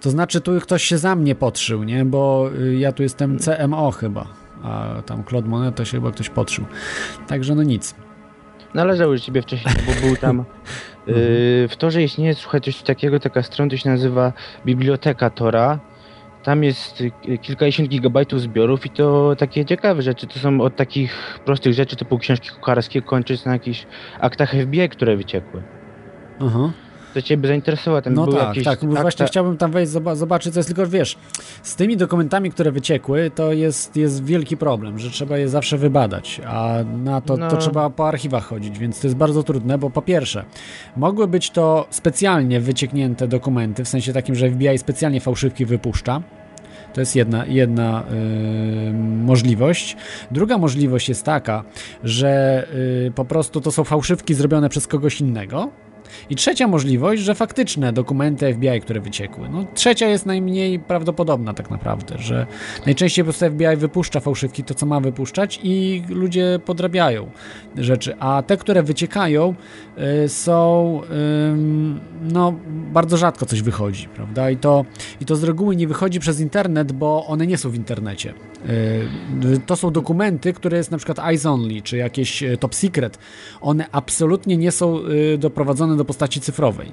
to znaczy tu ktoś się za mnie podszył, nie, bo y, ja tu jestem CMO chyba, a tam Claude Monet to się chyba ktoś podszył. Także no nic. Należały ciebie wcześniej, bo był tam. Yy, w Torze istnieje, słuchaj, coś takiego, taka strona, to się nazywa Biblioteka Tora. Tam jest y, kilkadziesiąt gigabajtów zbiorów i to takie ciekawe rzeczy. To są od takich prostych rzeczy typu książki kucharskiego kończyć na jakichś aktach FBI, które wyciekły. Aha. To ciebie zainteresowało. Tam No tak, jakieś tak, akta- właśnie chciałbym tam wejść, zoba- zobaczyć, co jest, tylko wiesz, z tymi dokumentami, które wyciekły, to jest, jest wielki problem, że trzeba je zawsze wybadać, a na to, to No. trzeba po archiwach chodzić, więc to jest bardzo trudne, bo po pierwsze, mogły być to specjalnie wycieknięte dokumenty, w sensie takim, że FBI specjalnie fałszywki wypuszcza, To jest jedna, jedna yy, możliwość. Druga możliwość jest taka, że yy, po prostu to są fałszywki zrobione przez kogoś innego, i trzecia możliwość, że faktyczne dokumenty FBI, które wyciekły. No, trzecia jest najmniej prawdopodobna tak naprawdę, że najczęściej po prostu FBI wypuszcza fałszywki, to co ma wypuszczać i ludzie podrabiają rzeczy, a te, które wyciekają y, są y, no bardzo rzadko coś wychodzi, prawda? I to, I to z reguły nie wychodzi przez internet, bo one nie są w internecie. Y, to są dokumenty, które jest na przykład eyes only, czy jakieś y, top secret. One absolutnie nie są y, doprowadzone do postaci cyfrowej.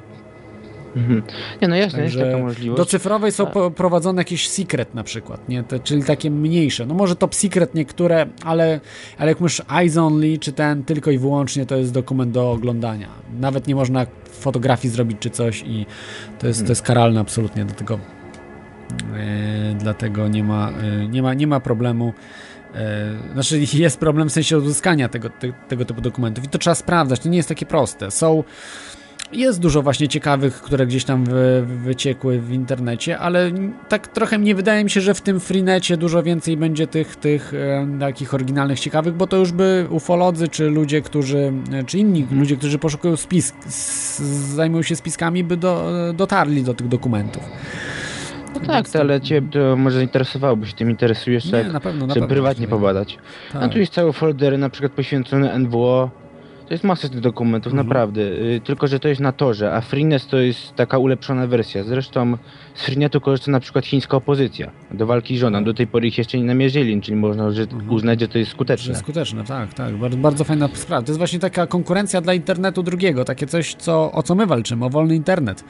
Mhm. Nie, no jasne, Także jest taka możliwość. Do cyfrowej są A... prowadzone jakieś secret na przykład, nie? Te, czyli takie mniejsze. No może top secret niektóre, ale, ale jak mówisz eyes only, czy ten tylko i wyłącznie to jest dokument do oglądania. Nawet nie można fotografii zrobić czy coś i to jest, hmm. to jest karalne absolutnie, dlatego e, dlatego nie ma, e, nie ma, nie ma problemu e, znaczy jest problem w sensie uzyskania tego, te, tego typu dokumentów i to trzeba sprawdzać, to nie jest takie proste. Są jest dużo właśnie ciekawych, które gdzieś tam wy, wyciekły w internecie, ale tak trochę nie wydaje mi się, że w tym freenecie dużo więcej będzie tych, tych e, takich oryginalnych, ciekawych, bo to już by ufolodzy, czy ludzie, którzy, czy inni ludzie, którzy poszukują spisk, zajmują się spiskami, by do, dotarli do tych dokumentów. No tak, to, ale cię to może zainteresowałoby się tym interesujesz, nie, tak, na pewno, na żeby pewno, prywatnie pobadać. Tak. A tu jest cały folder na przykład poświęcony NWO, to jest masa tych dokumentów, mhm. naprawdę. Y, tylko, że to jest na torze, a Freenet to jest taka ulepszona wersja. Zresztą z Freenetu korzysta na przykład chińska opozycja do walki z żoną. Do tej pory ich jeszcze nie namierzyli, czyli można że mhm. uznać, że to jest skuteczne. Że skuteczne, tak, tak. Bardzo, bardzo fajna sprawa. To jest właśnie taka konkurencja dla internetu drugiego, takie coś, co, o co my walczymy, o wolny internet.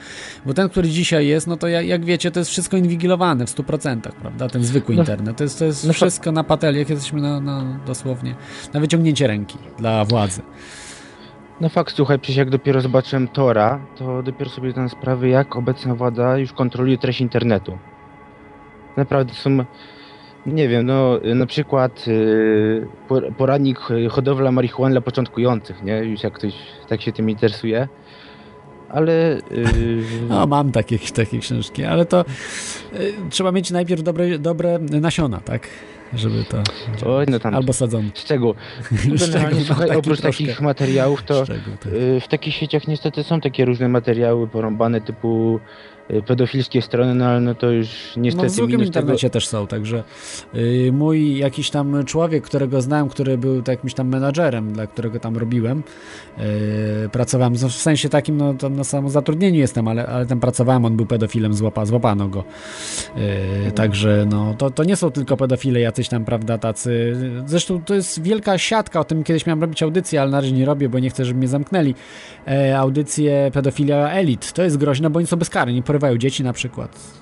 Bo ten, który dzisiaj jest, no to jak, wiecie, to jest wszystko inwigilowane w 100%, prawda? Ten zwykły no, internet. To jest, to jest no, wszystko na jak jesteśmy na, na, dosłownie na wyciągnięcie ręki dla władzy. No fakt, słuchaj, przecież jak dopiero zobaczyłem Tora, to dopiero sobie zdałem sprawę, jak obecna władza już kontroluje treść internetu. Naprawdę są, nie wiem, no na przykład yy, poradnik hodowla marihuany dla początkujących, nie? Już jak ktoś tak się tym interesuje. Ale. Yy... No, mam takie, takie książki, ale to yy, trzeba mieć najpierw dobre, dobre nasiona, tak? Żeby to... Oj, no tam albo sadzony. Szczegół. Generalnie, słuchaj, oprócz takich materiałów, to szczegół, tak. Y, w takich sieciach niestety są takie różne materiały porąbane typu pedofilskie strony, no ale no to już niestety... No w drugim internecie tego... też są, także yy, mój jakiś tam człowiek, którego znam, który był jakimś tam menadżerem, dla którego tam robiłem, yy, pracowałem, w sensie takim, no to na samo zatrudnieniu jestem, ale, ale tam pracowałem, on był pedofilem, złapa, złapano go. Yy, także no to, to nie są tylko pedofile jacyś tam, prawda, tacy... Zresztą to jest wielka siatka, o tym kiedyś miałem robić audycję, ale na razie nie robię, bo nie chcę, żeby mnie zamknęli. E, audycję pedofilia elit. To jest groźne, bo oni są bezkarni, porywają dzieci na przykład.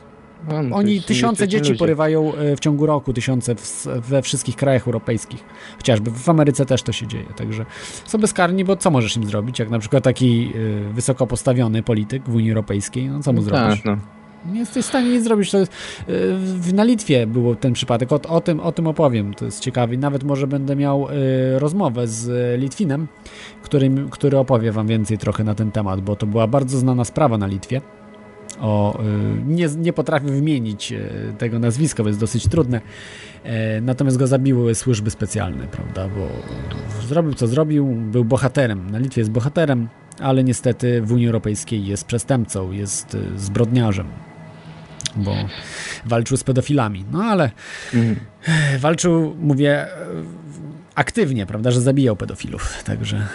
No, Oni tysiące dzieci ludzie. porywają e, w ciągu roku, tysiące w, we wszystkich krajach europejskich. Chociażby w Ameryce też to się dzieje. Także są bezkarni, bo co możesz im zrobić? Jak na przykład taki y, wysoko postawiony polityk w Unii Europejskiej, no co mu no zrobisz? Tak, no. Nie jesteś w stanie nic zrobić. To jest, y, na Litwie był ten przypadek. O, o, tym, o tym opowiem. To jest ciekawe. Nawet może będę miał y, rozmowę z Litwinem, który, który opowie wam więcej trochę na ten temat, bo to była bardzo znana sprawa na Litwie o, y, nie, nie potrafię wymienić y, tego nazwiska, bo jest dosyć trudne. E, natomiast go zabiły służby specjalne, prawda? Bo zrobił co zrobił, był bohaterem. Na Litwie jest bohaterem, ale niestety w Unii Europejskiej jest przestępcą, jest y, zbrodniarzem, bo walczył z pedofilami. No ale mhm. walczył, mówię, aktywnie, prawda, że zabijał pedofilów. Także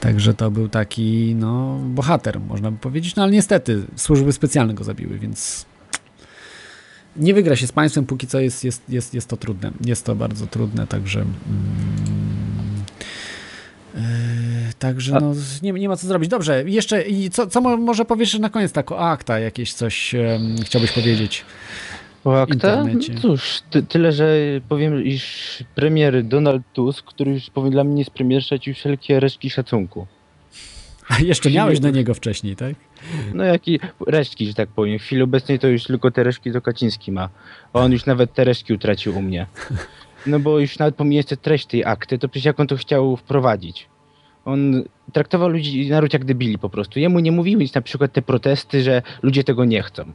Także to był taki, no, bohater, można by powiedzieć. No ale niestety służby specjalne go zabiły, więc nie wygra się z państwem, póki co jest, jest, jest, jest to trudne. Jest to bardzo trudne, także. Yy, także no, nie, nie ma co zrobić. Dobrze, jeszcze i co, co może powiesz na koniec tak o akta, jakieś coś um, chciałbyś powiedzieć? O akta? No cóż, ty, tyle, że powiem, iż premier Donald Tusk, który już powinien dla mnie jest premier, stracił wszelkie resztki szacunku. A jeszcze miałeś do niego wcześniej, tak? No jaki resztki, że tak powiem. W chwili obecnej to już tylko te resztki to Kaciński ma. A on już nawet te resztki utracił u mnie. No bo już nawet pomijając treść tej akty, to przecież jak on to chciał wprowadzić. On traktował ludzi, naród jak debili po prostu. Jemu nie mówił nic na przykład te protesty, że ludzie tego nie chcą.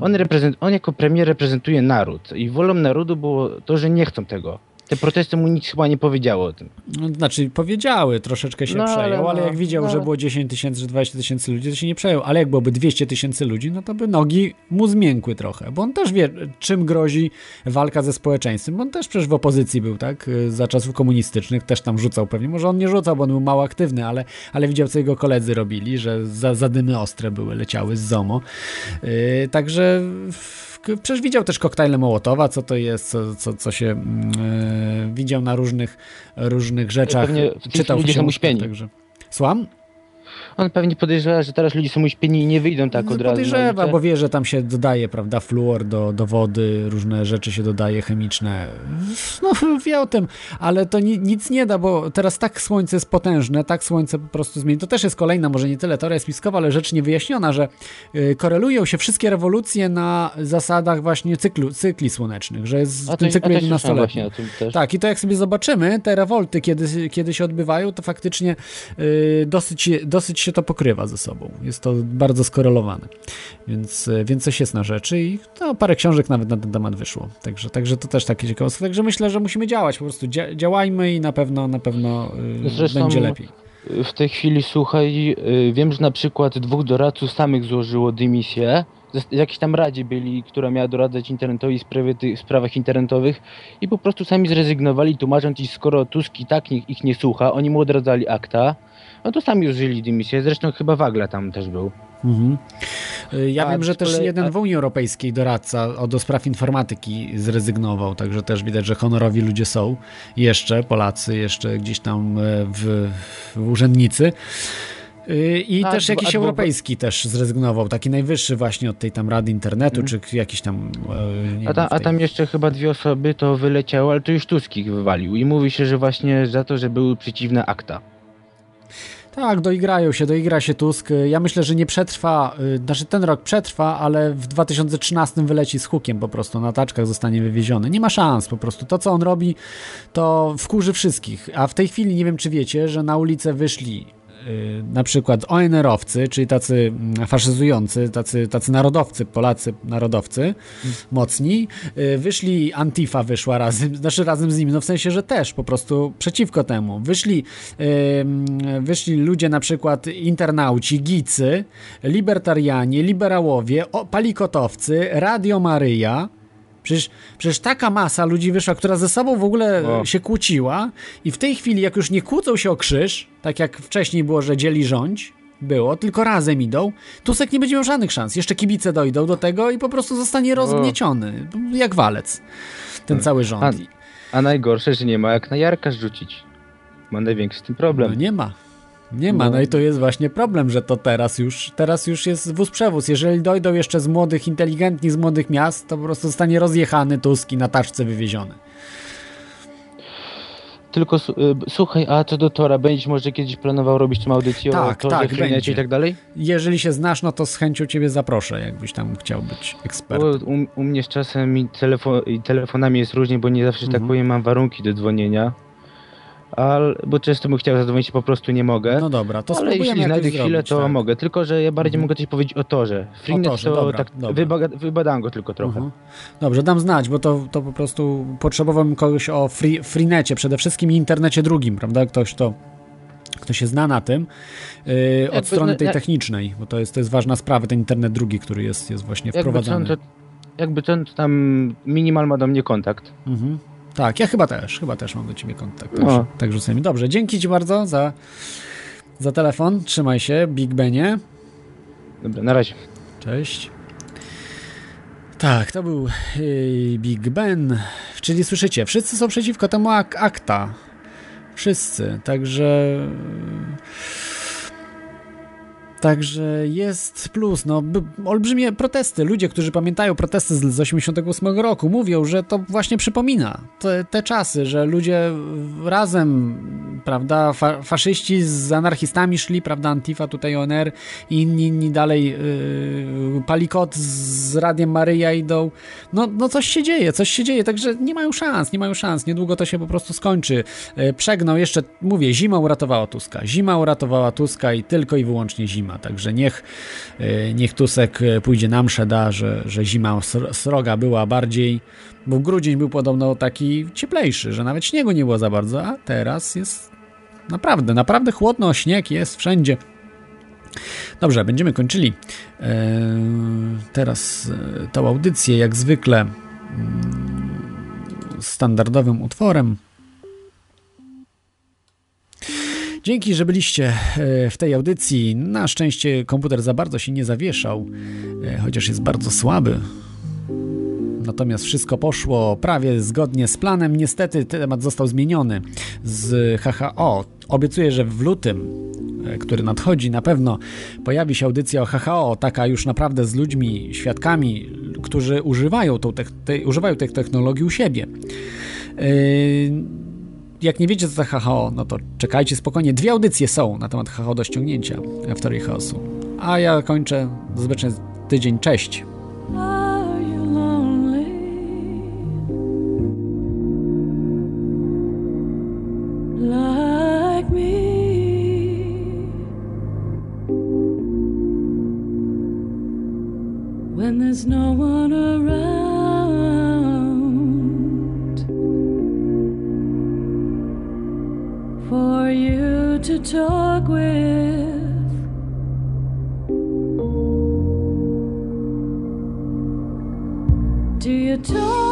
On, reprezent, on jako premier reprezentuje naród i wolą narodu było to, że nie chcą tego. Te protesty mu nic chyba nie powiedziało o tym. No, znaczy powiedziały, troszeczkę się No, ale przejął, ale, no, jak widział, no. że było 10 tysięcy czy 20 tysięcy ludzi, to się nie przejął. Ale jak byłoby 200 tysięcy ludzi, no to by nogi mu zmiękły trochę, bo on też wie, czym grozi walka ze społeczeństwem, bo on też przecież w opozycji był, tak, za czasów komunistycznych, też tam rzucał pewnie, może on nie rzucał, bo on był mało aktywny, ale, ale widział, co jego koledzy robili, że za, zadymy ostre były, leciały z ZOMO. Yy, także... w- Przecież widział też koktajle Mołotowa, co to jest, co, co, co się e, widział na różnych, różnych rzeczach. Pewnie czytał ludzie są uśpieni. Także. Słucham? On pewnie podejrzewa, że teraz ludzie są uśpieni i nie wyjdą tak od razu. na Podejrzewa, bo wie, że tam się dodaje, prawda, fluor do, do wody, różne rzeczy się dodaje chemiczne. No, wie o tym, ale to ni, nic nie da, bo teraz tak słońce jest potężne, tak słońce po prostu zmieni. To też jest kolejna, może nie tyle teoria spiskowa, ale rzecz niewyjaśniona, że y, korelują się wszystkie rewolucje na zasadach właśnie cyklu, cykli słonecznych, że jest w tym cyklu a też słyszałem 11-letnim. właśnie o tym też. Tak, i to jak sobie zobaczymy, te rewolty, kiedy, kiedy się odbywają, to faktycznie y, dosyć, dosyć się to pokrywa ze sobą. Jest to bardzo skorelowane. Więc, y, więc coś jest na rzeczy i no, parę książek nawet na ten temat wyszło. Także, także to też takie ciekawostki. Także myślę, że musimy działać. Po prostu dzia działajmy i na pewno, na pewno y, Zresztą będzie lepiej. w tej chwili, słuchaj, y, wiem, że na przykład dwóch doradców samych złożyło dymisję. Zas- Jakiś tam radzie byli, która miała doradzać internetowi w sprawie tych sprawach internetowych i po prostu sami zrezygnowali, tłumacząc, iż skoro Tusk i tak ich, ich nie słucha, oni mu odradzali akta, no to sami złożyli dymisję. Zresztą chyba Wagla tam też był. Mhm. Y, Ja A wiem, że też kolei- jeden w Unii Europejskiej doradca o do spraw informatyki zrezygnował, także też widać, że honorowi ludzie są. Jeszcze Polacy, jeszcze gdzieś tam e, w, w urzędnicy. Y, I Tak, też jakiś a- bo- europejski też zrezygnował, taki najwyższy właśnie od tej tam Rady Internetu, Mhm. czy jakiś tam... e, Nie A, ta, a tam jeszcze chyba dwie osoby to wyleciało, ale to już Tusk ich wywalił. I mówi się, że właśnie za to, że były przeciwne akta. Tak, doigrają się, doigra się Tusk. Ja myślę, że nie przetrwa, y, znaczy ten rok przetrwa, ale w 2013 wyleci z hukiem po prostu, na taczkach zostanie wywieziony. Nie ma szans po prostu. To, co on robi, to wkurzy wszystkich. A w tej chwili nie wiem, czy wiecie, że na ulicę wyszli na przykład ONR-owcy, czyli tacy mm, faszyzujący, tacy, tacy narodowcy, Polacy narodowcy, mocni. Y, Wyszli, Antifa wyszła razem, znaczy razem z nimi, no w sensie, że też po prostu przeciwko temu. Wyszli, wyszli ludzie na przykład internauci, gicy, libertarianie, liberałowie, palikotowcy, Radio Maryja, Przecież, przecież taka masa ludzi wyszła, która ze sobą w ogóle O. się kłóciła i w tej chwili, jak już nie kłócą się o krzyż, tak jak wcześniej było, że dzieli rządź, było, tylko razem idą, Tusek nie będzie miał żadnych szans. Jeszcze kibice dojdą do tego i po prostu zostanie rozgnieciony, jak walec, ten cały rząd. A, a najgorsze, że nie ma jak na Jarka rzucić. Ma największy z tym problem. No nie ma. Nie ma, no i to jest właśnie problem, że to teraz już, teraz już jest wóz przewóz. Jeżeli dojdą jeszcze z młodych, inteligentni z młodych miast, to po prostu zostanie rozjechany Tusk i na taczce wywieziony. Tylko y, słuchaj, a co do Tora, będziesz może kiedyś planował robić tą audycję o Tak, Torze, tak, Freenecie będzie. i tak dalej? Jeżeli się znasz, no to z chęcią ciebie zaproszę, jakbyś tam chciał być ekspertem. u, u mnie z czasem i, telefo- i telefonami jest różnie, bo nie zawsze, tak Mhm. powiem, mam warunki do dzwonienia. Ale, bo często bym chciał zadzwonić, po prostu nie mogę. No dobra, to Ale jeśli znajdę chwilę, zrobić, to tak. mogę. Tylko, że ja bardziej mogę coś powiedzieć o Torze. Freenet Torze, to dobra, tak dobra. wybadałem go tylko trochę. Mhm. Dobrze, dam znać, bo to, to po prostu potrzebowałem kogoś o free, freenecie, przede wszystkim i internecie drugim, prawda? Ktoś, kto, kto się zna na tym yy, od strony no, tej technicznej, bo to jest, to jest ważna sprawa, ten internet drugi, który jest, jest właśnie Jakby wprowadzany. to, jakby to tam minimal ma do mnie kontakt. Mhm. Tak, ja chyba też, chyba też mam do ciebie kontakt. No. Tak, tak rzucę mi. Dobrze, dzięki ci bardzo za, za telefon. Trzymaj się, Big Benie. Dobra, na razie. Cześć. Tak, to był yy, Big Ben, czyli słyszycie, wszyscy są przeciwko temu ak akta. Wszyscy, także... Także jest plus, no olbrzymie protesty. Ludzie, którzy pamiętają protesty z, z 88 roku, mówią, że to właśnie przypomina te, te czasy, że ludzie razem, prawda, fa, faszyści z anarchistami szli, prawda, Antifa, tutaj ONR i inni, inni dalej, yy, Palikot z Radiem Maryja idą. No, no coś się dzieje, coś się dzieje, także nie mają szans, nie mają szans. Niedługo to się po prostu skończy. Yy, przegnał jeszcze, mówię, zima uratowała Tuska. Zima uratowała Tuska i tylko i wyłącznie zima. Zima. Także niech, e, niech Tusek pójdzie na mszę, da, że, że zima sroga była bardziej, bo grudzień był podobno taki cieplejszy, że nawet śniegu nie było za bardzo, a teraz jest naprawdę, naprawdę chłodno, śnieg jest wszędzie. Dobrze, będziemy kończyli teraz tą audycję, jak zwykle mm, standardowym utworem. Dzięki, że byliście e, w tej audycji. Na szczęście komputer za bardzo się nie zawieszał, e, chociaż jest bardzo słaby. Natomiast wszystko poszło prawie zgodnie z planem. Niestety temat został zmieniony z HHO. Obiecuję, że w lutym, e, który nadchodzi, na pewno pojawi się audycja o HHO, taka już naprawdę z ludźmi, świadkami, którzy używają, tą te, używają tych technologii u siebie. Yy, jak nie wiecie co to HHO, no to czekajcie spokojnie. Dwie audycje są na temat HHO do ściągnięcia w teorii chaosu. A ja kończę zazwyczaj tydzień. Cześć! there's no one around to talk with. Do you talk